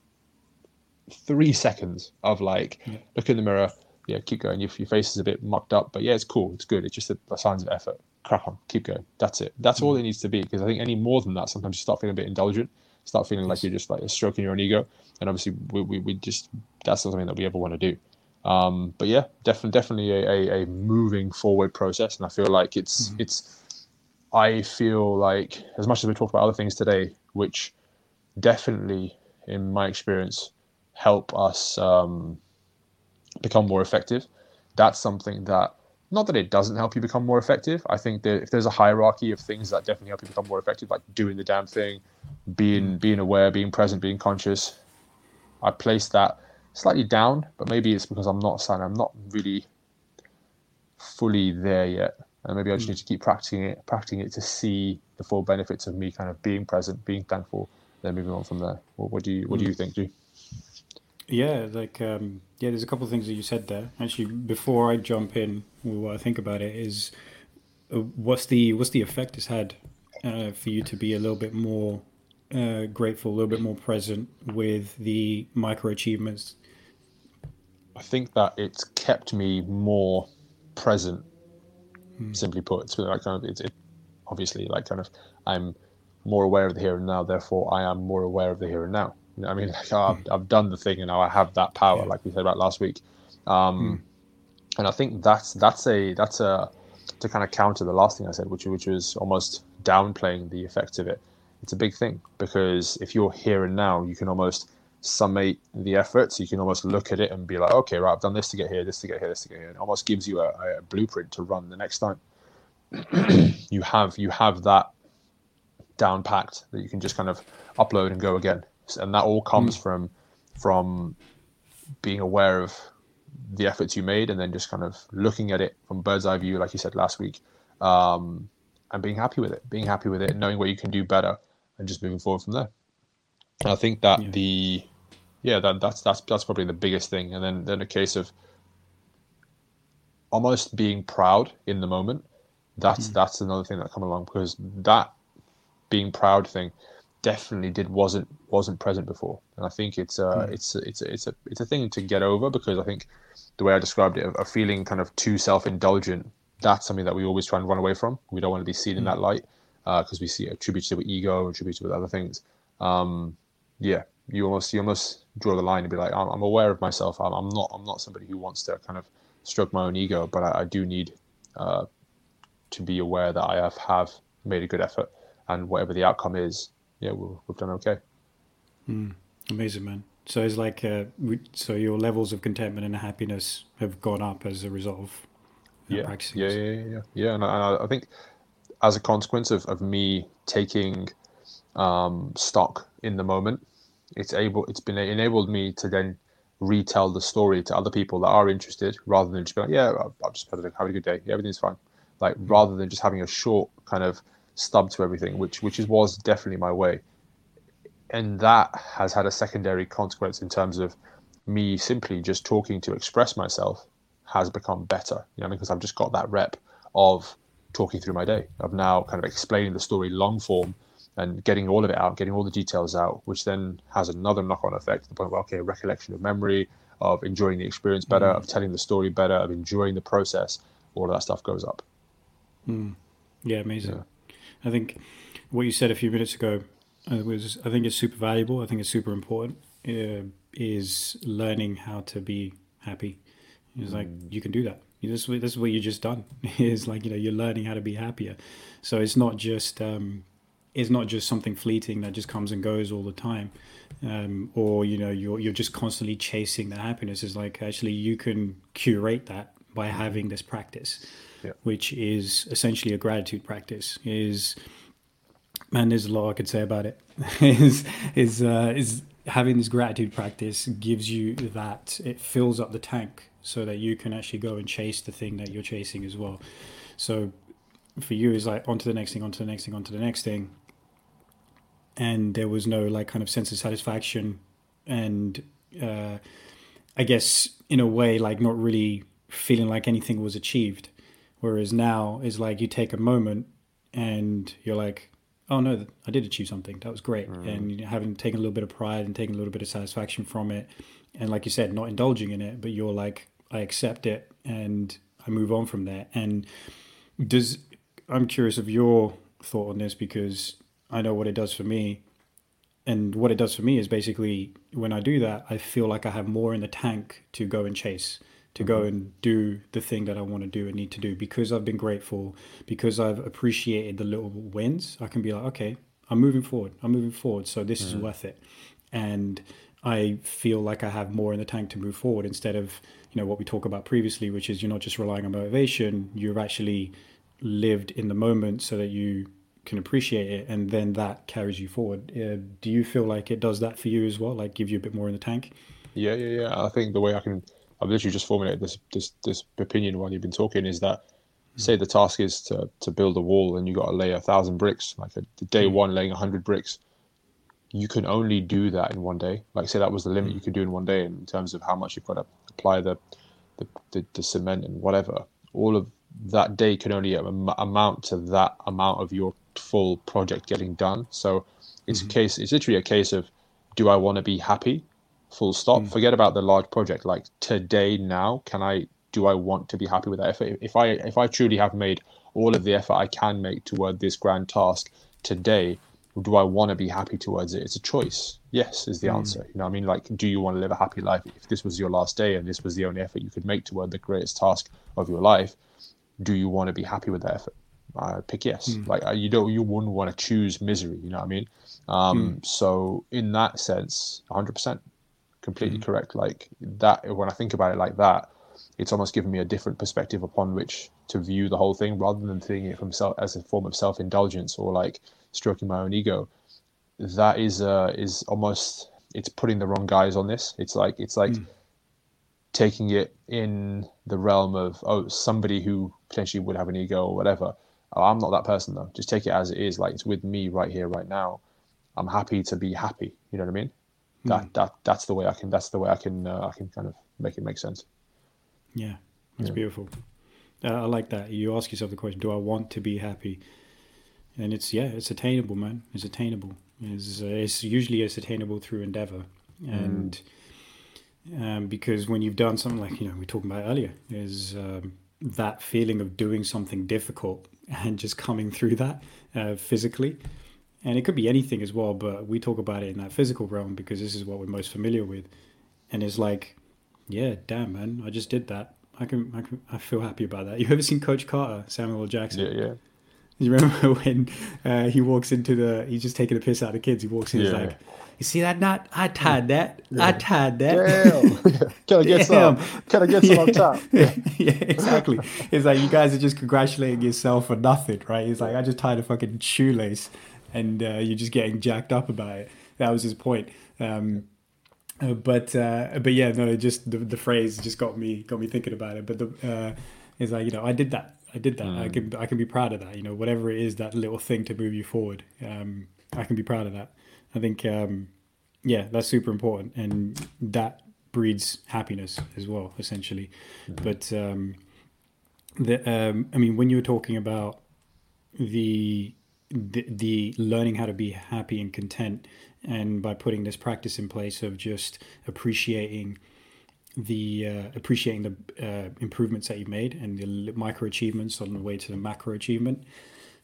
three seconds of like, look in the mirror, yeah, keep going. Your, your face is a bit mucked up, but yeah, it's cool. It's good. It's just the, the signs of effort. Crack on, keep going. That's it. That's all it needs to be. Because I think any more than that, sometimes you start feeling a bit indulgent, start feeling like you're just like stroking your own ego. And obviously, we, we, we just, that's not something that we ever want to do. Um, but yeah, definitely, definitely a, a, a moving forward process. And I feel like it's, it's, I feel like as much as we talked about other things today, which definitely, in my experience, help us um, become more effective. That's something that not that it doesn't help you become more effective. I think that if there's a hierarchy of things that definitely help you become more effective, like doing the damn thing, being mm. being aware, being present, being conscious, I place that slightly down. But maybe it's because I'm not saying I'm not really fully there yet, and maybe I just mm. need to keep practicing it, practicing it to see the full benefits of me kind of being present, being thankful, then moving on from there. What, what do you What do mm. you think, G? Yeah, like um, yeah, there's a couple of things that you said there. Actually, before I jump in, with what I think about it is, uh, what's the what's the effect it's had uh, for you to be a little bit more uh, grateful, a little bit more present with the micro achievements. I think that it's kept me more present. Simply put, it's like kind of it's it, obviously like kind of I'm more aware of the here and now. Therefore, I am more aware of the here and now. You know I mean? Like, oh, I've, I've done the thing, and now I have that power, like we said about last week. Um, And I think that's that's a that's a to kind of counter the last thing I said, which which was almost downplaying the effect of it. It's a big thing because if you're here and now, you can almost summate the efforts. You can almost look at it and be like, okay, right, I've done this to get here, this to get here, this to get here. It almost gives you a, a blueprint to run the next time. you have you have that down packed that you can just kind of upload and go again, and that all comes from from being aware of the efforts you made and then just kind of looking at it from bird's eye view, like you said last week, um, and being happy with it, being happy with it, knowing what you can do better, and just moving forward from there. And I think that Yeah. the yeah, that, that's that's that's probably the biggest thing, and then then a case of almost being proud in the moment. That's mm. that's another thing that come along because that being proud thing definitely did wasn't wasn't present before, and I think it's uh, mm. it's it's it's a it's a thing to get over because I think the way I described it, a feeling kind of too self indulgent. That's something that we always try and run away from. We don't want to be seen mm. in that light because uh, we see attributed with ego, attributed with other things. Um, yeah, you almost you almost draw the line and be like, I'm, I'm aware of myself. I'm, I'm, not I'm not somebody who wants to kind of stroke my own ego, but I, I do need uh, to be aware that I have have made a good effort, and whatever the outcome is, yeah, we have done okay. Mm, amazing, man. So it's like, uh, so your levels of contentment and happiness have gone up as a result of yeah, practicing. Yeah, yeah, yeah, yeah. And I, I think as a consequence of, of me taking um, stock in the moment, it's able, it's been enabled me to then retell the story to other people that are interested, rather than just be like, yeah, I've just had a, have a good day, yeah, everything's fine. Like rather than just having a short kind of stub to everything, which which is, was definitely my way and that has had a secondary consequence in terms of me simply just talking to express myself has become better, you know, because I've just got that rep of talking through my day, of now kind of explaining the story long form and getting all of it out, getting all the details out, which then has another knock on effect to the point where, okay, recollection of memory, of enjoying the experience better, mm. of telling the story better, of enjoying the process, all of that stuff goes up. Mm. Yeah, amazing. Yeah. I think what you said a few minutes ago I was I think it's super valuable. I think it's super important. Uh, is learning how to be happy. It's like mm. you can do that. This this is what you just done. is like you know you're learning how to be happier. So it's not just um, it's not just something fleeting that just comes and goes all the time, um, or you know you're you're just constantly chasing the happiness. It's like actually you can curate that by having this practice, yeah. which is essentially a gratitude practice. Is man, there's a lot I could say about it. is is uh, is having this gratitude practice gives you that it fills up the tank so that you can actually go and chase the thing that you're chasing as well. So for you, is like onto the next thing, onto the next thing, onto the next thing, and there was no like kind of sense of satisfaction, and uh, I guess in a way like not really feeling like anything was achieved. Whereas now is like you take a moment and you're like, oh no, I did achieve something. That was great. Mm. And having taken a little bit of pride and taking a little bit of satisfaction from it. And like you said, not indulging in it, but you're like, I accept it and I move on from there. And does, I'm curious of your thought on this because I know what it does for me. And what it does for me is basically when I do that, I feel like I have more in the tank to go and chase to go mm-hmm. and do the thing that I want to do and need to do because I've been grateful, because I've appreciated the little wins. I can be like, okay, I'm moving forward. I'm moving forward. So this mm. is worth it. And I feel like I have more in the tank to move forward instead of, you know, what we talked about previously, which is you're not just relying on motivation, you've actually lived in the moment so that you can appreciate it and then that carries you forward. Uh, do you feel like it does that for you as well? Like give you a bit more in the tank? Yeah, yeah, yeah. I think the way I can I've literally just formulated this this this opinion while you've been talking is that say the task is to to build a wall and you got to lay a thousand bricks, like a, day hmm. one laying a hundred bricks, you can only do that in one day. Like say that was the limit you could do in one day in terms of how much you've got to apply the the, the, the cement and whatever. All of that day can only amount to that amount of your full project getting done. So it's mm-hmm. a case. It's literally a case of, do I want to be happy full stop mm. forget about the large project like today now can i do i want to be happy with that if, if i if i truly have made all of the effort i can make toward this grand task today do i want to be happy towards it it's a choice yes is the mm. answer you know i mean like do you want to live a happy life if this was your last day and this was the only effort you could make toward the greatest task of your life do you want to be happy with that effort I pick yes. Mm. Like you don't, you wouldn't want to choose misery. You know what I mean? Um, mm. So in that sense, 100 percent completely mm-hmm. correct. Like that, when I think about it like that, it's almost given me a different perspective upon which to view the whole thing, rather than thinking it from self as a form of self indulgence or like stroking my own ego. That is uh, is almost it's putting the wrong guise on this. It's like it's like mm. taking it in the realm of oh somebody who potentially would have an ego or whatever. Oh, I'm not that person though. Just take it as it is. Like it's with me right here, right now. I'm happy to be happy. You know what I mean? That Mm. that that's the way I can that's the way I can uh, I can kind of make it make sense. Yeah, that's Yeah. beautiful. Uh, I like that. You ask yourself the question: Do I want to be happy? And it's yeah, it's attainable, man. It's attainable. It's, uh, it's usually it's attainable through endeavor, and um, because when you've done something like you know we were talking about earlier, is um, that feeling of doing something difficult and just coming through that uh, physically, and it could be anything as well. But we talk about it in that physical realm because this is what we're most familiar with, and it's like yeah, damn man, I just did that. I can, I can, I feel happy about that. You ever seen Coach Carter, Samuel L. Jackson? Yeah, yeah. You remember when uh, he walks into the, he's just taking a piss out of kids. He walks in, he's like, "You see that knot? I tied that. I tied that." Damn. Can I get some? Damn. Can I get some on top? yeah, exactly. It's like you guys are just congratulating yourself for nothing, right? It's like I just tied a fucking shoelace, and uh, you're just getting jacked up about it. That was his point. Um, uh, but uh, but yeah, no, just the, the phrase just got me got me thinking about it. But the uh, it's like you know I did that. I did that. I can I can be proud of that. You know, whatever it is, that little thing to move you forward. Um, I can be proud of that. I think um, yeah, that's super important, and that breeds happiness as well, essentially. But um, the um, I mean, when you were talking about the, the the learning how to be happy and content, and by putting this practice in place of just appreciating the uh, appreciating the uh, improvements that you've made and the micro achievements on the way to the macro achievement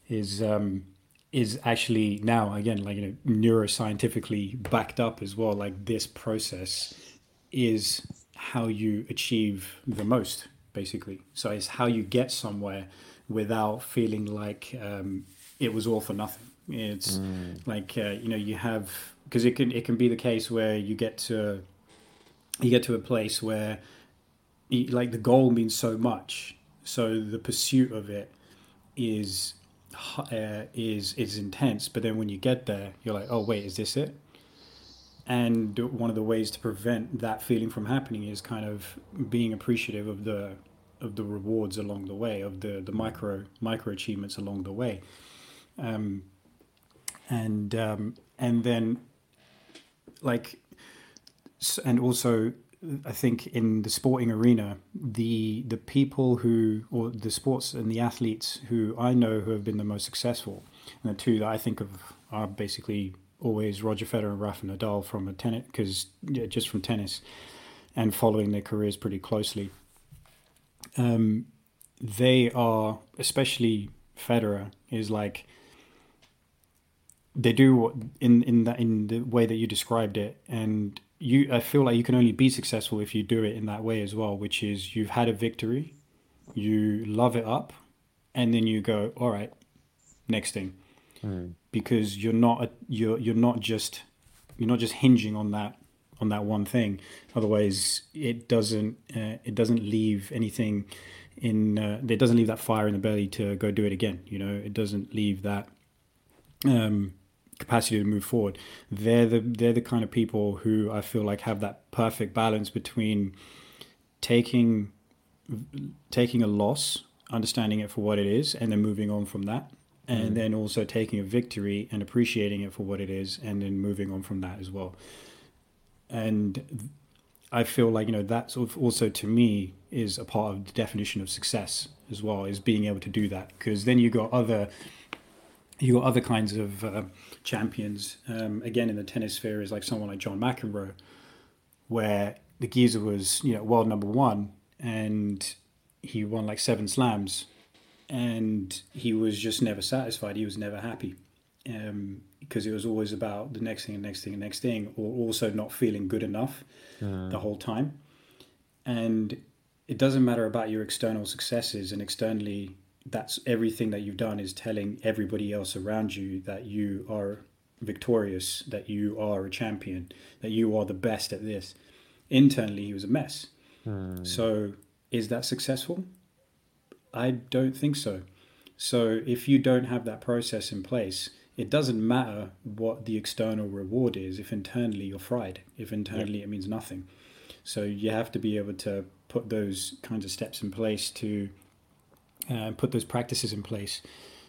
is um, is actually now again like you know neuroscientifically backed up as well. Like this process is how you achieve the most basically. So it's how you get somewhere without feeling like um, it was all for nothing. It's like uh, you know you have because it can it can be the case where you get to you get to a place where like the goal means so much. So the pursuit of it is uh, is is intense but then when you get there you're like oh wait is this it? And one of the ways to prevent that feeling from happening is kind of being appreciative of the of the rewards along the way of the the micro micro achievements along the way um and um and then like and also I think in the sporting arena, the the people who or the sports and the athletes who I know who have been the most successful, and the two that I think of are basically always Roger Federer and Rafa Nadal from a tennis because yeah, just from tennis, and following their careers pretty closely. Um, they are especially Federer is like they do in in that in the way that you described it. And you i feel like you can only be successful if you do it in that way as well which is you've had a victory you love it up and then you go all right next thing. Because you're not a, you're you're not just you're not just hinging on that on that one thing. Otherwise it doesn't uh, it doesn't leave anything in uh, it doesn't leave that fire in the belly to go do it again you know? It doesn't leave that um, capacity to move forward. They're the they're the kind of people who I feel like have that perfect balance between taking taking a loss, understanding it for what it is, and then moving on from that, and then also taking a victory and appreciating it for what it is, and then moving on from that as well. And I feel like you know that sort of also to me is a part of the definition of success as well is being able to do that because then you got other you got other kinds of uh, champions. Um, again, in the tennis sphere, is like someone like John McEnroe, where the geezer was you know world number one, and he won like seven slams, and he was just never satisfied. He was never happy, um, because it was always about the next thing, and next thing, and next thing, or also not feeling good enough the whole time. And it doesn't matter about your external successes and externally that's everything that you've done is telling everybody else around you that you are victorious, that you are a champion, that you are the best at this. Internally, he was a mess. Hmm. So, is that successful? I don't think so. So, if you don't have that process in place, it doesn't matter what the external reward is if internally you're fried, if internally it means nothing. So, you have to be able to put those kinds of steps in place to uh, put those practices in place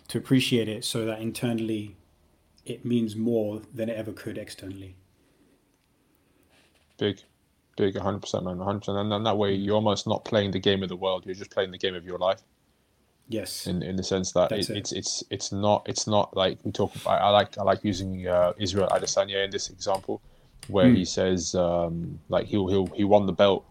to appreciate it so that internally it means more than it ever could externally. big, big, hundred percent, man, hundred percent. And then that way, you're almost not playing the game of the world; you're just playing the game of your life. Yes. In in the sense that it, it. it's it's it's not it's not like we talk about. I like I like using uh, Israel Adesanya in this example, where mm. he says um, like he'll he'll he won the belt,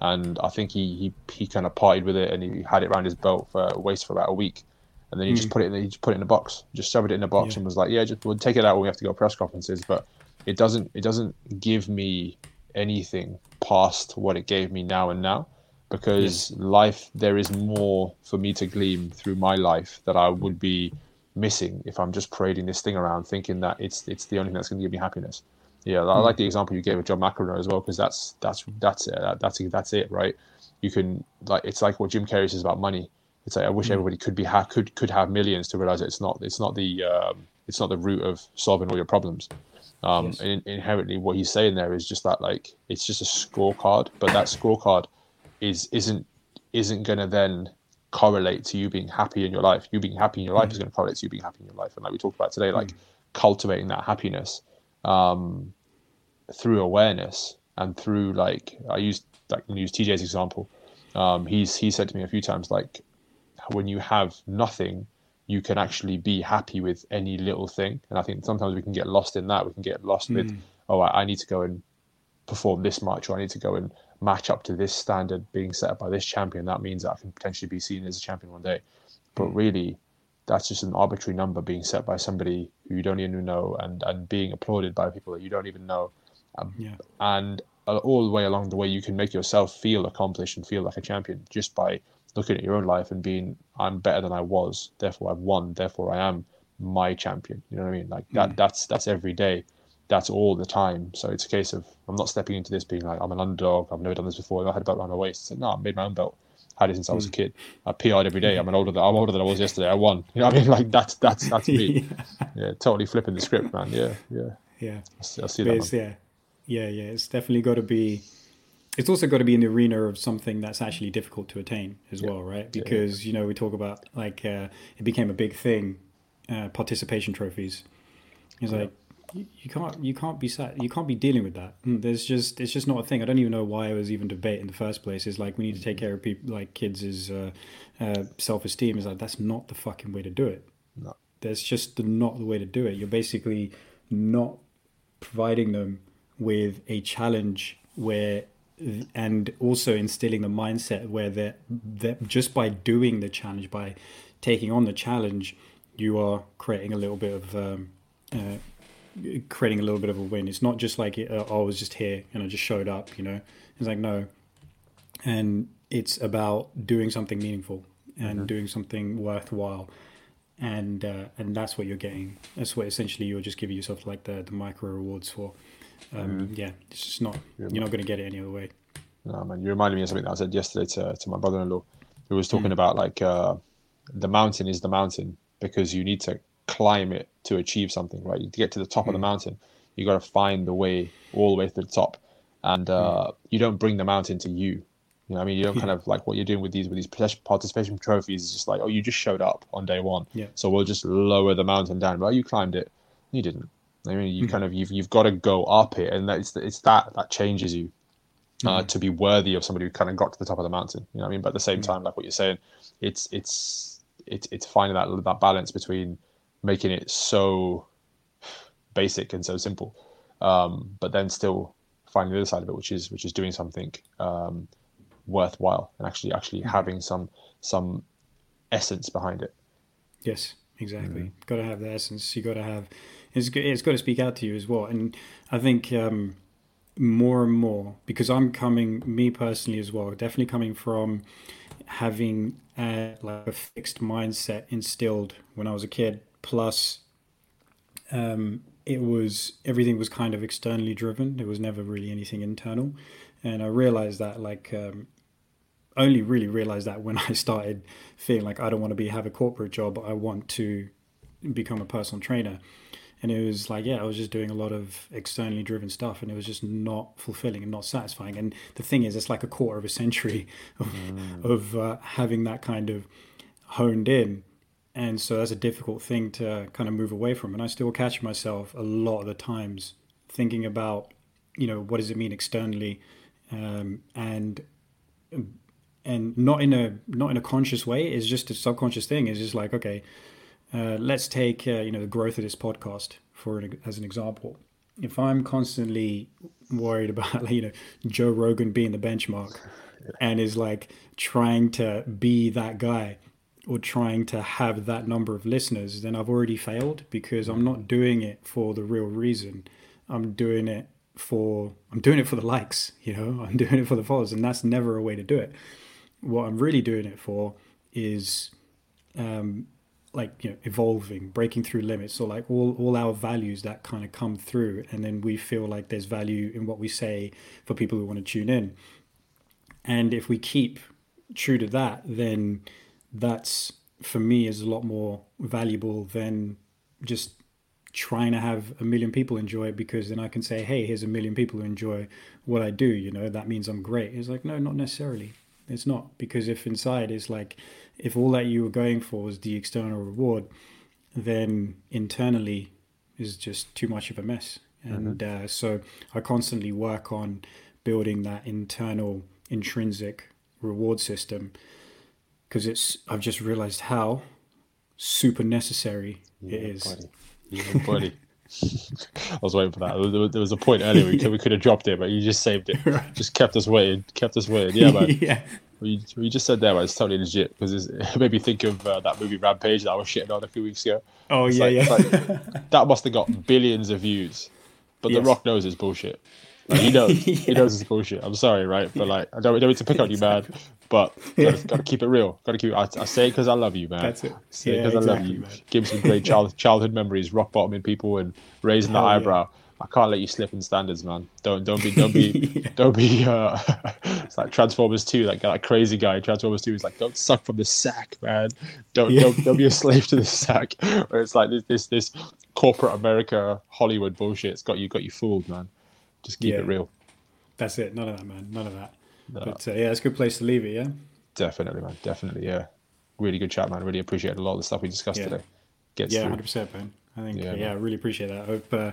and I think he he he kind of partied with it and he had it around his belt for a waist for about a week and then he mm. just put it in, he just put it in a box, just shoved it in a box, yeah. and was like, "Yeah, just we'll take it out when we have to go to press conferences." But it doesn't it doesn't give me anything past what it gave me now and now, because yes. life there is more for me to glean through my life that I would be missing if I'm just parading this thing around thinking that it's it's the only thing that's going to give me happiness. Yeah, I like the example you gave of John McEnroe as well because that's that's that's it. That's that's it, right? You can like it's like what Jim Carrey says about money it's like I wish mm. everybody could be ha- could could have millions to realize it's not it's not the um, it's not the root of solving all your problems. Um, yes. and inherently, what he's saying there is just that like it's just a scorecard, but that scorecard is isn't isn't going to then correlate to you being happy in your life. You being happy in your life mm. is going to correlate to you being happy in your life. And like we talked about today, like mm. cultivating that happiness um, through awareness and through like I used like use TJ's example. Um, he's he said to me a few times like when you have nothing, you can actually be happy with any little thing. And I think sometimes we can get lost in that. We can get lost mm. with, hmm. oh, I, I, need to go and perform this much, or I need to go and match up to this standard being set up by this champion. That means that I can potentially be seen as a champion one day. But hmm. really, that's just an arbitrary number being set by somebody who you don't even know and, and being applauded by people that you don't even know. Um, yeah. And all the way along the way, you can make yourself feel accomplished and feel like a champion just by looking at your own life and being, I'm better than I was, therefore I've won, therefore I am my champion. You know what I mean? Like that. Mm. That's that's every day. That's all the time. So it's a case of I'm not stepping into this being like I'm an underdog. I've never done this before. I had a belt around my waist. Like, no, I made my own belt. Had it since mm. I was a hmm. kid. I PR'd every day. I'm an older. Than, I'm older than I was yesterday. I won. You know what I mean? Like that's that's that's me. yeah. yeah, totally flipping the script, man. Yeah, yeah, yeah. I see, I see that. Yeah, yeah, yeah. It's definitely got to be it's also got to be in the arena of something that's actually difficult to attain as yeah. well, right? Because yeah. you know we talk about like uh, it became a big thing, uh, participation trophies. It's like you, can't you can't be sat you can't be dealing with that. Mm, there's just it's just not a thing. I don't even know why it was even debate in the first place. It's like we need to take care of people like kids' uh, uh, self esteem. Is like that's not the fucking way to do it. No. That's just the, not the way to do it. You're basically not providing them with a challenge where and also instilling the mindset where that that just by doing the challenge, by taking on the challenge, you are creating a little bit of um, uh, creating a little bit of a win. It's not just like uh, oh, I was just here and I just showed up. You know, it's like no, and it's about doing something meaningful and mm-hmm. doing something worthwhile and uh, and that's what you're getting. That's what essentially you're just giving yourself like the, the micro rewards for. Um, mm. Yeah, it's just not. You're, you're not going to get it any other way. No, man, you reminded me of something that I said yesterday to, to my brother-in-law, who was talking mm. about like uh, the mountain is the mountain because you need to climb it to achieve something, right? To get to the top mm. of the mm. mountain, you got to find the way all the way to the top, and uh, mm. you don't bring the mountain to you. You know, I mean, you don't kind of like what you're doing with these with these participation trophies is just like, oh, you just showed up on day one, yeah. so we'll just lower the mountain down. Well, you climbed it, you didn't. I mean, you mm-hmm. kind of you've you've got to go up it, and that's it's that that changes you uh, mm-hmm. to be worthy of somebody who kind of got to the top of the mountain. You know what I mean? But at the same mm-hmm. time, like what you're saying, it's it's it's it's finding that that balance between making it so basic and so simple, um, but then still finding the other side of it, which is which is doing something um, worthwhile and actually actually mm-hmm. having some some essence behind it. Yes, exactly. Mm-hmm. Got to have the essence. You got to have it's it's got to speak out to you as well. And I think um, more and more because I'm coming, me personally as well, definitely coming from having a, like a fixed mindset instilled when I was a kid. Plus, um, it was everything was kind of externally driven. There was never really anything internal, and I realized that like. Um, only really realized that when I started feeling like I don't want to be have a corporate job. I want to become a personal trainer and it was like yeah i was just doing a lot of externally driven stuff and it was just not fulfilling and not satisfying and the thing is it's like a quarter of a century of, mm. of uh, having that kind of honed in and so that's a difficult thing to kind of move away from and i still catch myself a lot of the times thinking about you know, what does it mean externally, um, and and not in a not in a conscious way. It's just a subconscious thing. It's just like okay, uh, let's take uh, you know the growth of this podcast for an, as an example. If I'm constantly worried about you know Joe Rogan being the benchmark, and is like trying to be that guy or trying to have that number of listeners, then I've already failed because I'm not doing it for the real reason. I'm doing it for I'm doing it for the likes, you know. I'm doing it for the followers, and that's never a way to do it. What I'm really doing it for is um, like you know evolving breaking through limits or like all, all our values that kind of come through and then we feel like there's value in what we say for people who want to tune in and if we keep true to that then that's for me is a lot more valuable than just trying to have a million people enjoy it because then I can say, hey, here's a million people who enjoy what I do. You know, that means I'm great. It's like, no, not necessarily. It's not because if inside is like, if all that you were going for was the external reward, then internally is just too much of a mess. And mm-hmm. uh, so I constantly work on building that internal intrinsic reward system because it's I've just realized how super necessary yeah, it is. Buddy. Yeah, buddy. I was waiting for that. There was a point earlier we could, we could have dropped it, but you just saved it. Right. Just kept us waiting. Kept us waiting. Yeah, man. yeah. What you, just said there was totally legit because it made me think of uh, that movie Rampage that I was shitting on a few weeks ago. Oh it's yeah, like, yeah. Like, that must have got billions of views, but yes. The Rock knows it's bullshit. Like, he knows. yeah. He knows it's bullshit. I'm sorry, right? But like, I don't, I don't need to pick on you, man. But gotta, gotta keep it real. Gotta keep. I, I say it because I love you, man. That's it. Say because exactly, I love you. Man. Give me some great child, childhood memories, rock bottoming people and raising the eyebrow. Yeah. I can't let you slip in standards, man. Don't don't be don't be yeah. don't be. Uh, it's like Transformers Two. That guy, that crazy guy. Transformers Two is like, don't suck from the sack, man. Don't yeah. don't, don't be a slave to the sack. Where it's like this this this corporate America Hollywood bullshit. It's got you got you fooled, man. Just keep it real. That's it. None of that, man. None of that. No. But uh, yeah, it's a good place to leave it. Yeah. Definitely, man. Definitely, yeah. Really good chat, man. Really appreciate a lot of the stuff we discussed yeah. today. Gets yeah, hundred percent, man. I think yeah, yeah I really appreciate that. I hope uh,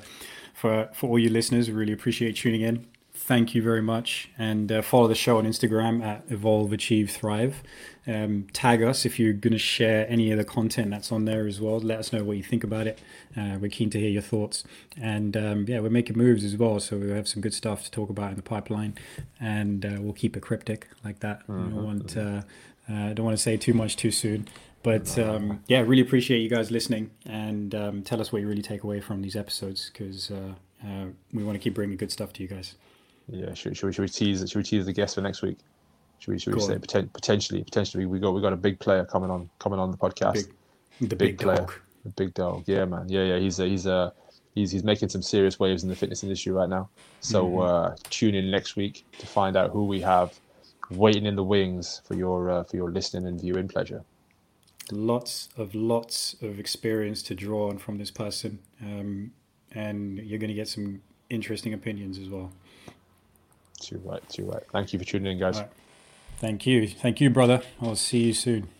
for for all you listeners, really appreciate tuning in. Thank you very much, and uh, follow the show on Instagram at Evolve Achieve Thrive. Um, tag us if you're going to share any of the content that's on there as well. Let us know what you think about it. Uh, we're keen to hear your thoughts. And um, yeah, we're making moves as well. So we have some good stuff to talk about in the pipeline. And uh, we'll keep it cryptic like that. Mm-hmm. I don't want, uh, uh, don't want to say too much too soon. But um, yeah, really appreciate you guys listening and um, tell us what you really take away from these episodes because uh, uh, we want to keep bringing good stuff to you guys. Yeah, should, should, we, should we tease should we tease the guest for next week? Should we should we say poten- potentially potentially we got we got a big player coming on coming on the podcast. Big, the big, big player, dog. the big dog. Yeah, man. Yeah, yeah. He's a, he's a he's he's making some serious waves in the fitness industry right now. So mm-hmm. uh, tune in next week to find out who we have waiting in the wings for your uh, for your listening and viewing pleasure. Lots of lots of experience to draw on from this person, um, and you're going to get some interesting opinions as well. Too right, too right. Thank you for tuning in, guys. Thank you. Thank you, brother. I'll see you soon.